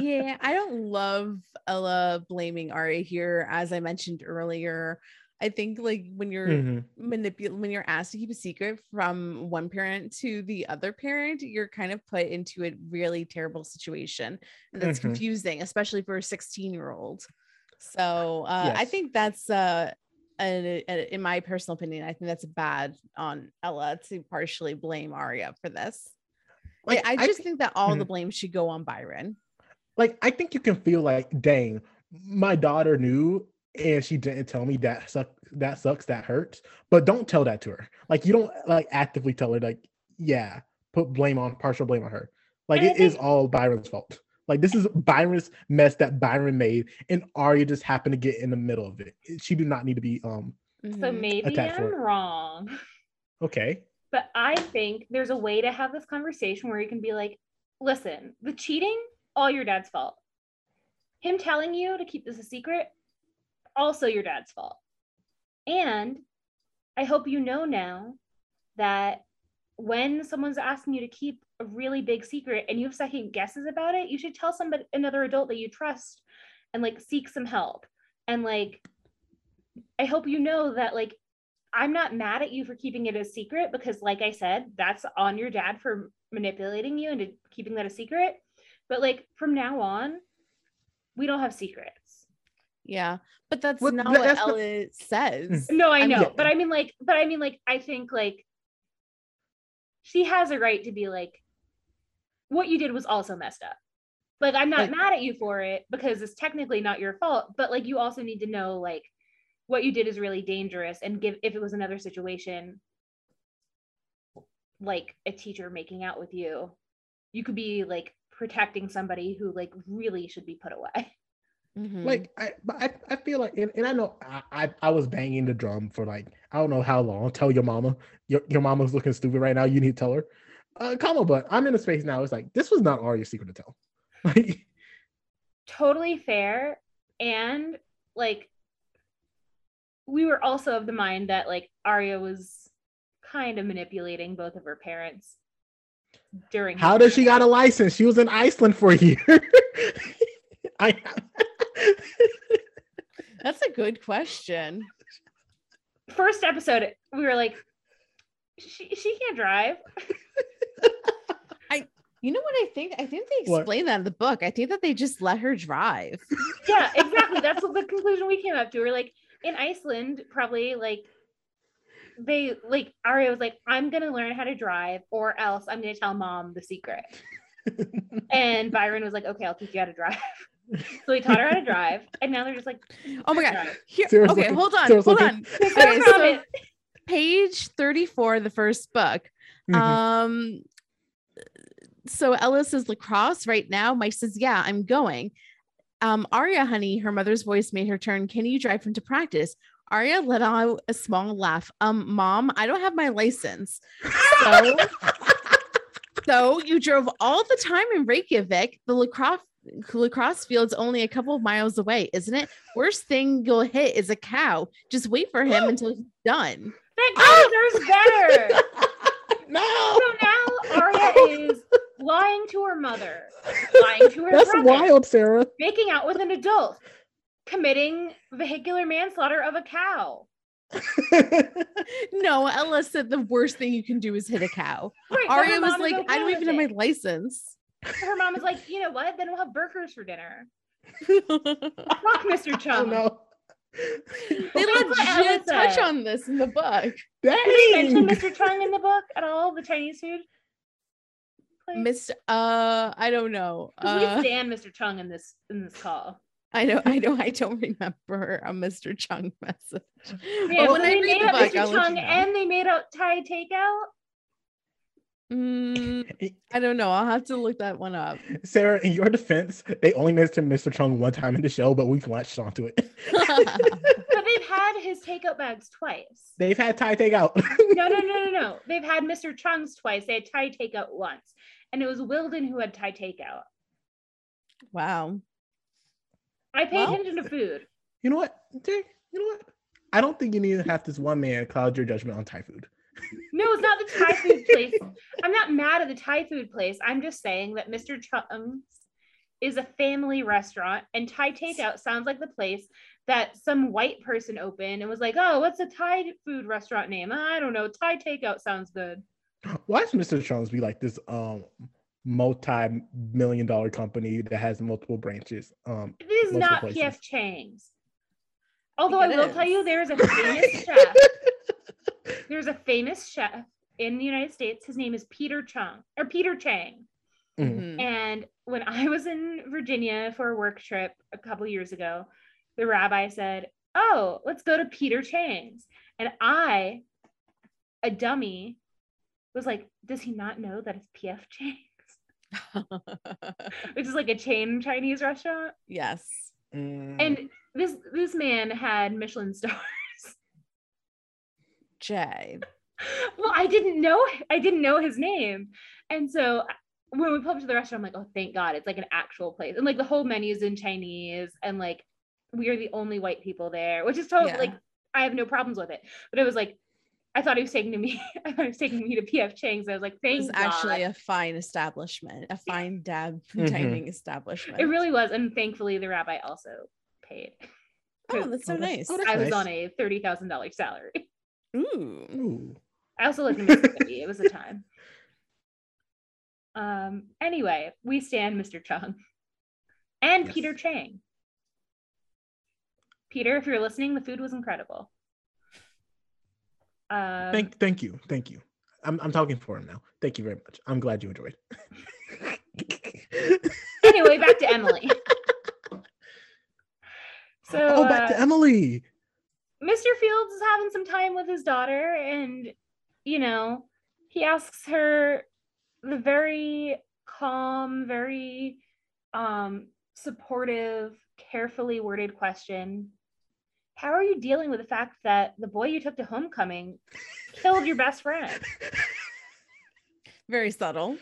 yeah, I don't love Ella blaming Aria here. As I mentioned earlier, I think like when you're Mhm. manipul when you're asked to keep a secret from one parent to the other parent, you're kind of put into a really terrible situation. And that's Mhm. confusing, especially for a 16 year old. So uh, I think that's uh a, a- in my personal opinion, I think that's bad on Ella to partially blame Aria for this. I- Like, I I just thi- think that all the Mhm. blame should go on Byron. like I think you can feel like, dang, my daughter knew and she didn't tell me that suck that sucks, that hurts. But don't tell that to her. Like you don't like actively tell her, like, yeah, put blame on partial blame on her. Like And I it is all Byron's fault. Like this is Byron's mess that Byron made, and Aria just happened to get in the middle of it. She do not need to be um So Mhm. maybe I'm it. wrong. okay. But I think there's a way to have this conversation where you can be like, listen, the cheating, all your dad's fault. Him telling you to keep this a secret, also your dad's fault. And I hope you know now that when someone's asking you to keep a really big secret and you have second guesses about it, you should tell somebody another adult that you trust and like seek some help. And like I hope you know that like I'm not mad at you for keeping it a secret because, like I said, that's on your dad for manipulating you into keeping that a secret. But like from now on, we don't have secrets. Yeah, but that's Well, not tha- what that's the- Ella says. No, I I'm know, but I mean, like, but I mean, like, I think like she has a right to be like, what you did was also messed up. Like, I'm not Like- mad at you for it because it's technically not your fault, but like, you also need to know like what you did is really dangerous and give if it was another situation like a teacher making out with you you could be like protecting somebody who like really should be put away Mhm. Like I, but I, I feel like, and, and I know I, I, I was banging the drum for like I don't know how long. Tell your mama, your your mama's looking stupid right now. You need to tell her. Uh, come on, but I'm in a space now. It's like this was not Aria's secret to tell. Like, totally fair and like we were also of the mind that like Aria was kind of manipulating both of her parents during how does she got a license? She was in Iceland for a year. I. That's a good question. first episode we were like she, she can't drive I You know what I think? I think they What? explain that in the book. I think that they just let her drive. yeah exactly that's what the conclusion we came up to we're like in iceland probably like they like Aria was like i'm gonna learn how to drive or else i'm gonna tell mom the secret and byron was like okay i'll teach you how to drive so we taught her how to drive and now they're just like Oh my god. Here, okay, hold on. Sara's hold looking- on. Okay, so page 34, the first book. Mhm. Um so Ella says lacrosse right now. Mike says, Yeah, I'm going. Um, Aria, honey, her mother's voice made her turn. Can you drive him to practice? Aria let out a small laugh. Um, mom, I don't have my license. So so you drove all the time in Reykjavik. The lacrosse lacrosse field's only a couple of miles away, isn't it? Worst thing you'll hit is a cow. Just wait for him until he's done. that guy ah! deserves better no, so now Aria is lying to her mother lying to her that's brother wild, Sara. making out with an adult committing vehicular manslaughter of a cow No, Ella said the worst thing you can do is hit a cow. right Aria was like, I don't even have my license. Her mom was like you know what then we'll have burgers for dinner they fuck mr oh chum no. That's what Ella legit touch on this in the book. Did they mention Mr. Chung in the book at all? The Chinese food? Mr. Uh, I don't know. 'Cause we Uh, stand Mr. Chung in this in this call. I know, I know, I don't remember a Mr. Chung message. Yeah, but when so I they read made the book, Mr. I'll Chung you know. and they made out Thai takeout. Mm, I don't know. I'll have to look that one up. Sara, in your defense, they only mentioned Mr. Chung one time in the show, but we've latched onto it. But they've had his takeout bags twice. They've had Thai takeout. No, no, no, no, no. They've had Mr. Chung's twice. They had Thai takeout once. And it was Wilden who had Thai takeout. wow. I pay Well- attention to food. You know what, Jay? You know what? I don't think you need to have this one man cloud your judgment on Thai food. No, it's not the Thai food place. I'm not mad at the Thai food place. I'm just saying that Mr. Chum's is a family restaurant, and Thai takeout sounds like the place that some white person opened and was like, "Oh, what's a Thai food restaurant name? I don't know. Thai takeout sounds good." Why does Mr. Chum's be like this um multi-million dollar company that has multiple branches? Um It is multiple not places? PF Chang's. Although I will it tell you, there is a famous chef. There's a famous chef in the United States. His name is Peter Chung or Peter Chang. Mhm. Mhm. And when I was in Virginia for a work trip a couple years ago, the rabbi said, Oh, let's go to Peter Chang's. And I, a dummy, was like, Does he not know that it's PF Chang's? Which is like a chain Chinese restaurant. yes. Mm. And this this man had Michelin stars. Jay. well, I didn't know I didn't know his name. And so when we pulled up to the restaurant, I'm like, oh, thank God, it's like an actual place. And like the whole menu is in Chinese, and like we are the only white people there, which is totally Yeah. like I have no problems with it. But it was like I thought he was taking to me. I thought he was taking me to PF Chang's. I was like, It thank was God. actually a fine establishment, a fine dab Mhm. dining establishment. it really was, and thankfully the rabbi also paid. Oh, that's so Oh, that's- nice. oh, that's I was nice. on a thirty thousand dollars salary. Ooh. Ooh. I also lived in Mississippi. it was a time. Um. Anyway, we stand Mr. Chung and Yes. Peter Chang. Peter, if you're listening, the food was incredible. Um, Thank thank you. Thank you. I'm I'm talking for him now. Thank you very much. I'm glad you enjoyed. anyway, back to Emily. So, oh, back to uh, Emily. Mr. Fields is having some time with his daughter, and you know, he asks her the very calm, very um, supportive, carefully worded question How are you dealing with the fact that the boy you took to homecoming killed your best friend? Very subtle.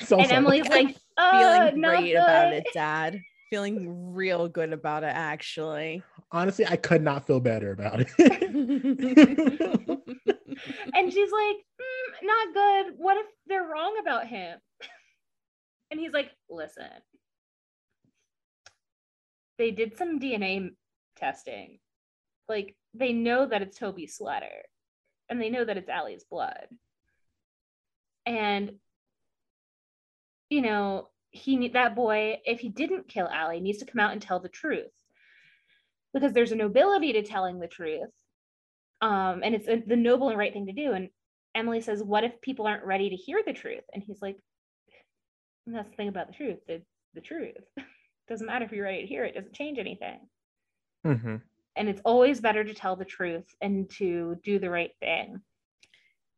So and sorry. Emily's like, uh, Feeling not great about it, Dad. Feeling real good about it, actually. Honestly, I could not feel better about it. And she's like, "Mm, not good. What if they're wrong about him? And he's like, listen, they did some DNA testing. Like, they know that it's Toby Sweater and they know that it's Ali's blood. And, you know, he that boy, if he didn't kill Allie, needs to come out and tell the truth because there's a nobility to telling the truth um, and it's a, the noble and right thing to do. And Emily says, "What if people aren't ready to hear the truth?" And he's like, "That's the thing about the truth. It's the truth. doesn't matter if you're ready to hear it. Doesn't change anything. Mhm. And it's always better to tell the truth and to do the right thing."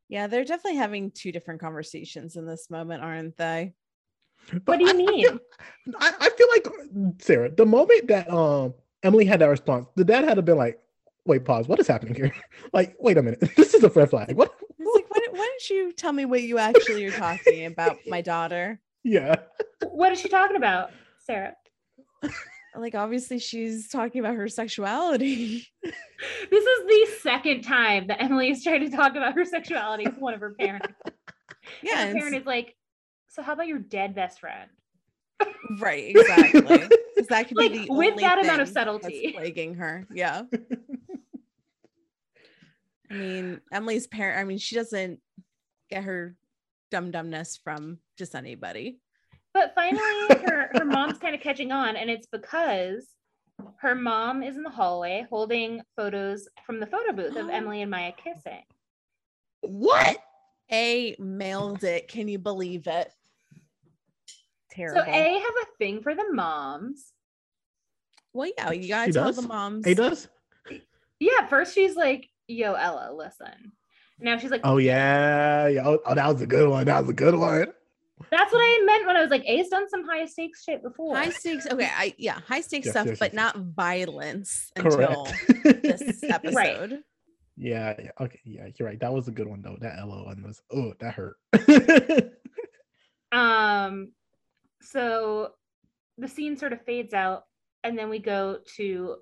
Yeah, they're definitely having two different conversations in this moment, aren't they? But What do you I- I mean? feel- I, I feel like Sarah, the moment that um Emily had that response, the dad had to been like, wait, pause, what is happening here? like, wait a minute, this is a red flag. What? It's like, why, why don't you tell me what you actually are talking about, my daughter? Yeah. What is she talking about, Sarah? Like, obviously, she's talking about her sexuality. This is the second time that Emily is trying to talk about her sexuality with one of her parents. yeah, and and the parent is like, "So how about your dead best friend?" Right, exactly. 'Cause that could Like, be the with only that amount of thing that's subtlety. plaguing her. Yeah. I mean, Emily's parent, I mean, she doesn't get her dumb dumbness from just anybody. But finally, her, her mom's kind of catching on, and it's because her mom is in the hallway holding photos from the photo booth of Emily and Maya kissing. what? A mailed it. Can you believe it? Terrible. So A has a thing for the moms. well, yeah, you gotta She tell does? the moms. A does? Yeah, first she's like, "Yo, Ella, listen." Now she's like, Oh yeah, yeah. Oh, oh, that was a good one. That was a good one. "That's what I meant when I was like, A's done some high stakes shit before." High stakes. Okay, I yeah, high stakes Yes, stuff, yes, but yes, not violence until this episode. Yeah, yeah, okay, yeah, you're right. That was a good one though. That LO one was oh, that hurt. Um, so the scene sort of fades out, and then we go to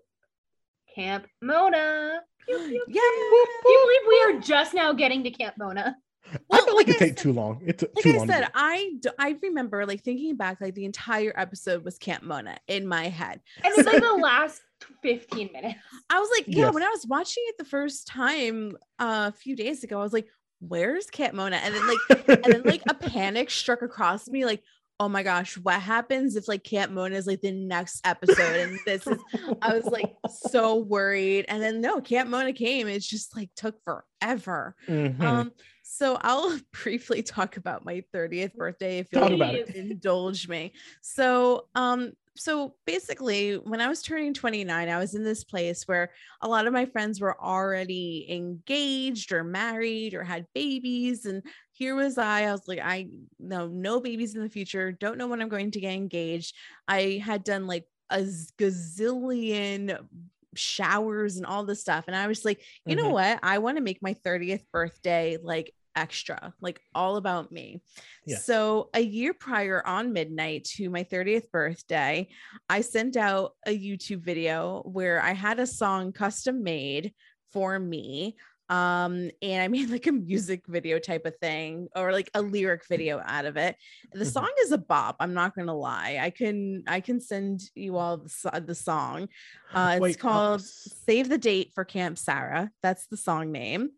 Camp Mona. Pew, pew, Yeah. pew. Can you believe we are just now getting to Camp Mona? I Well, felt like like it I take too long. It took like too I long. to said, get- I d- I remember like thinking back, like the entire episode was Camp Mona in my head. And it's like the last 15 minutes. I was like, yeah, Yes. when I was watching it the first time uh, a few days ago, I was like, where's Camp Mona? And then like and then like a panic struck across me, like, oh my gosh, what happens if like Camp Mona is like the next episode? And this is I was like so worried. And then no, Camp Mona came. It's just like took forever. Mhm. Um, so I'll briefly talk about my 30th birthday if you'll indulge me. So um so basically when I was turning 29, I was in this place where a lot of my friends were already engaged or married or had babies. And here was I, I was like, I know no babies in the future, don't know when I'm going to get engaged. I had done like a gazillion showers and all this stuff. And I was like, you know Mhm. what? I want to make my 30th birthday like extra, like all about me. Yes. So a year prior on midnight to my 30th birthday, I sent out a YouTube video where I had a song custom made for me. Um, and I made like a music video type of thing or like a lyric video out of it. The Mhm. song is a bop. I'm not gonna lie. I can I can send you all the, the song. Uh, it's Wait, uh, called Save the Date for Camp Sarah. That's the song name.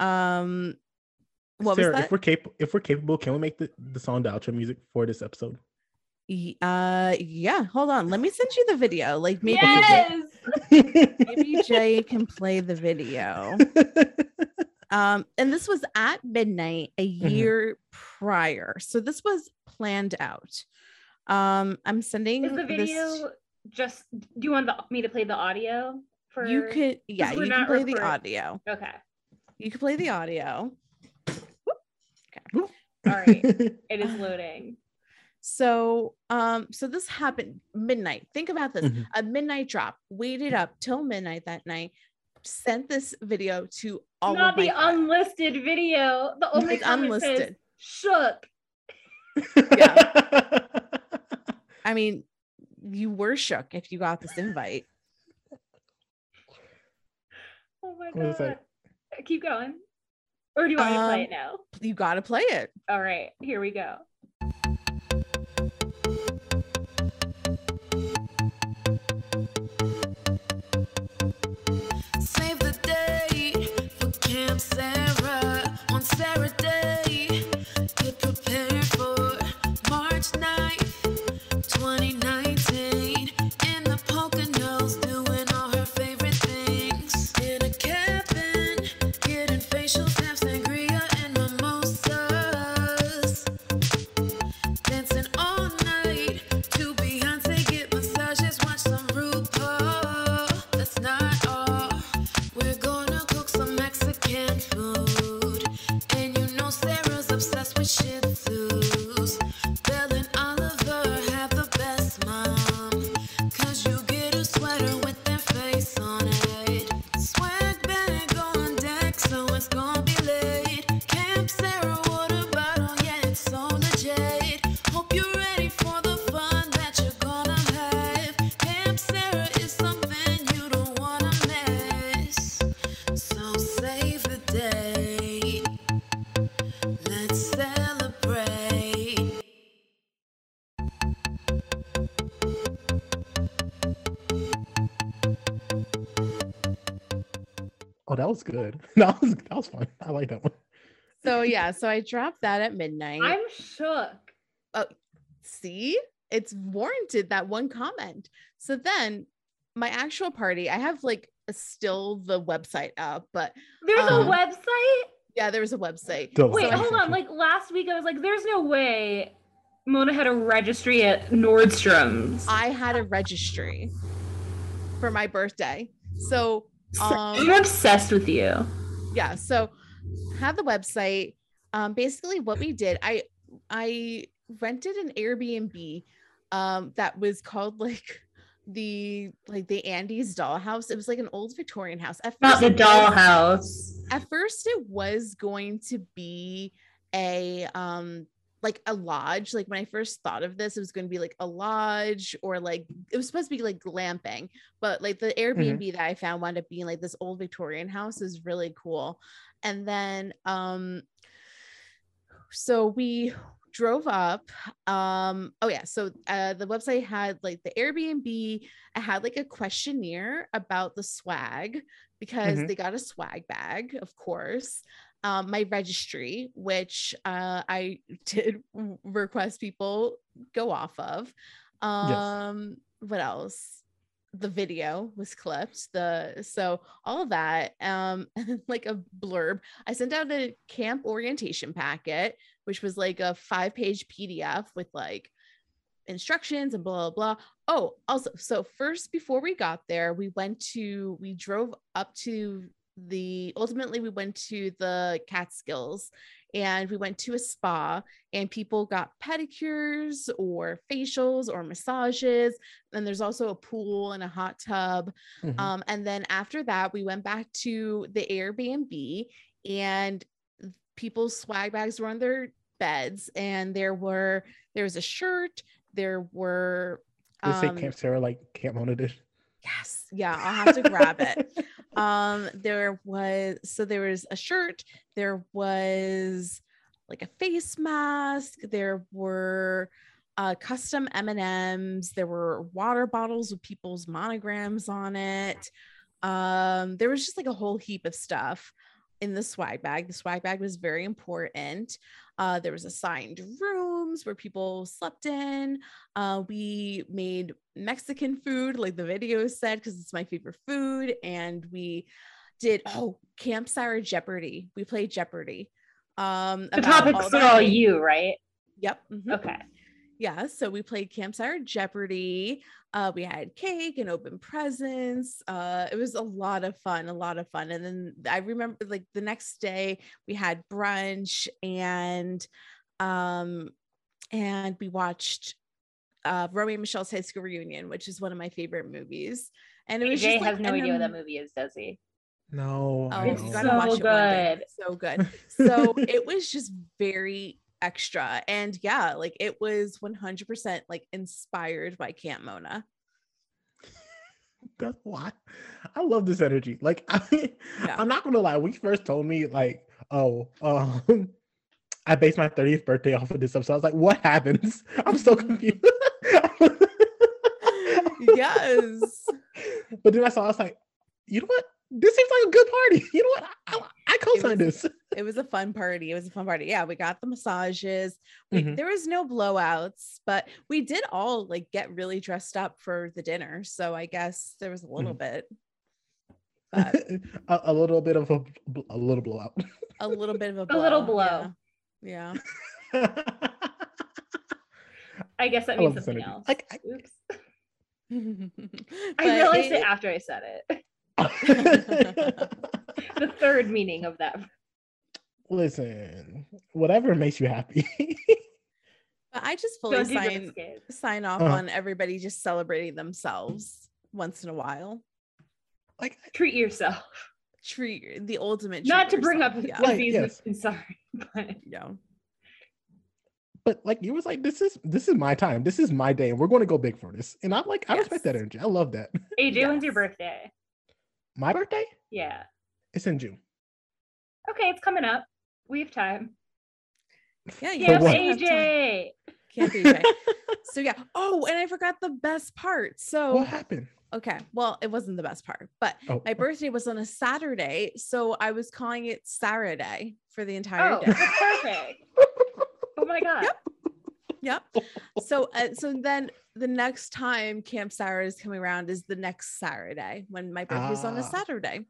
Um, what Sarah, was if we're capable, if we're capable, can we make the, the song the outro music for this episode? Y- Uh, yeah. Hold on. Let me send you the video. Like maybe yes. maybe Jay can play the video. Um, and this was at midnight a Mm-hmm. year prior, so this was planned out. Um, I'm sending Is the this- video just, do you want the, me to play the audio for? You could, yeah, you can not play the audio. Okay. You can play the audio. All right. It is loading. So, um, so this happened midnight. Think about this: Mhm. a midnight drop. Waited up till midnight that night. Sent this video to all Not of my the friends. unlisted video. The only It's comment says, unlisted. shook. I mean, you were shook if you got this invite. Oh my god. Keep going. Or do you want me to play Um, it now? You got to play it. All right, here we go. That was good. That was that was fun. I like that one. So yeah, so I dropped that at midnight. I'm shook. Oh, see, it's warranted that one comment. So then my actual party, I have like still the website up, but There's Um, a website? yeah, there was a website. The Wait, hold on. Like last week, I was like, there's no way Mona had a registry at Nordstrom's. I had a registry for my birthday. So um I'm obsessed with you. yeah so have the website um basically what we did i i rented an airbnb um that was called like the like the andy's dollhouse it was like an old victorian house at Not the dollhouse. at first it was going to be a um like a lodge. Like when I first thought of this, it was going to be like a lodge or like it was supposed to be like glamping, but like the Airbnb that I found wound up being like this old Victorian house is really cool. And then um so we drove up um oh yeah so uh the website had like the airbnb i had like a questionnaire about the swag because Mhm. they got a swag bag of course um my registry which uh i did request people go off of. Um what else? The video was clipped the so all of that um like a blurb. I sent out a camp orientation packet which was like a five page pdf with like instructions and blah blah blah. Oh also so first before we got there we went to we drove up to the ultimately we went to the catskills and we went to a spa and people got pedicures or facials or massages and there's also a pool and a hot tub Mhm. um, and then after that, we went back to the Airbnb and people's swag bags were on their beds. And there were, there was a shirt, there were, Did it say um, Camp Sarah like Camp Mona did? yes, yeah, I'll have to grab it. Um, there was, so there was a shirt, there was like a face mask, there were, uh, custom M&Ms. There were water bottles with people's monograms on it. Um, there was just like a whole heap of stuff in the swag bag. The swag bag was very important. Uh, there was assigned rooms where people slept in. Uh, we made Mexican food, like the video said, because it's my favorite food. And we did oh Camp Jeopardy. We played Jeopardy. Um, The topics are all you, right? Yep. mhm. Okay. Yeah, so we played Campfire Jeopardy. Uh, we had cake and open presents. Uh, it was a lot of fun, a lot of fun. And then I remember like the next day we had brunch and um and we watched uh Romeo and Michelle's High School Reunion, which is one of my favorite movies. And it was AJ just like has no an idea what that movie is, does he? No. Oh, It's you gotta so watch it one day. good. So good. So it was just very extra. And yeah, like it was 100% like inspired by Camp Mona. That's why I love this energy. Like I, Yeah. I'm not gonna lie. When you first told me like, oh, um, I based my 30th birthday off of this episode. I was like, what happens? I'm so confused. Yes. But then I saw. I was like, you know what? This seems like a good party. You know what? I, I, I co-sign was- this. It was a fun party. It was a fun party. Yeah, we got the massages. We, Mhm. There was no blowouts, but we did all like get really dressed up for the dinner. So I guess there was a little Mm-hmm. bit, but a, a little bit of a, a little blowout. a little bit of a A little blow, blow. Yeah. I guess that means love this something energy. else. Like, I- Oops. yeah. I realized it after I said it. The third meaning of that. Listen, whatever makes you happy. But I just fully Don't sign sign off Uh-huh. on everybody just celebrating themselves once in a while. like, Treat yourself. Treat the ultimate. Not treat to bring up yourself, yeah. Right, diseases. yes. I'm sorry, but yeah. but like you was like, this is this is my time. This is my day, and we're going to go big for this. And I'm like, I respect that energy. I love that. AJ, when's your birthday? My birthday? Yeah. It's in June. Okay, it's coming up. We have time. Yeah, you Yes, what? also have. AJ. Can't be right. so yeah. Oh, and I forgot the best part. So what happened? okay, well, it wasn't the best part, but Oh, my birthday was on a Saturday, so I was calling it Saturday for the entire Oh, day. that's perfect. Oh my god. Yep. Yep. So uh, so then the next time Camp Sarah is coming around is the next Saturday when my birthday's on a Ah. Saturday.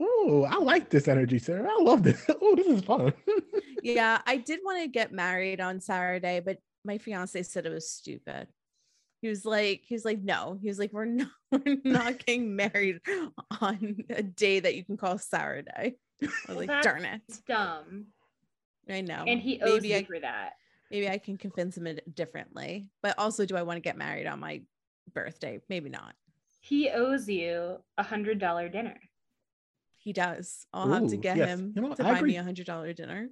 Oh, I like this energy, Sarah. I love this. Oh, this is fun. Yeah, I did want to get married on Saturday, but my fiance said it was stupid. He was like, he was like, no. He was like, we're not, we're not getting married on a day that you can call Saturday. I was like, darn it. Dumb. I know. And he owes maybe you I, for that. Maybe I can convince him differently. But also, do I want to get married on my birthday? Maybe not. He owes you a hundred dollar dinner. He does. I'll have to get yes. him You know, to I buy me a hundred dollar dinner.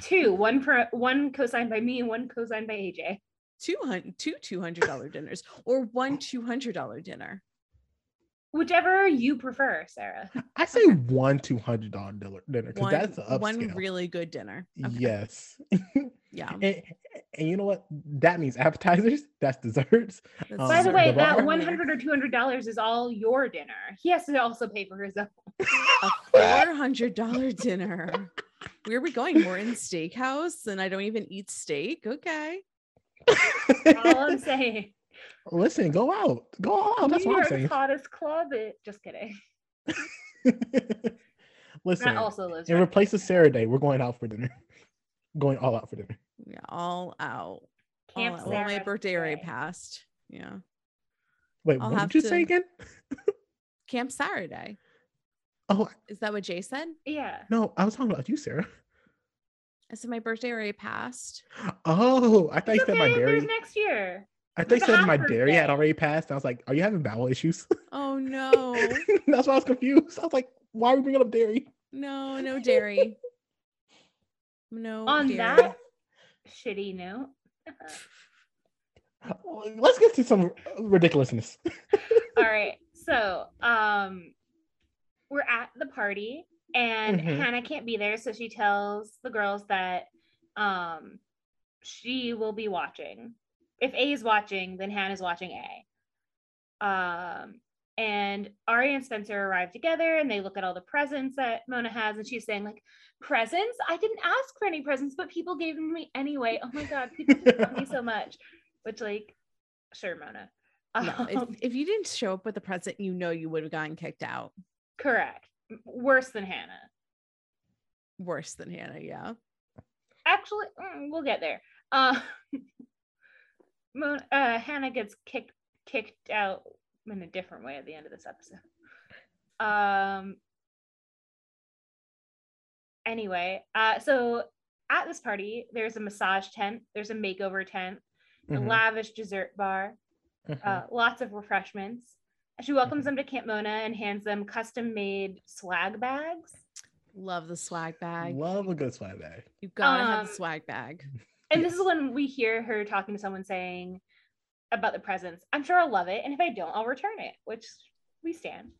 Two, one for one co-signed by me and one co-signed by AJ. Two hundred two two hundred dollar dinners or one two hundred dollar dinner. Whichever you prefer, Sarah. I say one two hundred dollar dinner because that's upscale. one really good dinner. Okay. Yes. Yeah. and, and you know what? That means appetizers. That's desserts. That's Um, By the the way, bar- that one hundred or two hundred dollars is all your dinner. He has to also pay for his own. a four hundred dollar dinner. Where are we going? We're in steakhouse and I don't even eat steak. Okay. All I'm saying. Listen, go out. Go out. That's New what I'm York's saying. hottest club. It, just kidding. Listen, That also lives. in right. replace of Sarah Day, we're going out for dinner. Going all out for dinner. Yeah, all out. All out. Well, my birthday already passed. Yeah. Wait, I'll what did you say again? Camp Saturday. Oh Is that what Jay said? Yeah. no, I was talking about you, Sarah. I said my birthday already passed. Oh, I thought you It's said my okay, dairy. Next year. I thought you said my hot dairy had already passed. I was like, are you having bowel issues? Oh no. That's why I was confused. I was like, why are we bringing up dairy? no, no dairy. No. On dairy. that shitty note. Let's get to some ridiculousness. All right. So, um, we're at the party and Mhm. Hanna can't be there, so she tells the girls that um she will be watching. If A is watching, then Hanna's watching A. Um, and Aria and Spencer arrive together and they look at all the presents that Mona has, and she's saying, like, presents? I didn't ask for any presents, but people gave them to me anyway. Oh my god, people just love me so much. Which, like, sure, Mona. No, Um, if, if you didn't show up with a present, you know you would have gotten kicked out. Correct. Worse than Hanna. Worse than Hanna, yeah. Actually, mm, we'll get there. Uh, Mon- uh, Hanna gets kicked kicked out in a different way at the end of this episode. Um. Anyway, uh, so at this party, there's a massage tent, there's a makeover tent, a Mhm, lavish dessert bar, mhm. uh, lots of refreshments. She welcomes them to Camp Mona and hands them custom made swag bags. Love the swag bag. Love a good swag bag. You gotta have Um, the swag bag. And this is when we hear her talking to someone saying about the presents. I'm sure I'll love it. And if I don't, I'll return it, which we stand.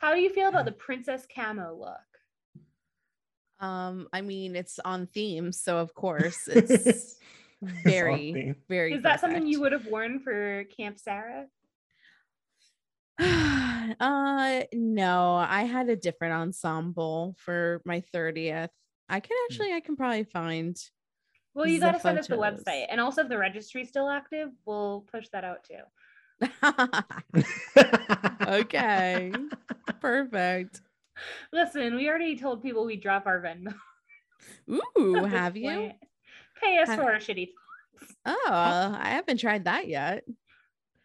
How do you feel about the princess camo look? Um, I mean, it's on theme, so of course it's very, very. Is that something you would have worn for Camp Sarah? uh no, I had a different ensemble for my 30th. I can actually I can probably find Well, you got to send us the website. And also, if the registry's still active, we'll push that out too. okay. Perfect. Listen, we already told people we drop our Venmo. Ooh, have you? point. Pay us Ha- for our shitty. Oh, I haven't tried that yet.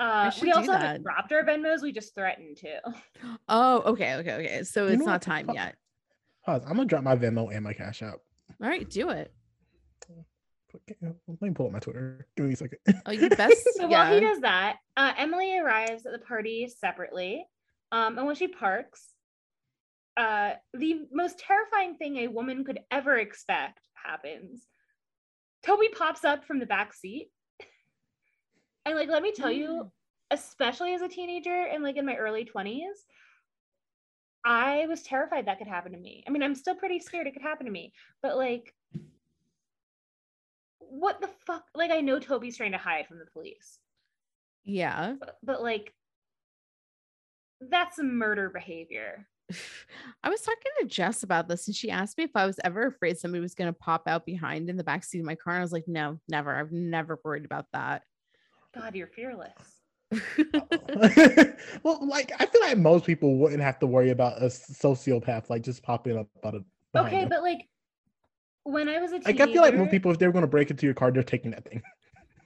Uh, we also that. haven't dropped our Venmos. We just threatened to. Oh, okay, okay, okay. So You it's not time yet. Pause. I'm gonna drop my Venmo and my Cash App. All right, do it. Let me pull up my Twitter. Give me a second. Oh, you best. So while he does that, uh, Emily arrives at the party separately. Um, and when she parks, uh, the most terrifying thing a woman could ever expect happens. Toby pops up from the back seat. And like, let me tell you, Mm. especially as a teenager and like in my early 20s, I was terrified that could happen to me. I mean, I'm still pretty scared it could happen to me, but like, what the fuck? Like, I know Toby's trying to hide from the police, Yeah. but, but like, that's murder behavior. I was talking to Jess about this, and she asked me if I was ever afraid somebody was going to pop out behind in the backseat of my car. And I was like, no, never. I've never worried about that. God, you're fearless. well, like I feel like most people wouldn't have to worry about a sociopath like just popping up out of. Okay, them. but like, when I was a like teenager, I feel like most people, if they're going to break into your car, they're taking that thing.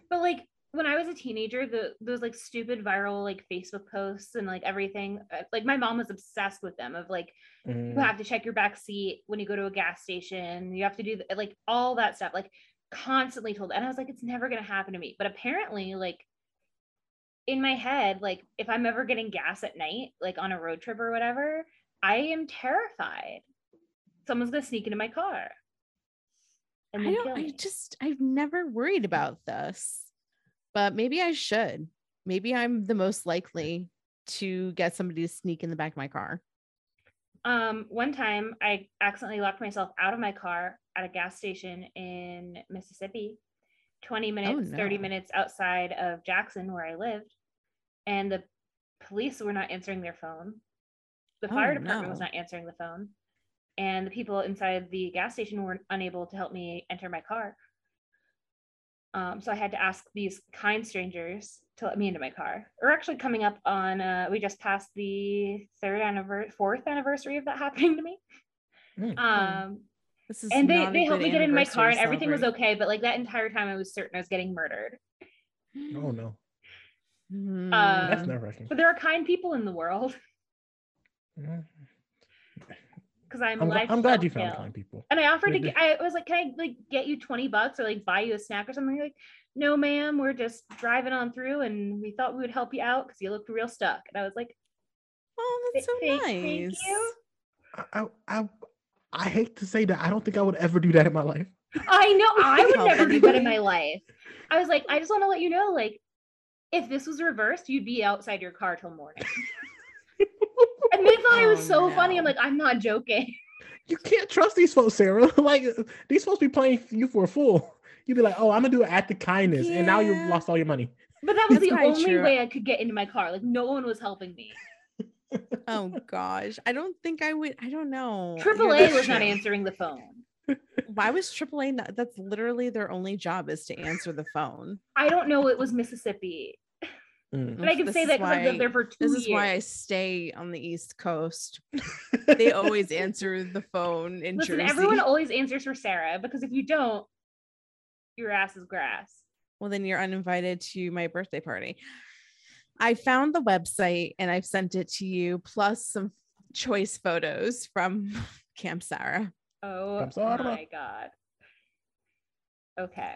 But like when I was a teenager, the those like stupid viral like Facebook posts and like everything, uh, like my mom was obsessed with them. Of like Mm, you have to check your back seat when you go to a gas station. You have to do th- like all that stuff. Like constantly told, and I was like, it's never gonna happen to me. But apparently, like in my head, like if I'm ever getting gas at night, like on a road trip or whatever, I am terrified. Someone's gonna sneak into my car. I don't. I just I've never worried about this, but maybe I should. Maybe I'm the most likely to get somebody to sneak in the back of my car. Um, one time I accidentally locked myself out of my car at a gas station in Mississippi, 20 minutes, 30 no. minutes outside of Jackson, where I lived. And the police were not answering their phone. The fire Oh, department was not answering the phone. And the people inside the gas station were unable to help me enter my car. Um, so I had to ask these kind strangers to let me into my car. We're actually coming up on uh, we just passed the third anniversary, fourth anniversary of that happening to me. Mm. Um, This is and they they helped me get in my car, and everything was okay. But like that entire time, I was certain I was getting murdered. Oh no, Um, that's nerve wracking. But there are kind people in the world because I'm I'm, life I'm glad you found kind people. And I offered to get, I was like, can I like get you 20 bucks or like buy you a snack or something? Like, no, ma'am, we're just driving on through and we thought we would help you out because you looked real stuck. And I was like, Oh, that's so Thank- nice. thank you. I, I I I hate to say that I don't think I would ever do that in my life. I know I would never do that in my life. I was like, I just want to let you know, like, if this was reversed, you'd be outside your car till morning. and they thought it was Oh, so funny. I'm like, I'm not joking. You can't trust these folks, Sarah. like these supposed to be playing you for a fool. You'd be like, oh, I'm gonna do an act of kindness, and now you've lost all your money. But that was That's the only true. way I could get into my car. Like, no one was helping me. Oh gosh, I don't think I would. I don't know. Triple You're A was not answering the phone. Why was AAA not? That's literally their only job is to answer the phone. I don't know. It was Mississippi. Mm. But I can This say that because I've lived there for two This years. is why I stay on the East Coast. They always answer the phone in Listen, Jersey. everyone always answers for Sarah because if you don't, your ass is grass. well, then you're uninvited to my birthday party. I found the website and I've sent it to you, plus some choice photos from Camp Sarah. Oh I'm sorry. my god. Okay.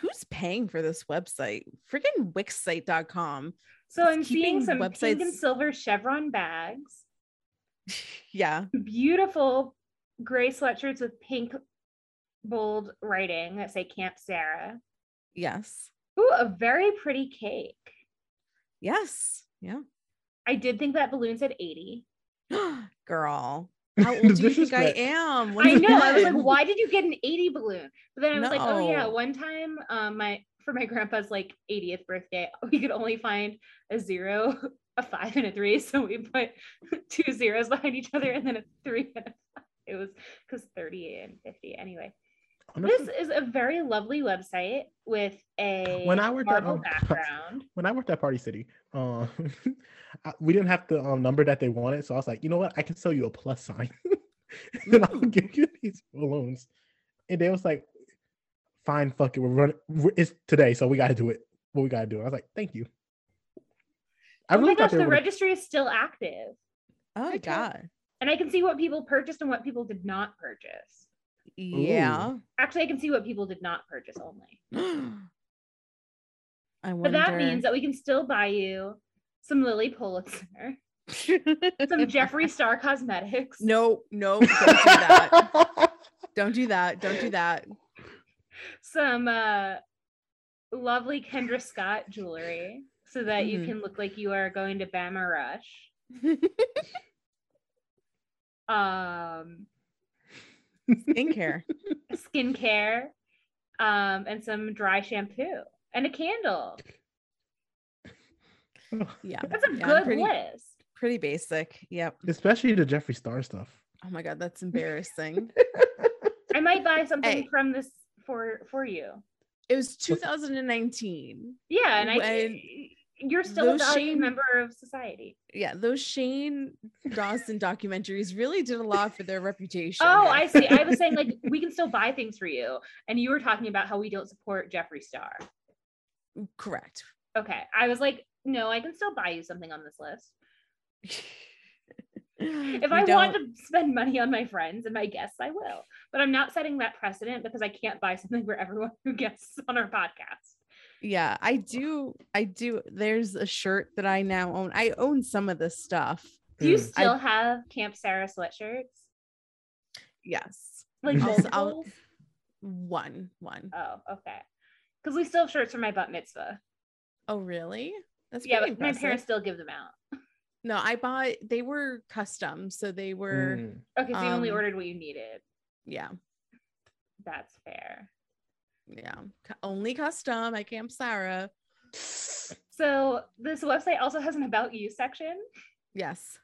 Who's paying for this website? Freaking Wixsite.com. So I'm seeing some pink and silver chevron bags, Yeah. beautiful gray sweatshirts with pink bold writing that say Camp Sarah. Yes. Ooh, a very pretty cake. Yes. Yeah. I did think that balloon said 80. Girl. How old do you think I Disrespect. am? I know. I was like, why did you get an 80 balloon? But then I was like, oh yeah, one time um my for my grandpa's like 80th birthday, we could only find a zero, a five, and a three. So we put two zeros behind each other and then a three and a five. It was because 30 and 50. Anyway, this is a very lovely website with a When I worked at, marble um, background. when I worked at Party City, I- we didn't have the um, number that they wanted, so I was like, you know what, I can sell you a plus sign, and I'll Mm. give you these balloons. And they was like, fine, fuck it, we're running. It's today, so we got to do it. What we got to do? I was like, thank you. I oh my gosh, the were. registry is still active. Oh Heck yeah. God. And I can see what people purchased and what people did not purchase. Yeah. Actually, I can see what people did not purchase only. I wonder... But that means that we can still buy you some Lilly Pulitzer, some Jeffree Star Cosmetics, No, no, don't do that. don't do that. Don't do that. some uh, lovely Kendra Scott jewelry so that you Mhm. can look like you are going to Bama Rush. Um, Skincare. skincare, um, and some dry shampoo and a candle. Yeah. That's a yeah, good pretty, list. Pretty basic. Yep. Especially the Jeffree Star stuff. Oh my God, that's embarrassing. I might buy something Hey. from this for for you. it was 2019. Yeah, and I When you're still a valued Shane- member of society. Yeah, those Shane Dawson documentaries really did a lot for their reputation. Oh, I see. I was saying like we can still buy things for you, and you were talking about how we don't support Jeffree Star. correct. Okay, I was like, no, I can still buy you something on this list. If I want to spend money on my friends and my guests, I will. But I'm not setting that precedent because I can't buy something for everyone who guests on our podcast. Yeah, I do. I do. There's a shirt that I now own. I own some of this stuff. Do you Mm. still have Camp Sarah sweatshirts? Yes. Like I'll s- I'll- multiples? One, one. Oh, okay. Because we still have shirts for my bat mitzvah. Oh, really? That's yeah, pretty but my parents still give them out. No, I bought. They were custom, so they were. Mm. Okay, so you only Um, ordered what you needed. Yeah, That's fair. Yeah. Only custom at Camp Sarah. So this website also has an about you section. Yes.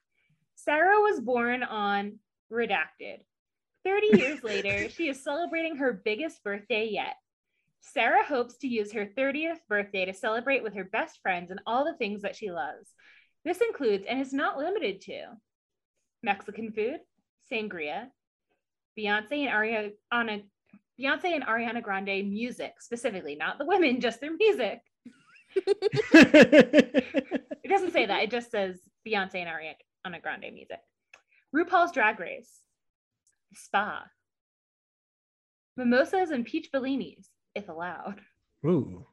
Sarah was born on Redacted. 30 years later, she is celebrating her biggest birthday yet. Sarah hopes to use her 30th birthday to celebrate with her best friends and all the things that she loves. This includes and is not limited to Mexican food, sangria, Beyonce and Ariana Beyonce and Ariana Grande music, specifically, not the women, just their music. It doesn't say that. It just says Beyonce and Ariana Grande music. RuPaul's Drag Race, spa, mimosas and peach bellinis, if allowed. Ooh.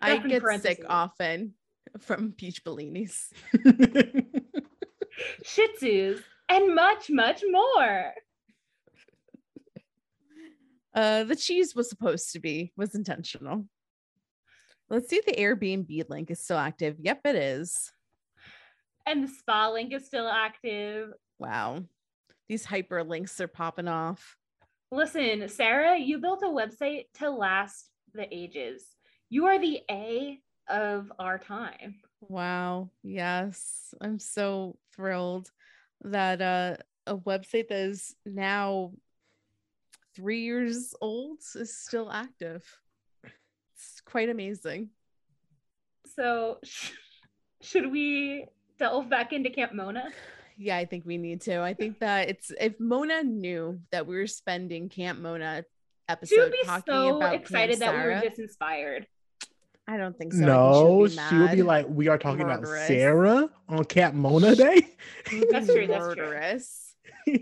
I get sick often from peach bellinis. Shih Tzus, and much, much more. Uh, the cheese was supposed to be was intentional. Let's see if the Airbnb link is still active. Yep, it is. And the spa link is still active. Wow, these hyperlinks are popping off. Listen, Sarah, you built a website to last the ages. You are the A of our time. Wow. Yes. I'm so thrilled that uh, a website that is now three years old is still active. It's quite amazing. So, sh- should we delve back into Camp Mona? Yeah, I think we need to. I think that it's if Mona knew that we were spending Camp Mona episode She would be talking so about excited that we were just inspired. I don't think so. No, think she would be mad. like, we are talking about Sarah on Camp Mona Day. She would be That's true, that's true. murderous.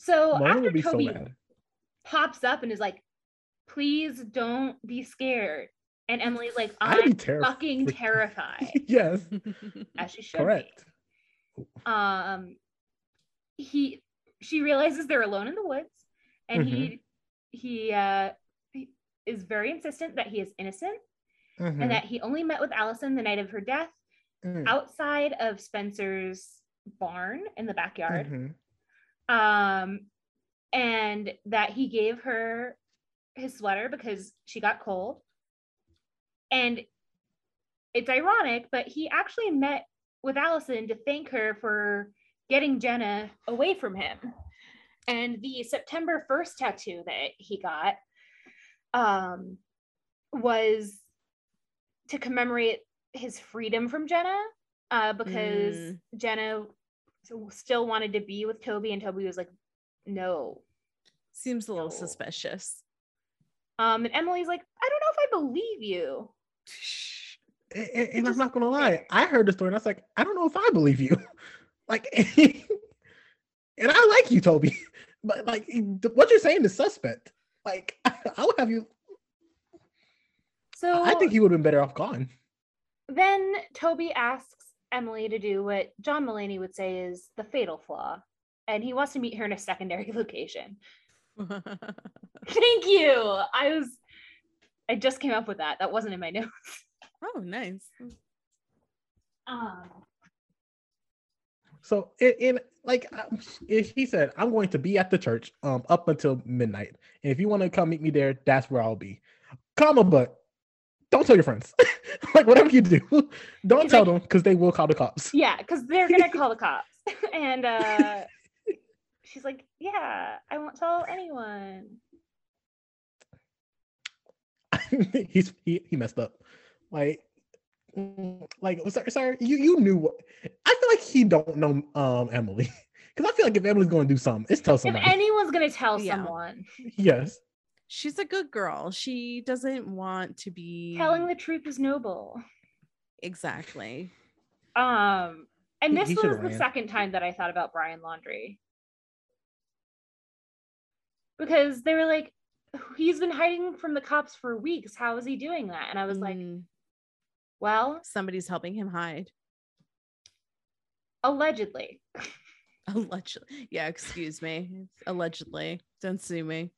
So Mona after would be so mad. Pops up and is like, please don't be scared. And Emily's like, I'm terrified. fucking terrified. yes, As she should correct. be. Um he she realizes they're alone in the woods and he he uh he is very insistent that he is innocent Mhm. and that he only met with Alison the night of her death Mm. outside of Spencer's barn in the backyard. Mhm. um and that he gave her his sweater because she got cold and it's ironic but he actually met with alison to thank her for getting jenna away from him and the september 1st tattoo that he got um was to commemorate his freedom from jenna uh, because Mm. jenna still wanted to be with Toby, and Toby was like, "No." Seems a little No. suspicious. Um, and Emily's like, "I don't know if I believe you." And, and- and I'm not gonna lie. I heard the story and I was like, I don't know if I believe you. like, and I like you, Toby, but like, what you're saying is suspect. Like, I would have you. So I think he would have been better off gone. then Toby asks Emily to do what John Mulaney would say is the fatal flaw, and he wants to meet her in a secondary location. Thank you. I was, I just came up with that. That wasn't in my notes. oh, nice. Um, So, in, in like, um, if he said, I'm going to be at the church um up until midnight, and if you want to come meet me there, that's where I'll be. Comma, but don't tell your friends. like, whatever you do, don't He's tell like- them because they will call the cops. yeah, because they're gonna call the cops, and uh, she's like, "Yeah, I won't tell anyone." he's he, he messed up. Like, like sorry, sorry, you you knew what I feel like he don't know um Emily. Because I feel like if Emily's gonna do something, it's tell someone. If somebody. anyone's gonna tell Yeah. someone, yes. She's a good girl. She doesn't want to be telling the truth is noble. exactly. Um, and this he was the ran. second time that I thought about Brian Laundrie. Because they were like, he's been hiding from the cops for weeks. How is he doing that? And I was like, Mm, well, somebody's helping him hide. allegedly. Allegedly. Yeah, excuse me. Allegedly. Don't sue me.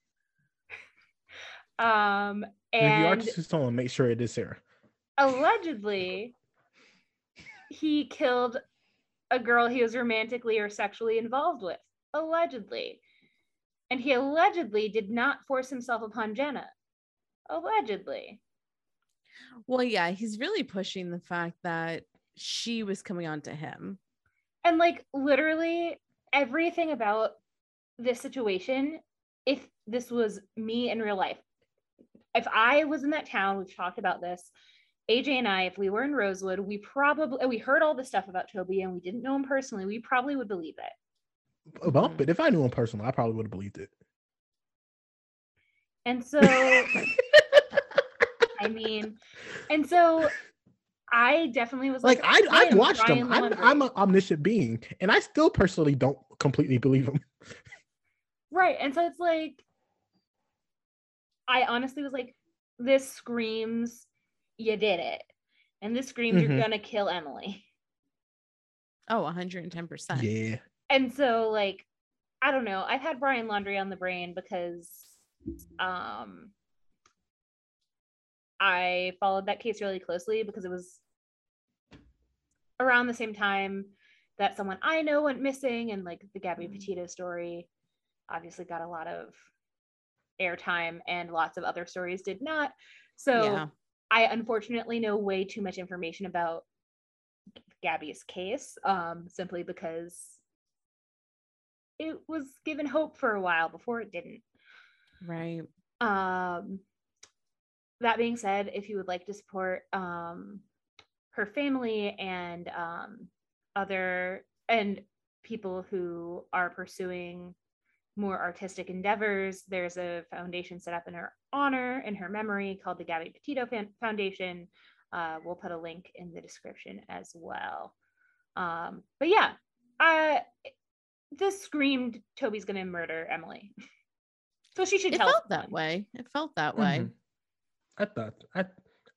Um, And if you are and to someone, make sure it is Sarah. allegedly, he killed a girl he was romantically or sexually involved with. Allegedly. And he allegedly did not force himself upon Jenna. Allegedly. Well, yeah, he's really pushing the fact that she was coming on to him. And like literally everything about this situation, if this was me in real life, if I was in that town, we've talked about this. AJ and I, if we were in Rosewood, we probably we heard all the stuff about Toby and we didn't know him personally, we probably would believe it. Well, Mhm. but if I knew him personally, I probably would have believed it. And so I mean, and so I definitely was like like, I I "Him, watched Brian him. I'm, I'm an omniscient being, and I still personally don't completely believe him. Right. And so it's like, I honestly was like, this screams, you did it. And this screams, Mhm. you're going to kill Emily. Oh, 110%. Yeah. And so, like, I don't know. I've had Brian Laundrie on the brain because um, I followed that case really closely because it was around the same time that someone I know went missing and like the Gabby Petito story obviously got a lot of airtime and lots of other stories did not. So Yeah. I unfortunately know way too much information about Gabby's case um, simply because it was given hope for a while before it didn't. Right. Um, that being said, if you would like to support um, her family and um, other and people who are pursuing more artistic endeavors, there's a foundation set up in her honor in her memory called the Gabby Petito Foundation. Uh, we'll put a link in the description as well. Um, but yeah, I this screamed Toby's gonna murder Emily. So she should It tell felt that way. It felt that way. Mhm. I thought I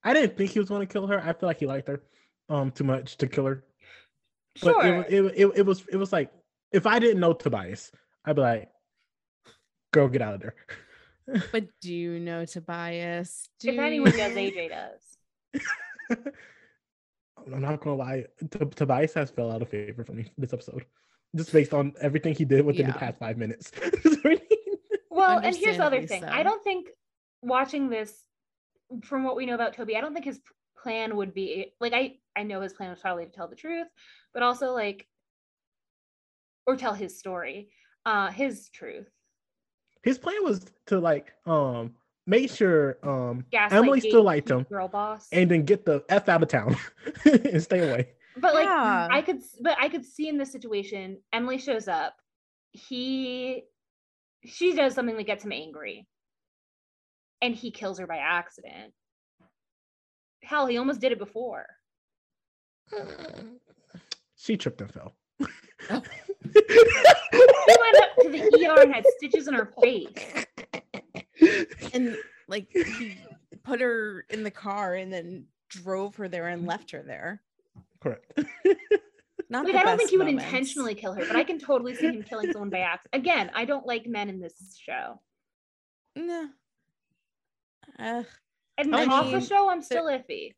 I didn't think he was going to kill her. I feel like he liked her um too much to kill her. But Sure. it, it, it, it was it was like if I didn't know Tobias, I'd be like, girl, get out of there. But do you know Tobias? Do if anyone does. AJ does. I'm not gonna lie, T- Tobias has fell out of favor for me this episode, just based on everything he did within the past five minutes. Well, and here's the other thing. so. I don't think watching this, from what we know about Toby, I don't think his plan would be like I I know his plan was probably to tell the truth, but also like or tell his story, uh, his truth. His plan was to like um make sure um Gaslight Emily still liked him girl boss. and then get the f out of town and stay away. But like Yeah. I could, but I could see in this situation, Emily shows up. He, she does something that gets him angry, and he kills her by accident. Hell, he almost did it before. She tripped and fell. She went up to the ER and had stitches in her face. And like he put her in the car and then drove her there and left her there. Correct. Not Like I don't think best he would moments. intentionally kill her, but I can totally see him killing someone by accident. Again, I don't like men in this show, No. Ugh. and I off the show, I'm still iffy.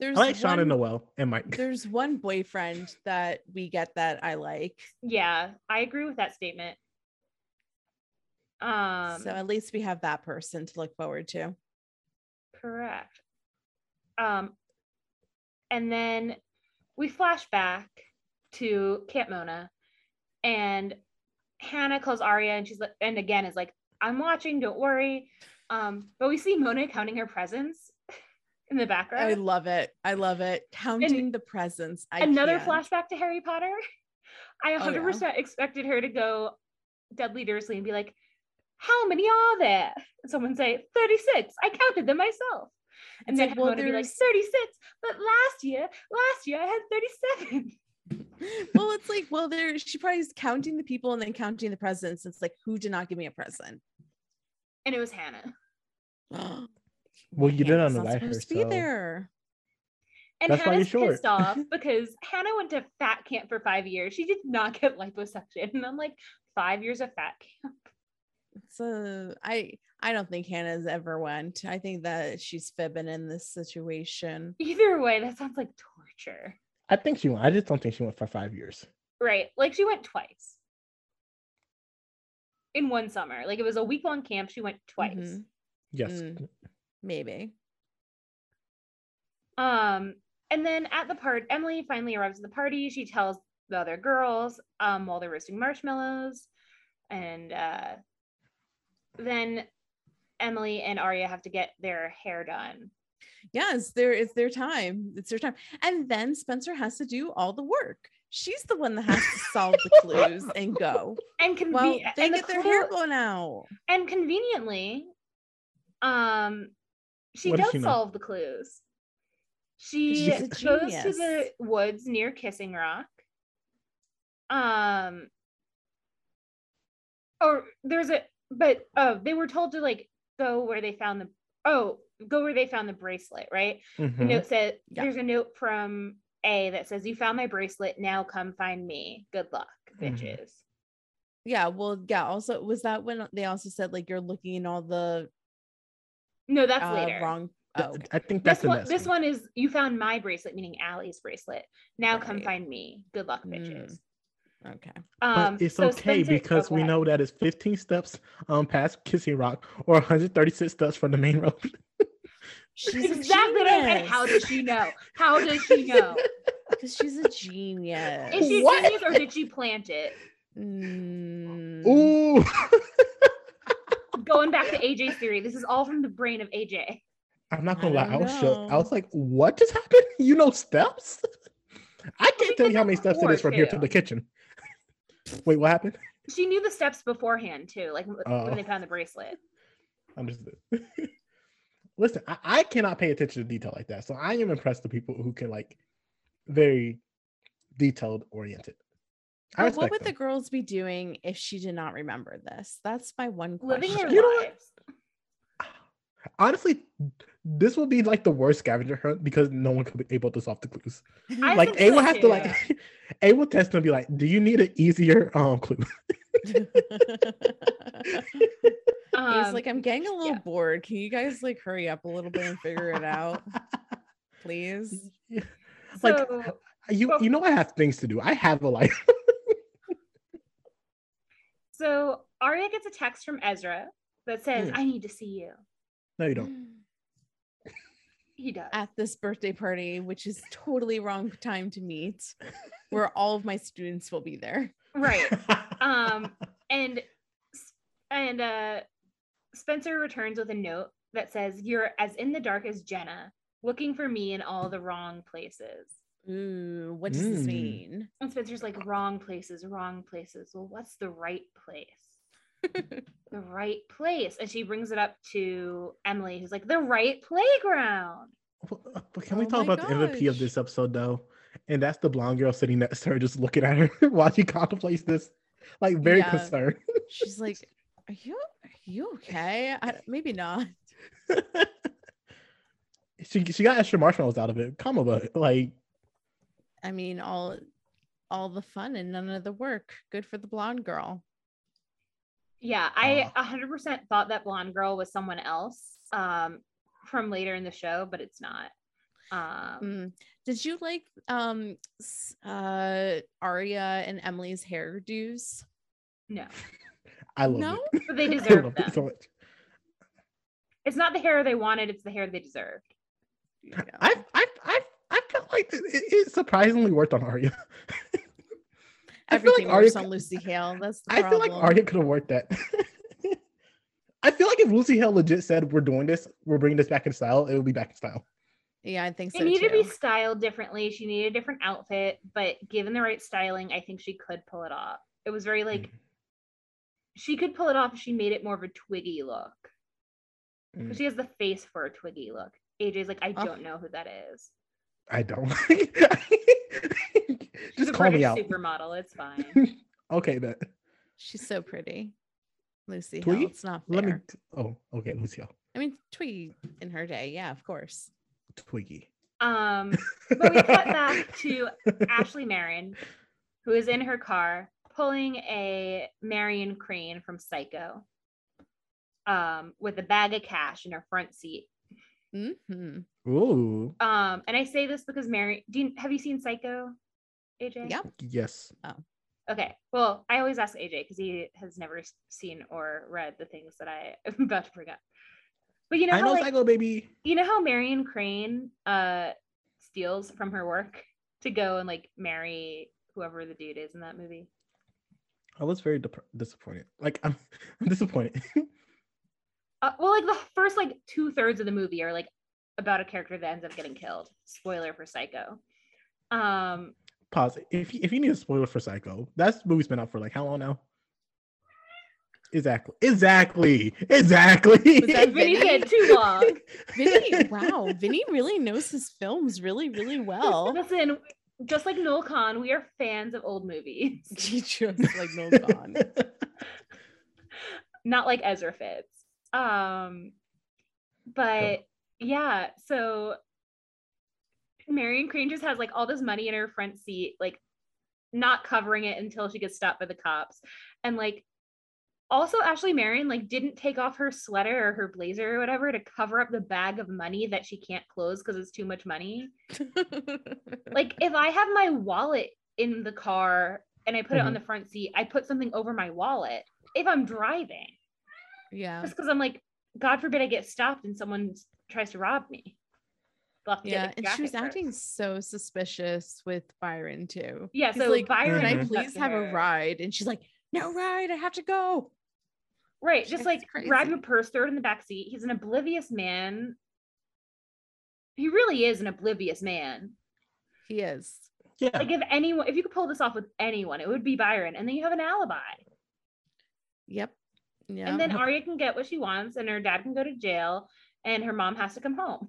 there's I like Sean and one- Noel and Mike. There's one boyfriend that we get that I like. Yeah, I agree with that statement. Um, so at least we have that person to look forward to. Correct. Um, and then we flash back to Camp Mona, and Hanna calls Aria, and she's like, and again is like, "I'm watching, don't worry." Um, but we see Mona counting her presents in the background. I love it. I love it. Counting the presents. I Another can't. flashback to Harry Potter. I Oh, yeah. 100% expected her to go Dudley Dursley and be like, "How many are there?" And someone say, "36. I counted them myself." And It's then like, well, Mona be like, 36. But last year, last year I had 37. well, it's like, well, there she probably is counting the people and then counting the presents. It's like, who did not give me a present? And it was Hanna. Well, you didn't Hanna's not invite her, supposed to be so there. And That's why Hanna's you're short. pissed off because Hanna went to fat camp for five years. She did not get liposuction. And I'm like, five years of fat camp. It's I don't think Hanna's ever went. I think that she's fibbing in this situation. Either way, that sounds like torture. I think she went. I just don't think she went for five years. Right. Like she went twice in one summer. Like it was a week long camp. She went twice. Mhm. Yes. Mm. Maybe. Um, and then at the part, Emily finally arrives at the party. She tells the other girls um, while they're roasting marshmallows. And uh, then Emily and Aria have to get their hair done. Yes, it's their it's their time. It's their time. And then Spencer has to do all the work. She's the one that has to solve the clues and go. And conve- Well, they and the get their hair clue- blown out. and conveniently, um, she What does does she know? solve the clues. She goes to the woods near Kissing Rock. Um, or there's a, but oh, they were told to like go where they found the oh, go where they found the bracelet, right? The Mhm. note said Yeah. there's a note from A that says, "You found my bracelet. Now come find me. Good luck, Mhm. bitches." Yeah, well, yeah. Also, was that when they also said like you're looking in all the No, that's uh, later. wrong? Oh, okay. I think that's this the one, this one. one is you found my bracelet, meaning Ali's bracelet. Now come find me. Good luck, bitches. Okay. Um, But it's so okay Spencer- because we know that it's 15 steps um past Kissing Rock or 136 steps from the main road. She's exactly. what I. How does she know? How does she know? Because she's a genius. Is she What? genius or did she plant it? Mm, Ooh. Going back to AJ's theory, this is all from the brain of AJ. I'm not gonna lie, I don't was shook. I was like, what just happened? You know steps? I can't tell you how many steps it is before, is from here to the kitchen. Wait, what happened? She knew the steps beforehand too, like w- Oh. when they oh. found the bracelet. Understood. Listen, I, I cannot pay attention to detail like that. So I am impressed with people who can like very detailed oriented. I what would the girls be doing if she did not remember this? That's my one Living question. their You know lives. Honestly, this will be like the worst scavenger hunt because no one could be able to solve the clues. I like A will have to like A will test and be like, "Do you need an easier um clue?" Um, He's like, I'm getting a little yeah. bored. Can you guys like hurry up a little bit and figure it out, please? like, so you well- you know I have things to do. I have a life. so Aria gets a text from Ezra that says, Hmm. "I need to see you." No, you don't. He does. At this birthday party, which is totally wrong time to meet, where all of my students will be there. right. um and and uh spencer returns with a note that says you're as in the dark as jenna looking for me in all the wrong places Ooh, what does this Mm. mean? and spencer's like wrong places wrong places well what's the right place the right place and she brings it up to emily who's like the right playground But uh, but can we Oh talk my about the MVP of this episode though? And that's the blonde girl sitting next to her, just looking at her while she contemplates this, like very Yeah. concerned. She's like, "Are you are you okay? I, maybe not." she she got extra marshmallows out of it. Come on, but like I mean, all all the fun and none of the work. Good for the blonde girl. Yeah i 100% thought that blonde girl was someone else um from later in the show but it's not um Mm. Did you like um uh Aria and Emily's hairdos? no I love No? it. but they deserve them it so much. it's not the hair they wanted it's the hair they deserved Yeah. I've, I've, I I felt like it, it, it surprisingly worked on Aria. I feel Everything like Aria works could- on Lucy Hale. That's the I feel like Aria could have worked that. I feel like if Lucy Hale legit said we're doing this, we're bringing this back in style, it would be back in style. yeah, I think so it needed to be styled differently she needed a different outfit but given the right styling i think she could pull it off it was very like she could pull it off if she made it more of a twiggy look 'Cause Mm. she has the face for a twiggy look aj's like i Oh. don't know who that is I don't. she's Just a call me out. supermodel it's fine okay, but She's so pretty. Lucy Twiggy? Hale. It's not fair. Let me. Oh, okay, Lucy Hale. I mean, Twiggy in her day, yeah, of course. Twiggy. um but we cut back to ashley Marin, who is in her car pulling a marion crane from psycho um, with a bag of cash in her front seat. Mhm. Ooh. Um, and I say this because Mary, do you, have you seen Psycho, AJ? Yeah. Yes. Oh. Okay. Well, I always ask AJ because he has never seen or read the things that I am about to bring up. But you know, I how, know like, Psycho baby. you know how Marion Crane uh steals from her work to go and like marry whoever the dude is in that movie. I was very dep- disappointed. Like I'm, I'm disappointed. Uh, well, like the first like two thirds of the movie are like about a character that ends up getting killed. Spoiler for Psycho. Um, Pause. If you, if you need a spoiler for Psycho, that movie's been out for like how long now? Exactly. Exactly. Exactly. Was that Vinny Vinny? said too long. Vinny, wow, Vinny really knows his films really, really well. Listen, just like Noel Kahn, we are fans of old movies, just like no gone. not like Ezra Fitz. Um, but yeah, so Marion Crane just has like all this money in her front seat, like not covering it until she gets stopped by the cops. And like also Ashley Marin like didn't take off her sweater or her blazer or whatever to cover up the bag of money that she can't close because it's too much money. Like if I have my wallet in the car and I put it on Mhm. the front seat, I put something over my wallet if I'm driving. yeah, Just because I'm like, God forbid I get stopped and someone s- tries to rob me. They'll have to get yeah, and she was traffic acting so suspicious with Byron too. Yeah, He's so like, Byron can I comes up please to have a ride? And she's like, no ride, I have to go. Right, It's just like crazy. grab your purse, throw it in the back seat. He's an oblivious man. He really is an oblivious man. He is. yeah. Like if anyone, if you could pull this off with anyone, it would be Byron, and then you have an alibi. Yep. Yeah. And then Aria can get what she wants, and her dad can go to jail, and her mom has to come home.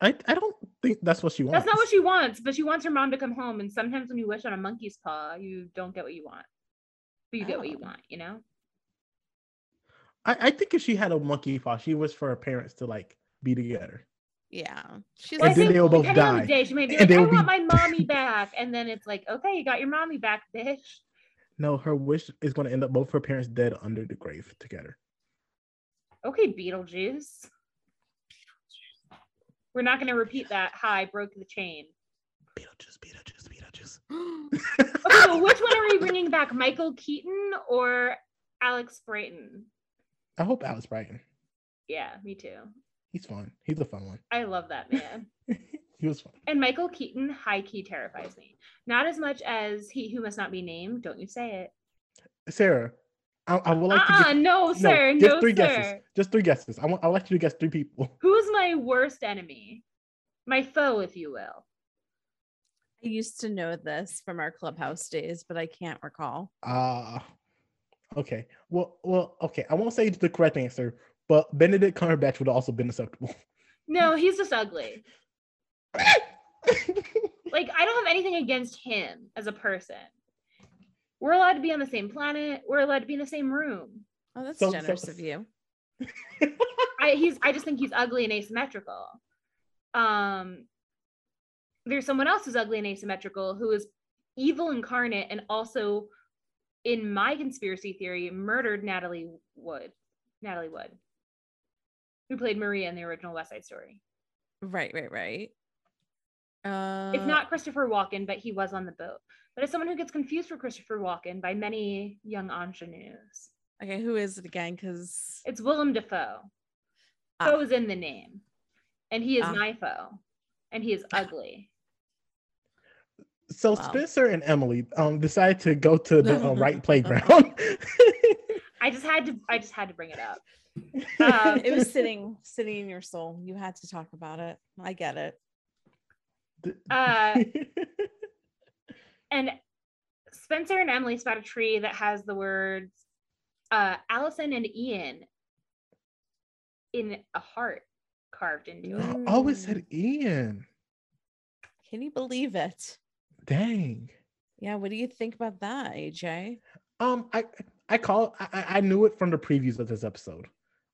I, I don't think that's what she wants. That's not what she wants, but she wants her mom to come home. And sometimes when you wish on a monkey's paw, you don't get what you want, but you get what you Oh. want. You know? I, I think if she had a monkey paw, she was for her parents to like be together. yeah. She's Well, I And then they'll both depending on the die. day, she may be And like, "I they'll want be- my mommy back," and then it's like, "Okay, you got your mommy back, bitch." No, her wish is going to end up both her parents dead under the grave together. Okay, Beetlejuice. We're not going to repeat that. Hi, broke the chain. Beetlejuice, Beetlejuice, Beetlejuice. Okay, so which one are we bringing back, Michael Keaton or Alex Brightman? I hope Alex Brightman. Yeah, me too. He's fun. He's a fun one. I love that man. he was fun. And Michael Keaton, high key, terrifies me. Not as much as he who must not be named. Don't you say it? Sara, I, I would like to uh-uh, get, no, sir. just No, three sir. guesses. Just three guesses. I want. I want you to guess three people. Who's my worst enemy? My foe, if you will. I used to know this from our clubhouse days, but I can't recall. Uh okay. Well, well, okay. I won't say the correct answer, but Benedict Cumberbatch would have also been acceptable. No, he's just ugly. Like, I don't have anything against him as a person. We're allowed to be on the same planet. We're allowed to be in the same room. Oh, that's So- so- generous of you. I he's I just think he's ugly and asymmetrical. Um there's someone else who's ugly and asymmetrical who is evil incarnate and also in my conspiracy theory murdered Natalie Wood. Natalie Wood. Who played Maria in the original West Side Story. Right, right, right. Uh, It's not Christopher Walken, but he was on the boat. But it's someone who gets confused for Christopher Walken by many young ingenues. okay. Who is it again? Because It's Willem Dafoe. Ah. Foe is in the name. And he is Ah. my foe. And he is ugly. So Wow. Spencer and Emily um decided to go to the uh, right playground. I just had to I just had to bring it up. Um, it was sitting sitting in your soul. You had to talk about it. I get it. Uh, and Spencer and Emily spot a tree that has the words uh Alison and Ian in a heart carved into it. I always said Ian. Can you believe it? Dang. Yeah. What do you think about that, AJ? Um, I I call I, I- I knew it from the previews of this episode.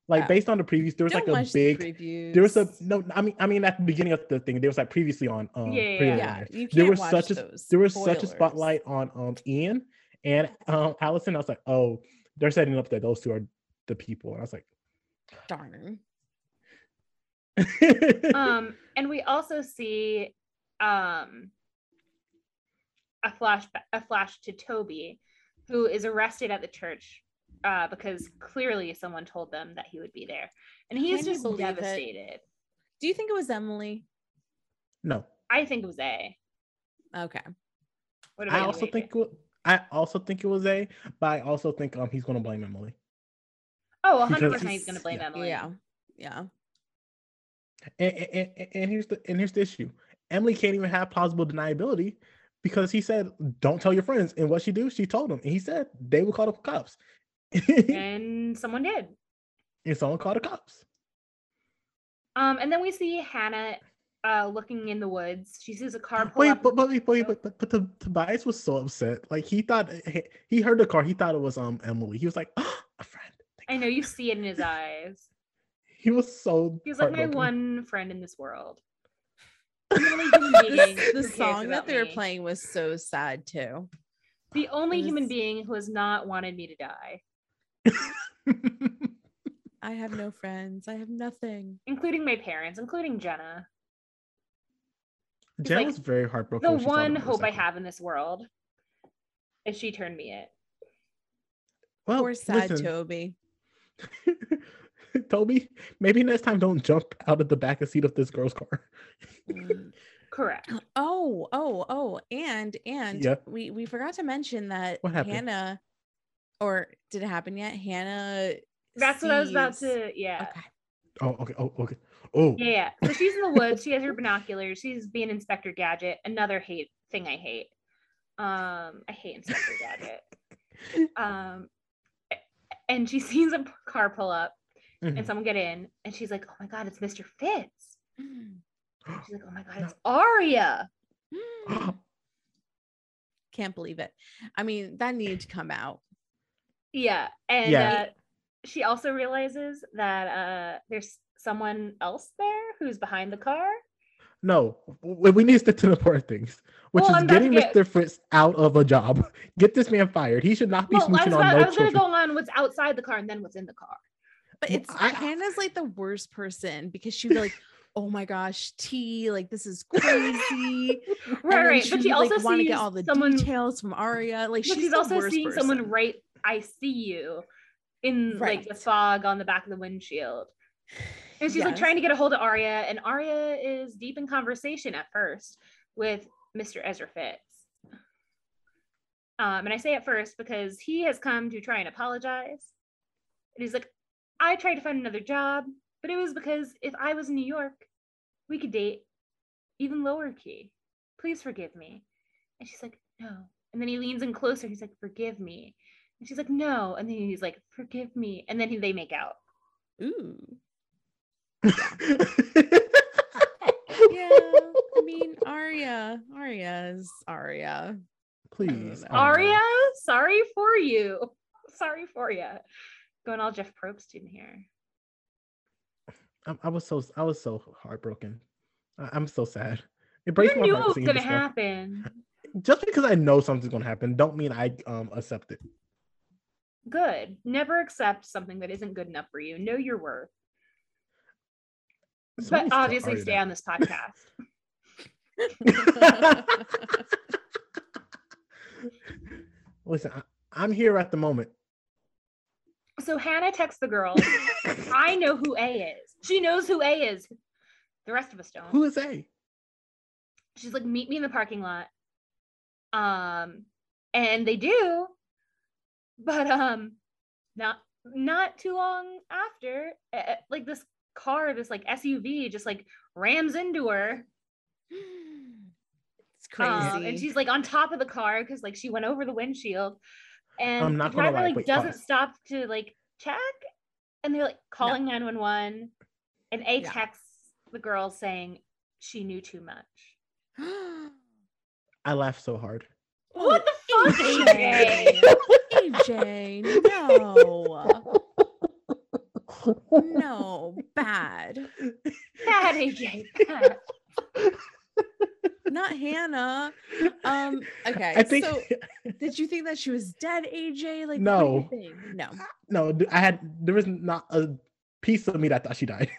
Like Oh. based on the previews, there was Don't like a the big previews. there was a no i mean i mean at the beginning of the thing there was like previously on um Yeah, yeah, yeah. Yeah. You can't there was watch such a those. there was such a spotlight on um ian and um alison i was like oh they're setting up that those two are the people. And I was like, Darn. um and we also see um a flash a flash to toby who is arrested at the church uh because clearly someone told them that he would be there and he's Can just believe it? devastated Do you think it was Emily? no. i think it was a Okay. what I also think it I also think it was A, but I also think um he's gonna blame Emily. oh 100% he's he's- gonna blame yeah. emily Yeah. Yeah. And, and, and- and here's the and here's the issue. Emily can't even have plausible deniability because he said, "Don't tell your friends." And what she do? She told him, and he said they will call the cops. and someone did and someone called the cops. um and then we see hannah uh looking in the woods she sees a car pull Wait, up but but wait, wait, but but, but the, Tobias was so upset. Like he thought he, he heard the car. He thought it was um Emily. He was like, "Ah, a friend. i know you see it in his eyes He was so. He's like my one friend in this world. The only human being This- the song that about they were me. playing was so sad too. The only it human being who has not wanted me to die, I have no friends. I have nothing. including my parents, including Jenna. Jen like, was very heartbroken. The when she saw one hope I have in this world is she turned me it. Well, Poor sad listen, Toby. Toby, maybe next time don't jump out of the back of seat of this girl's car. Mm. Correct. Oh, oh, oh, and and Yeah. we we forgot to mention that What? Hanna, or did it happen yet? Hanna. That's what I was about to. Yeah. Okay. Oh, okay. Oh, okay. Oh, Yeah, yeah. So she's in the woods. She has her binoculars. She's being Inspector Gadget. Another hate thing I hate. Um, I hate Inspector Gadget. Um, and she sees a car pull up mhm. and someone get in, and she's like, "Oh my god, it's Mr. Fitz." Mm. She's like, "Oh my god, it's Aria." Mm. Can't believe it. I mean, that needed to come out. Yeah, and Yeah. Uh, she also realizes that uh, there's someone else there who's behind the car. no, we, we need to stick to the important things, which Well, is I'm getting get- Mr. Fritz out of a job. Get this man fired. He should not be Well, I was, smooching about, on I no was gonna go on what's outside the car and then what's in the car. But it's I- Hanna's like the worst person because she'd be like, "Oh my gosh, T, like this is crazy." Right, right. she But she also like, want to sees get all the someone. details from Aria. Like but she's, she's, also seeing person. someone right. I see you in like the fog on the back of the windshield. And she's like trying to get a hold of Aria, and Aria is deep in conversation at first with Mr. Ezra Fitz. Um, and I say at first because he has come to try and apologize. And he's like, I tried to find another job, but it was because if I was in New York, we could date even lower key. Please forgive me. And she's like, no. And then he leans in closer. He's like, forgive me. And she's like, no. And then he's like, forgive me. And then he, they make out. Ooh. Yeah. I mean, Aria. Aria is Aria. Please, know. Aria, sorry for you. Sorry for you. Going all Jeff Probst in here. I, I was so I was so heartbroken. I, I'm so sad. It You breaks my knew heart it was gonna happen. Just because I know something's gonna happen, don't mean I um accept it. Good. Never accept something that isn't good enough for you. Know your worth. But obviously stay on this podcast. Listen, I, I'm here at the moment. So Hanna texts the girls. I know who A is. She knows who A is. The rest of us don't. Who is A? she's like meet me in the parking lot um and they do but um not not too long after uh, like this car this like suv just like rams into her It's crazy. um, and she's like on top of the car because like she went over the windshield and I'm the not gonna driver lie, like wait, doesn't pause. stop to like check and they're like calling 911 and a Yeah. texts the girl saying she knew too much I laughed so hard. what the fuck AJ. AJ? AJ, no. No, bad. bad AJ bad. not Hanna. Um, okay. I think so did you think that she was dead, AJ? Like No. what do you think? No. no, I had there was not a piece of me that thought she died.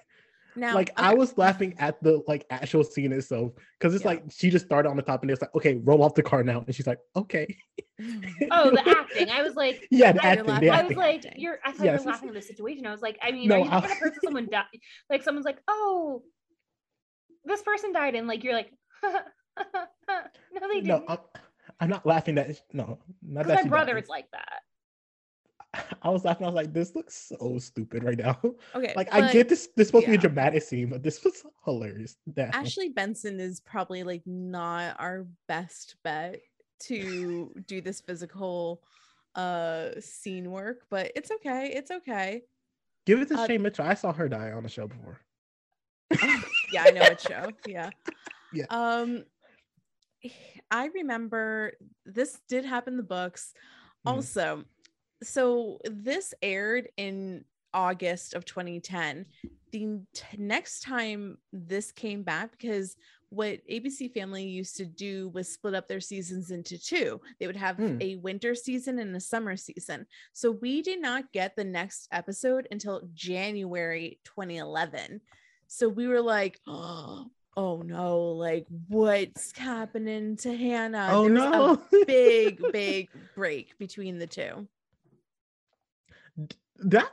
Now like I was laughing at the like actual scene itself because it's Yeah. like she just started on the top and it's like, okay, roll off the car now, and she's like, okay. Oh, the acting. I was like, yeah, the I- acting, you're the I acting. was like, you're. I thought Yes. you were laughing at the situation. I was like, I mean, No, are you I- gonna hurt someone die? Like someone's like, oh, this person died, and like you're like, no, they didn't. I'm, I'm not laughing that no, not Because that my she brother died. is like that. I was laughing. I was like, this looks so stupid right now. okay. like I get this. This is supposed to be a dramatic scene, but this was hilarious. That Ashley Benson is probably like not our best bet to do this physical uh scene work, but it's okay. It's okay. give it to uh, Shay Mitchell. I saw her die on the show before. yeah, I know what show. Yeah. Yeah. Um I remember this did happen in the books. Mhm. Also, so this aired in August of 2010. The t- next time this came back, because what ABC Family used to do was split up their seasons into two. They would have Hmm. a winter season and a summer season. So we did not get the next episode until January 2011. So we were like, oh no, like what's happening to Hanna? oh There was a no! big, big break between the two. That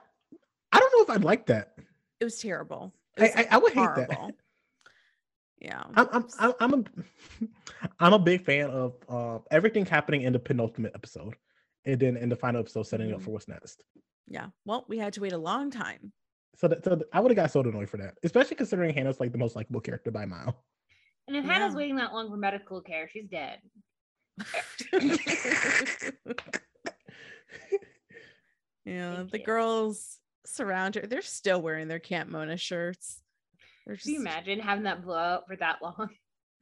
I don't know if I'd like that. It was terrible. It I, was I, I would hate that. Yeah. I'm I'm I'm I'm a I'm a big fan of uh, everything happening in the penultimate episode, and then in the final episode setting up Mhm. for what's next. Yeah. Well, we had to wait a long time. So that so I would have got so annoyed for that, especially considering Hanna's like the most likable character by mile. And if Hanna's waiting that long for medical care, she's dead. yeah. Thank The you. girls surround her. They're still wearing their Camp Mona shirts. They're Can you imagine having that blow out for that long?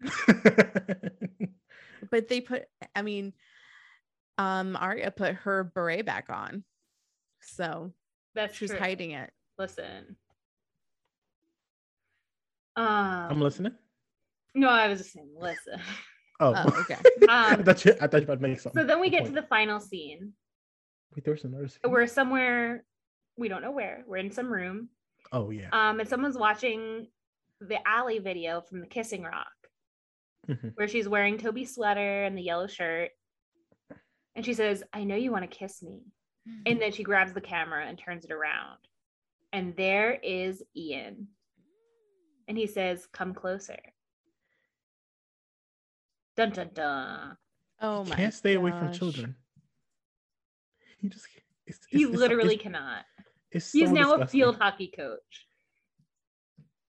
but they put i mean um Aria put her beret back on so That's she was true. hiding it Listen. Um, I'm listening. no, I was just saying, listen. Oh, oh okay I Um, thought you I thought you were about to make something. so then we a get to the final scene. Wait, there's another scene? We're somewhere, we don't know where. We're in some room. Oh yeah. Um, and someone's watching the Ali video from the Kissing Rock, Mhm. where she's wearing Toby's sweater and the yellow shirt. And she says, I know you want to kiss me. And then she grabs the camera and turns it around. And there is Ian. And he says, Come closer. Dun dun dun. oh my Can't stay away from children. He just it's, He it's- it's- literally it's- cannot. It's He's so now a field hockey coach.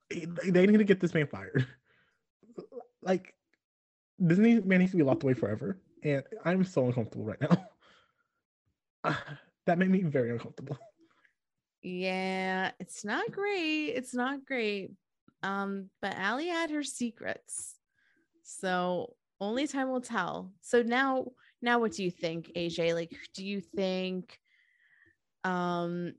They they need to get this man fired. Like Disney man needs to be locked away forever, and I'm so uncomfortable right now. Ah, that made me very uncomfortable. yeah it's not great it's not great um but Ali had her secrets so only time will tell so now now what do you think aj like do you think um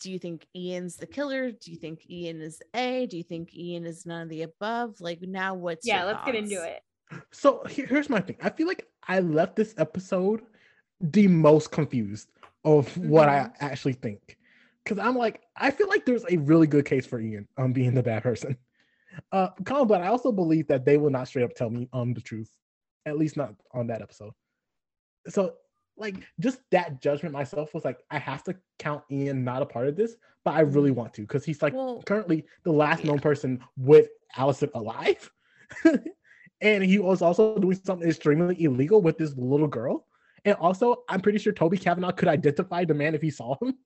do you think ian's the killer do you think ian is a do you think ian is none of the above like now what's Yeah, your let's get into it. So here's my thing. I feel like I left this episode the most confused of what I actually think. Cause I'm like, I feel like there's a really good case for Ian um being the bad person. Uh Colin, but I also believe that they will not straight up tell me um the truth. At least not on that episode. So like just that judgment myself was like, I have to count Ian not a part of this, but I really Mhm. want to because he's like Well, currently the last known person with Alison alive. and he was also doing something extremely illegal with this little girl. And also, I'm pretty sure Toby Cavanaugh could identify the man if he saw him.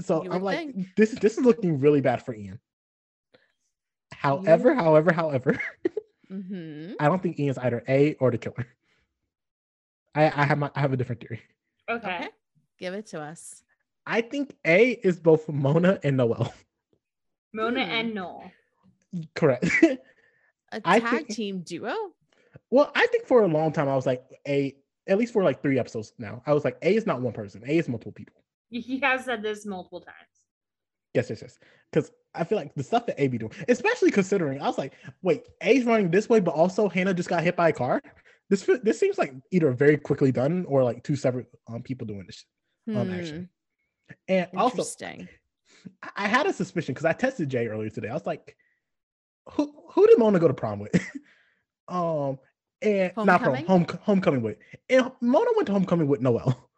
So I'm like, think. this this is looking really bad for Ian. However, however, however, mhm. I don't think Ian's either A or the killer. I, I have my I have a different theory. Okay. okay give it to us I think A is both Mona and Noel. Mona Hmm. and Noel. Correct. a tag think- team duo Well, I think for a long time I was like a at least for like three episodes now. I was like A is not one person. A is multiple people. He has said this multiple times. Yes, yes, yes. Because I feel like the stuff that A be doing, especially considering I was like, wait, A's running this way, but also Hanna just got hit by a car. This this seems like either very quickly done or like two separate um, people doing this um, Hmm, action. And also, Interesting. I- I had a suspicion because I tested Jay earlier today. I was like, who who did Mona go to prom with? um, and not prom, home homecoming with. And Mona went to homecoming with Noel.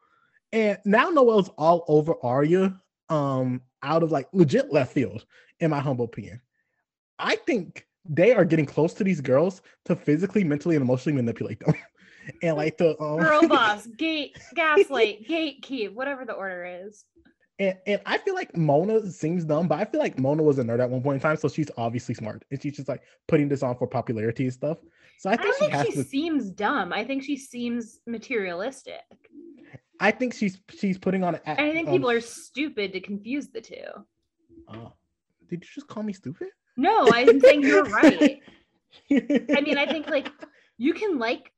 And now Noel's all over Aria, um, out of like legit left field, in my humble opinion. I think they are getting close to these girls to physically, mentally, and emotionally manipulate them. and like the um, Girl boss, gate, gaslight, gatekeep, whatever the order is. And, and I feel like Mona seems dumb, but I feel like Mona was a nerd at one point in time, so she's obviously smart, and she's just like putting this on for popularity and stuff. So I I, think don't she think she to. seems dumb. I think she seems materialistic. I think she's she's putting on. I think um, people are stupid to confuse the two. uh, did you just call me stupid? No, I'm saying you're right. I mean, I think like you can like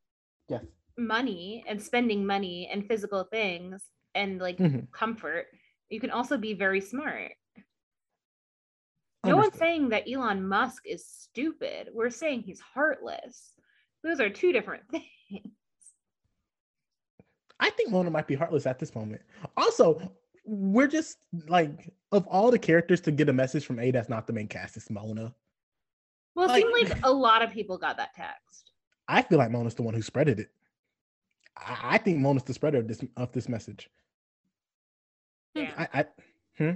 yes. money and spending money and physical things and like Mhm. comfort. You can also be very smart. No one's saying that Elon Musk is stupid. We're saying he's heartless. Those are two different things. I think Mona might be heartless at this moment. Also, we're just like of all the characters to get a message from A that's not the main cast, it's Mona. Well, it Like- seemed like a lot of people got that text. I feel like Mona's the one who spreaded it. I, I think Mona's the spreader of this of this message. Damn. I, I hmm?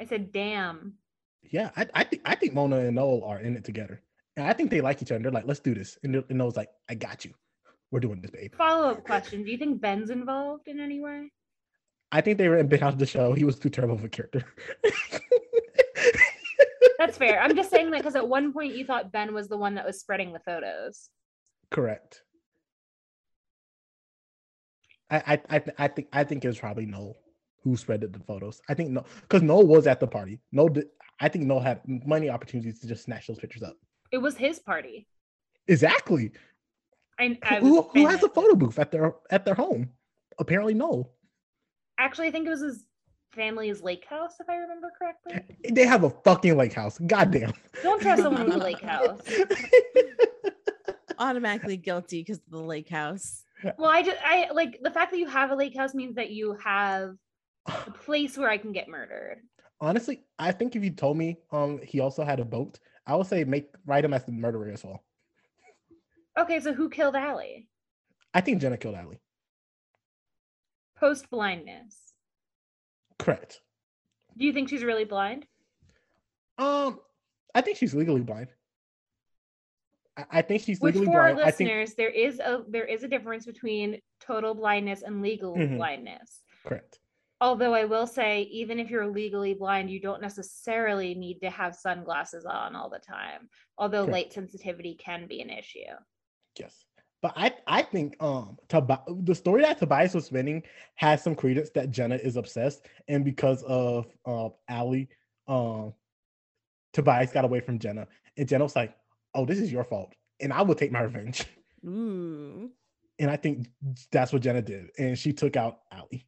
I said, damn. Yeah, I, I think I think Mona and Noel are in it together. And I think they like each other. They're like, let's do this. And, and Noel's like, I got you. We're doing this, babe. Follow up question Do you think Ben's involved in any way? I think they were in out of the show. He was too terrible of a character. That's fair. I'm just saying that because at one point you thought Ben was the one that was spreading the photos. Correct. I I I, th- I think I think it was probably Noel who spreaded the photos. I think no, because Noel was at the party. No, I think Noel had many opportunities to just snatch those pictures up. It was his party. Exactly. I, I Who, who has a photo booth at their at their home? Apparently, Noel. Actually, I think it was his family's lake house, if I remember correctly. They have a fucking lake house. Goddamn. Don't trust someone with a lake house. Automatically guilty because of the lake house. Well, I just I like the fact that you have a lake house means that you have a place where I can get murdered. Honestly, I think if you told me um he also had a boat, I would say make write him as the murderer as well. Okay, so who killed Ali? I think Jenna killed Ali. Post blindness. Correct. Do you think she's really blind? Um, I think she's legally blind. I, I think she's Which legally for our blind. I think listeners, there is a there is a difference between total blindness and legal Mhm. blindness. correct. Although I will say, even if you're legally blind, you don't necessarily need to have sunglasses on all the time. Although Correct. light sensitivity can be an issue. Yes. But I, I think um Tobi- the story that Tobias was spinning has some credence that Jenna is obsessed, and because of um Ali, um Tobias got away from Jenna, and Jenna was like, "Oh, this is your fault, and I will take my revenge." Ooh. And I think that's what Jenna did, and she took out Ali.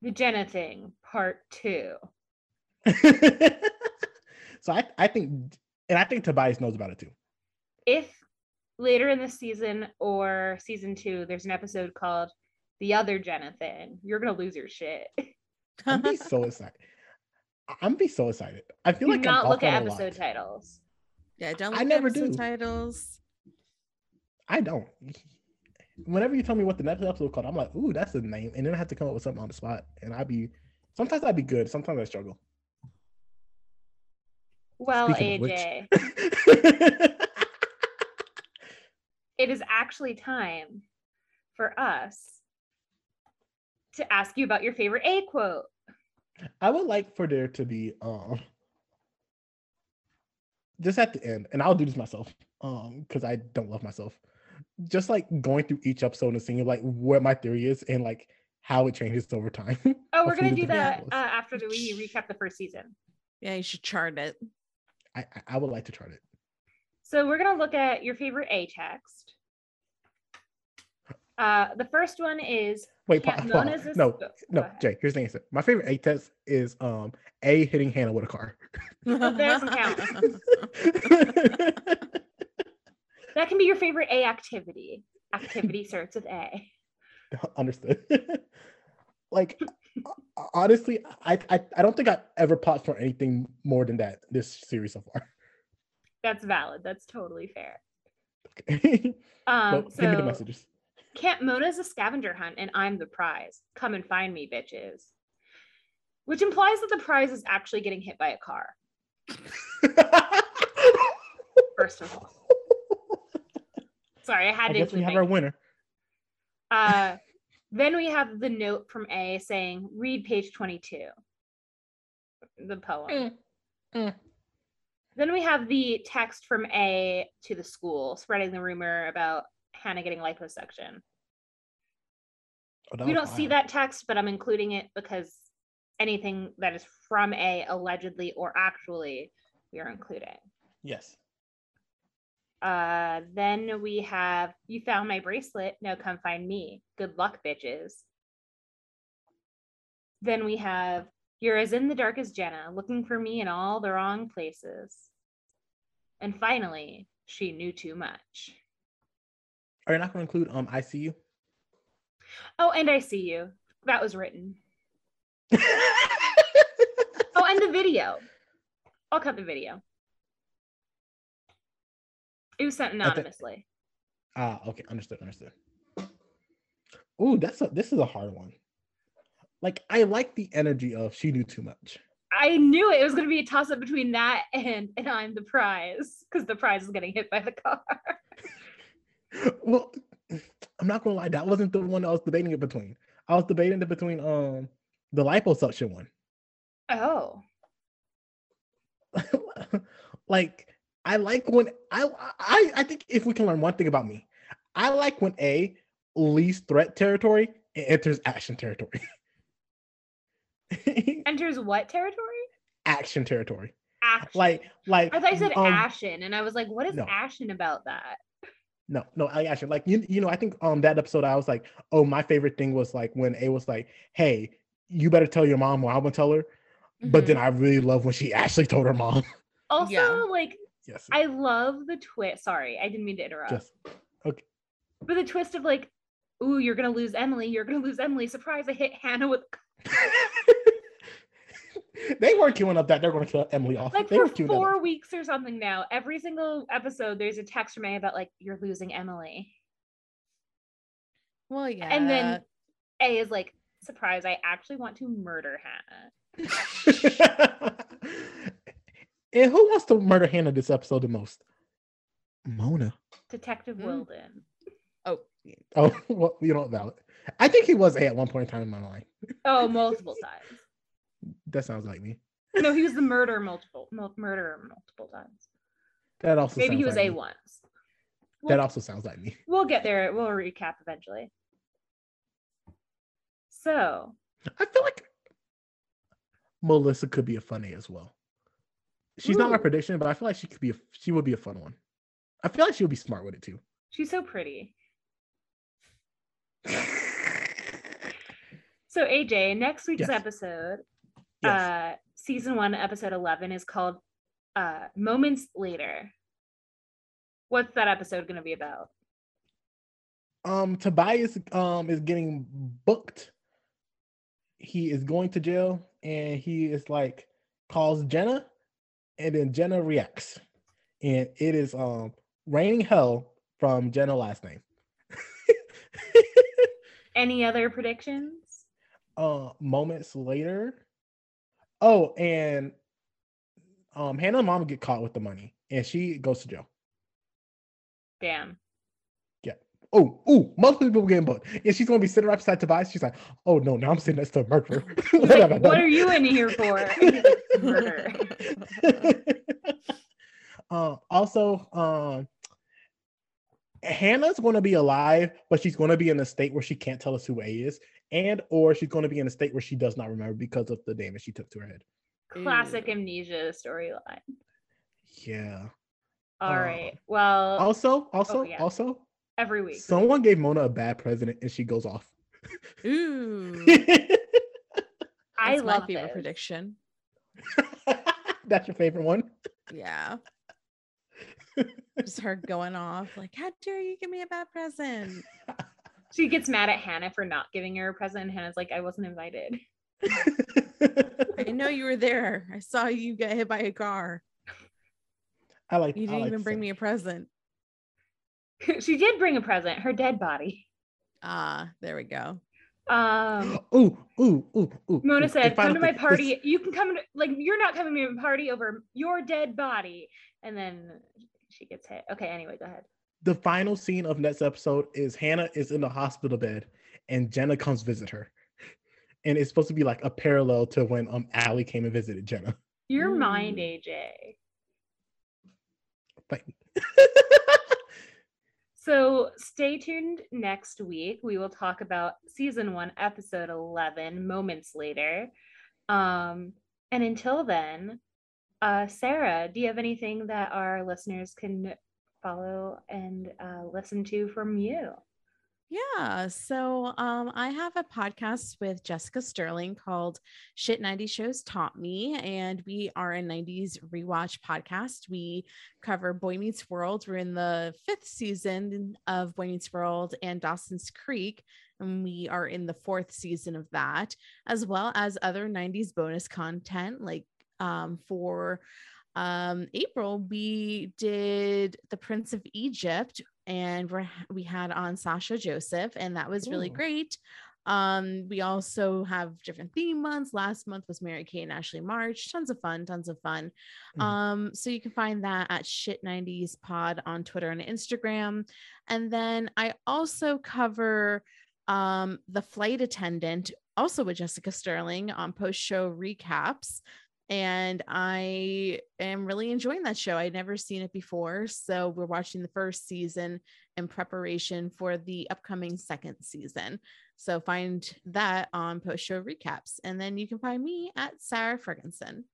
The Jenna thing, part two. so I, I think, and I think Tobias knows about it too. If later in the season or season two, there's an episode called The Other Jenna Thing, you're gonna lose your shit. I'm be so excited. I'm be so excited. I feel Do like not I'm look at episode titles. yeah, don't I never at episode do. titles. I don't. Whenever you tell me what the next episode called, I'm like, ooh, that's the name, and then I have to come up with something on the spot. And I'd be sometimes I'd be good, sometimes I struggle. Well, Speaking AJ, it is actually time for us to ask you about your favorite A quote. I would like for there to be um just at the end, and I'll do this myself, um, because I don't love myself. Just like going through each episode and seeing like what my theory is and like how it changes over time. Oh, we're gonna do that uh, after the, we recap the first season. Yeah, you should chart it. I, I- I would like to chart it. So we're gonna look at your favorite A text. Uh, the first one is Wait, Can't pa- pa- as no, no, ahead. Jay. Here's the answer. My favorite A text is um A hitting Hanna with a car. that doesn't count. that can be your favorite A activity. Activity starts with A. Understood. like honestly, I, I I don't think I ever popped for anything more than that this series so far. That's valid. That's totally fair. Okay. Um, but give me the so messages. Camp Mona's a scavenger hunt, and I'm the prize. Come and find me, bitches. Which implies that the prize is actually getting hit by a car. First of all, sorry, I had I to guess we have our winner. Uh, then we have the note from A saying, read page 22, the poem. Mm, mm. Then we have the text from A to the school, spreading the rumor about Hanna getting liposuction. Oh, we don't see that text, but I'm including it because anything that is from A allegedly or actually, we are including. Yes. Uh, then we have you found my bracelet. Now come find me. Good luck, bitches. Then we have you're as in the dark as Jenna, looking for me in all the wrong places. And finally, she knew too much. Are you not going to include um I see you? Oh, and I see you. That was written. Oh, and the video. I'll cut the video. It was sent anonymously. Ah, okay, understood, understood. Ooh, that's a this is a hard one. Like I like the energy of she knew too much. I knew it. It was going to be a toss up between that and and I'm the prize because the prize is getting hit by the car. Well, I'm not gonna lie, that wasn't the one I was debating it between. I was debating it between um the liposuction one. Oh, like I like when I I I think if we can learn one thing about me, I like when A leaves threat territory and enters action territory. enters what territory? action territory. Action. Like like I thought you said um, ashen, and I was like, what is no. ashen about that? No, no, I actually like you. You know, I think um that episode I was like, oh, my favorite thing was like when A was like, hey, you better tell your mom, or I'm gonna tell her. But Mm-hmm. then I really love when she actually told her mom. Also, Yeah. like, yes, I love the twist. Sorry, I didn't mean to interrupt. just But the twist of like, ooh, you're gonna lose Emily. You're gonna lose Emily. Surprise! I hit Hanna with they weren't queuing up that they're going to kill Emily off. like they for were queuing four weeks or something now. Every single episode, there's a text from A about like you're losing Emily, Well, yeah. and then A is like, surprise! I actually want to murder Hanna. and who wants to murder Hanna this episode the most? Mona. Detective Mm. Wilden. oh, Oh, well, you don't know, valid. I think he was A at one point in time in my life. Oh, multiple times. That sounds like me. No, he was the murder multiple mul- murderer multiple times. That also Maybe he was like A me. once. That We'll, also sounds like me. we'll get there. We'll recap eventually. So I feel like Melissa could be a funny as well. She's not my prediction, but I feel like she could be a, she would be a fun one. I feel like she would be smart with it too. she's so pretty. So AJ, next week's Yes. episode, yes. uh, season one, episode eleven, is called uh, "Moments Later." What's that episode going to be about? um Tobias um is getting booked. He is going to jail and he is like calls Jenna and then Jenna reacts. And it is um raining hell from Jenna last name. Any other predictions? Uh moments later. Oh, and um Hanna and mom get caught with the money and she goes to jail. Damn. Yeah. Oh, ooh, multiple people getting booked. And she's gonna be sitting right beside Tobias. She's like, oh no, now I'm sitting next to a murderer. What like, what are you in here for? Murder. uh, also, um, Hanna's going to be alive, but she's going to be in a state where she can't tell us who A is, and or she's going to be in a state where she does not remember because of the damage she took to her head. Classic Ew. amnesia storyline. Yeah. All Uh, right. Well, Also, also, Oh, yeah. also, every week. Someone gave Mona a bad president and she goes off. Ooh. I That's my love favorite this. prediction. That's your favorite one? Yeah. Just her going off like, how dare you give me a bad present? She gets mad at Hanna for not giving her a present. and Hanna's like, I wasn't invited. I know you were there. I saw you get hit by a car. I like You didn't like even bring me a present. she did bring a present, her dead body. Ah, there we go. Um, Ooh, ooh, ooh, ooh. Mona ooh. said, "Come to my party. this- You can come to like you're not coming to my party over your dead body." And then she gets hit. Okay, anyway, go ahead. the final scene of next episode is Hanna is in the hospital bed and Jenna comes visit her. And it's supposed to be like a parallel to when um Ali came and visited Jenna. Your mind. AJ. Like, So stay tuned next week. We will talk about season one, episode 11, moments later. Um, and until then, uh, Sara, do you have anything that our listeners can follow and uh, listen to from you? Yeah. So um, I have a podcast with Jessica Sterling called Shit 90 Shows Taught Me. And we are a 90s rewatch podcast. We cover Boy Meets World. We're in the fifth season of Boy Meets World and Dawson's Creek. And we are in the fourth season of that, as well as other 90s bonus content like um, for um, April, we did The Prince of Egypt, and we're, we had on Sasha Joseph, and that was really Ooh. great. Um, we also have different theme months. Last month was Mary-Kate and Ashley March. Tons of fun, tons of fun. Mhm. Um, so you can find that at Shit 90s Pod on Twitter and Instagram. And then I also cover um the flight attendant, also with Jessica Sterling on post show recaps and I am really enjoying that show. I'd never seen it before, so we're watching the first season in preparation for the upcoming second season. So find that on post show recaps, and then you can find me at Sara Fergenson.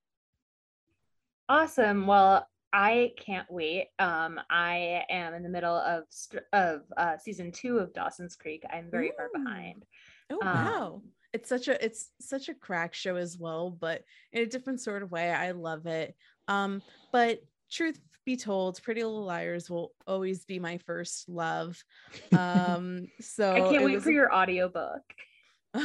Awesome. Well, I can't wait. Um, I am in the middle of of uh, season two of Dawson's Creek. I'm very far behind. Oh Um, wow. It's such a it's such a crack show as well, but in a different sort of way. I love it. Um, but truth be told, Pretty Little Liars will always be my first love. Um, so I can't wait was for your audiobook.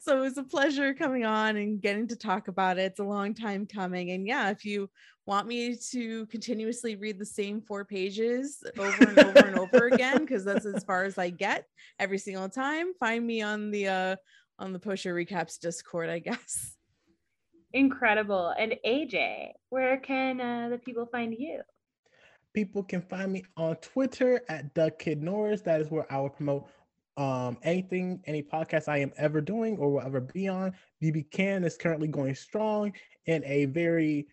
so it was a pleasure coming on and getting to talk about it. It's a long time coming. And yeah, if you want me to continuously read the same four pages over and over and over again, because that's as far as I get every single time, find me on the uh on the Post Show Recaps Discord, I guess. Incredible. And AJ, where can uh, the people find you? People can find me on Twitter at Doug Kid Norris. That is where I will promote um anything, any podcast I am ever doing or will ever be on. BB Can is currently going strong in a very,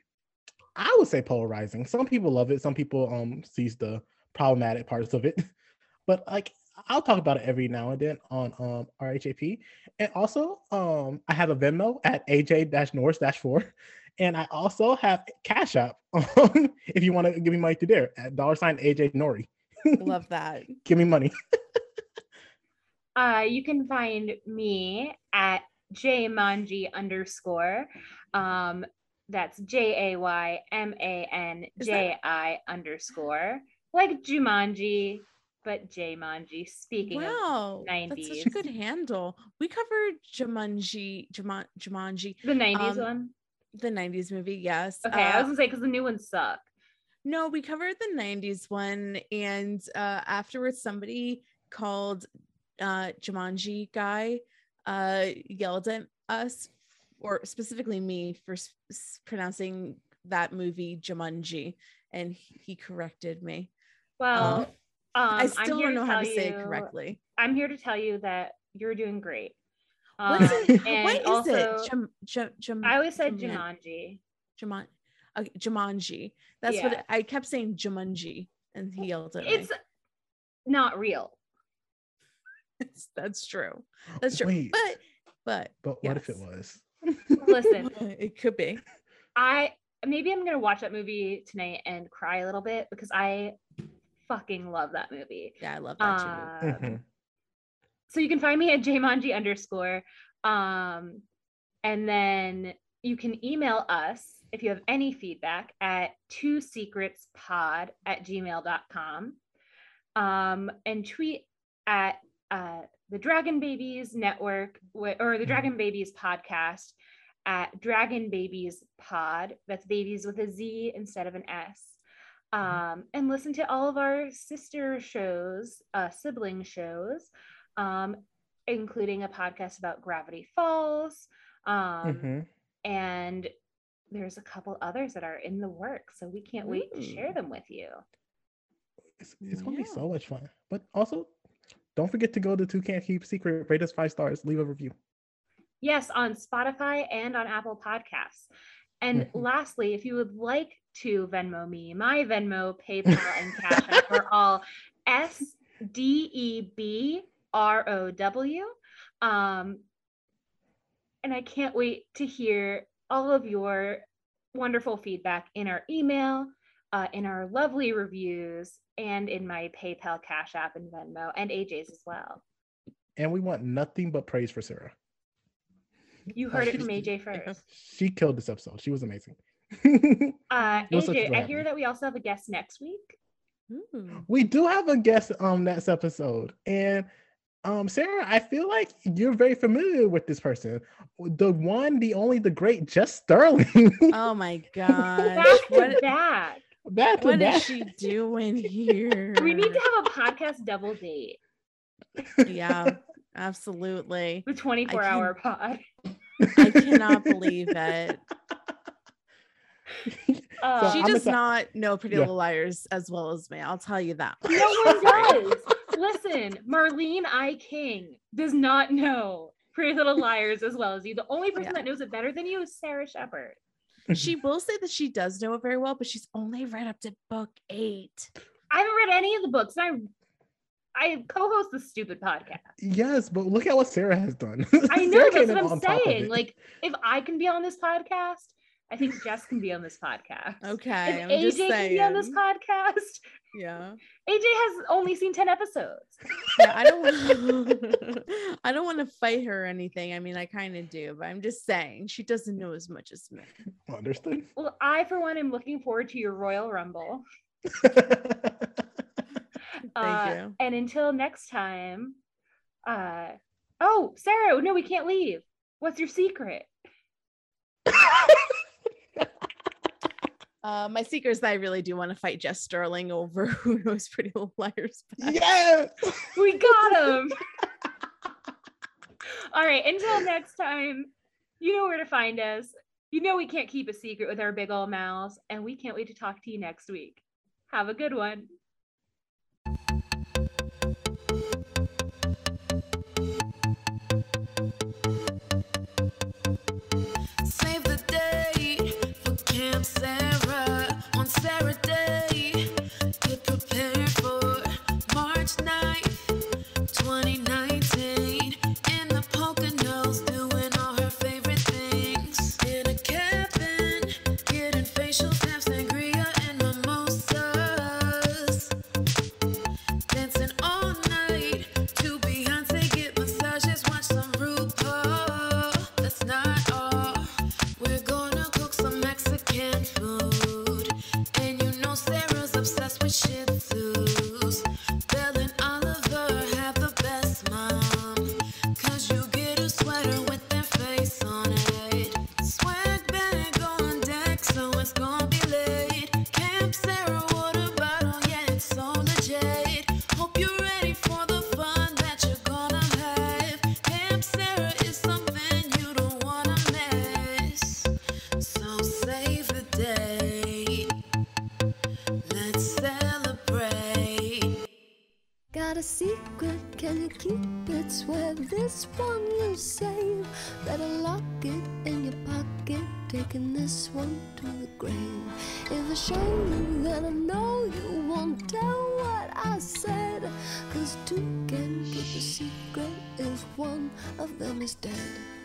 I would say polarizing. Some people love it. Some people um sees the problematic parts of it. But like I'll talk about it every now and then on um RHAP. And also um I have a Venmo at AJ-Norris-4. And I also have Cash App um, if you want to give me money to there at dollar sign AJ Nori. Love that. Give me money. Uh, you can find me at jmanji underscore. Um, that's J A Y M A N J I underscore, like Jumanji, but Jmanji. Speaking of Wow, that's such a good handle. We covered Jumanji, Juman, Jumanji, the 90s Um, one. the 90s movie. Yes. Okay, I Uh, was gonna say because the new ones suck. No, we covered the 90s one, and uh, afterwards, somebody called uh, Jumanji guy uh, yelled at us, or specifically me, for s- s- pronouncing that movie Jumanji, and he he corrected me. Well, Um, I still don't know how to tell say it correctly. I'm here to tell you that you're doing great. What's Um, it? What is also, it? Jum, jum, jum, I always said Juman- Jumanji. Juman, okay, Jumanji. That's Yeah. what I kept saying. Jumanji, and he yelled at It's me. not real. That's true. That's true. Wait, But but but what if it was? Listen, it could be. I maybe I'm gonna watch that movie tonight and cry a little bit because I fucking love that movie. Yeah, I love that too. Um, Mhm. so you can find me at jmanji underscore. Um, and then you can email us if you have any feedback at two secrets pod at gmail.com. Um, and tweet at uh, the Dragon Babies Network wh- or the Dragon Babies podcast at Dragon Babies Pod. That's babies with a Z instead of an S. Um, and listen to all of our sister shows, uh, sibling shows, um, including a podcast about Gravity Falls. Um, Mhm. And there's a couple others that are in the works. So we can't wait to share them with you. It's, it's gonna be so much fun. But also, don't forget to go to Two Can't Keep Secret, rate us five stars, leave a review. Yes, on Spotify and on Apple Podcasts. And Mhm. lastly, if you would like to Venmo me, my Venmo, PayPal, and Cash App are all S D E B R O W. Um, and I can't wait to hear all of your wonderful feedback in our email, uh, in our lovely reviews, and in my PayPal, Cash App, and Venmo, and AJ's as well. And we want nothing but praise for Sara. You heard it from AJ first. She killed this episode. She was amazing. Uh, It was such a AJ, I hear that we also have a guest next week. Ooh. we do have a guest on next episode, and um, Sara, I feel like you're very familiar with this person. The one, the only, the great Jess Sterling. Oh my god! Back to What, back. Back to what is back. she doing here? We need to have a podcast double date. Yeah, absolutely. The 24 hour pod. I cannot believe it. Uh, she I'm does exci- not know Pretty Yeah. Little Liars as well as me. I'll tell you that. much. no one does. Listen, Marlene I. King does not know Pretty Little Liars as well as you. The only person Yeah. that knows it better than you is Sara Shepard. She will say that she does know it very well, but she's only read up to book eight. I haven't read any of the books. I I co-host the stupid podcast. Yes, but look at what Sara has done. I know that's what I'm on top of saying. Like, if I can be on this podcast, I think Jess can be on this podcast. Okay, If I'm just AJ can be on this podcast, Yeah, AJ has only seen 10 episodes. yeah. I don't. I don't want to fight her or anything. I mean, I kind of do, but I'm just saying she doesn't know as much as me. Understood. Well, I, for one, am looking forward to your Royal Rumble. Thank Uh, you. And until next time, uh, oh, Sara, no, we can't leave. What's your secret? Uh, my secret is that I really do want to fight Jess Sterling over who knows Pretty Little Liars. best. yes. We got him. All right, until next time, you know where to find us. You know we can't keep a secret with our big old mouths, and we can't wait to talk to you next week. Have a good one. Sara on Sara taking this one to the grave. If I show you, then I know you won't tell what I said. Cause two can keep a secret if one of them is dead.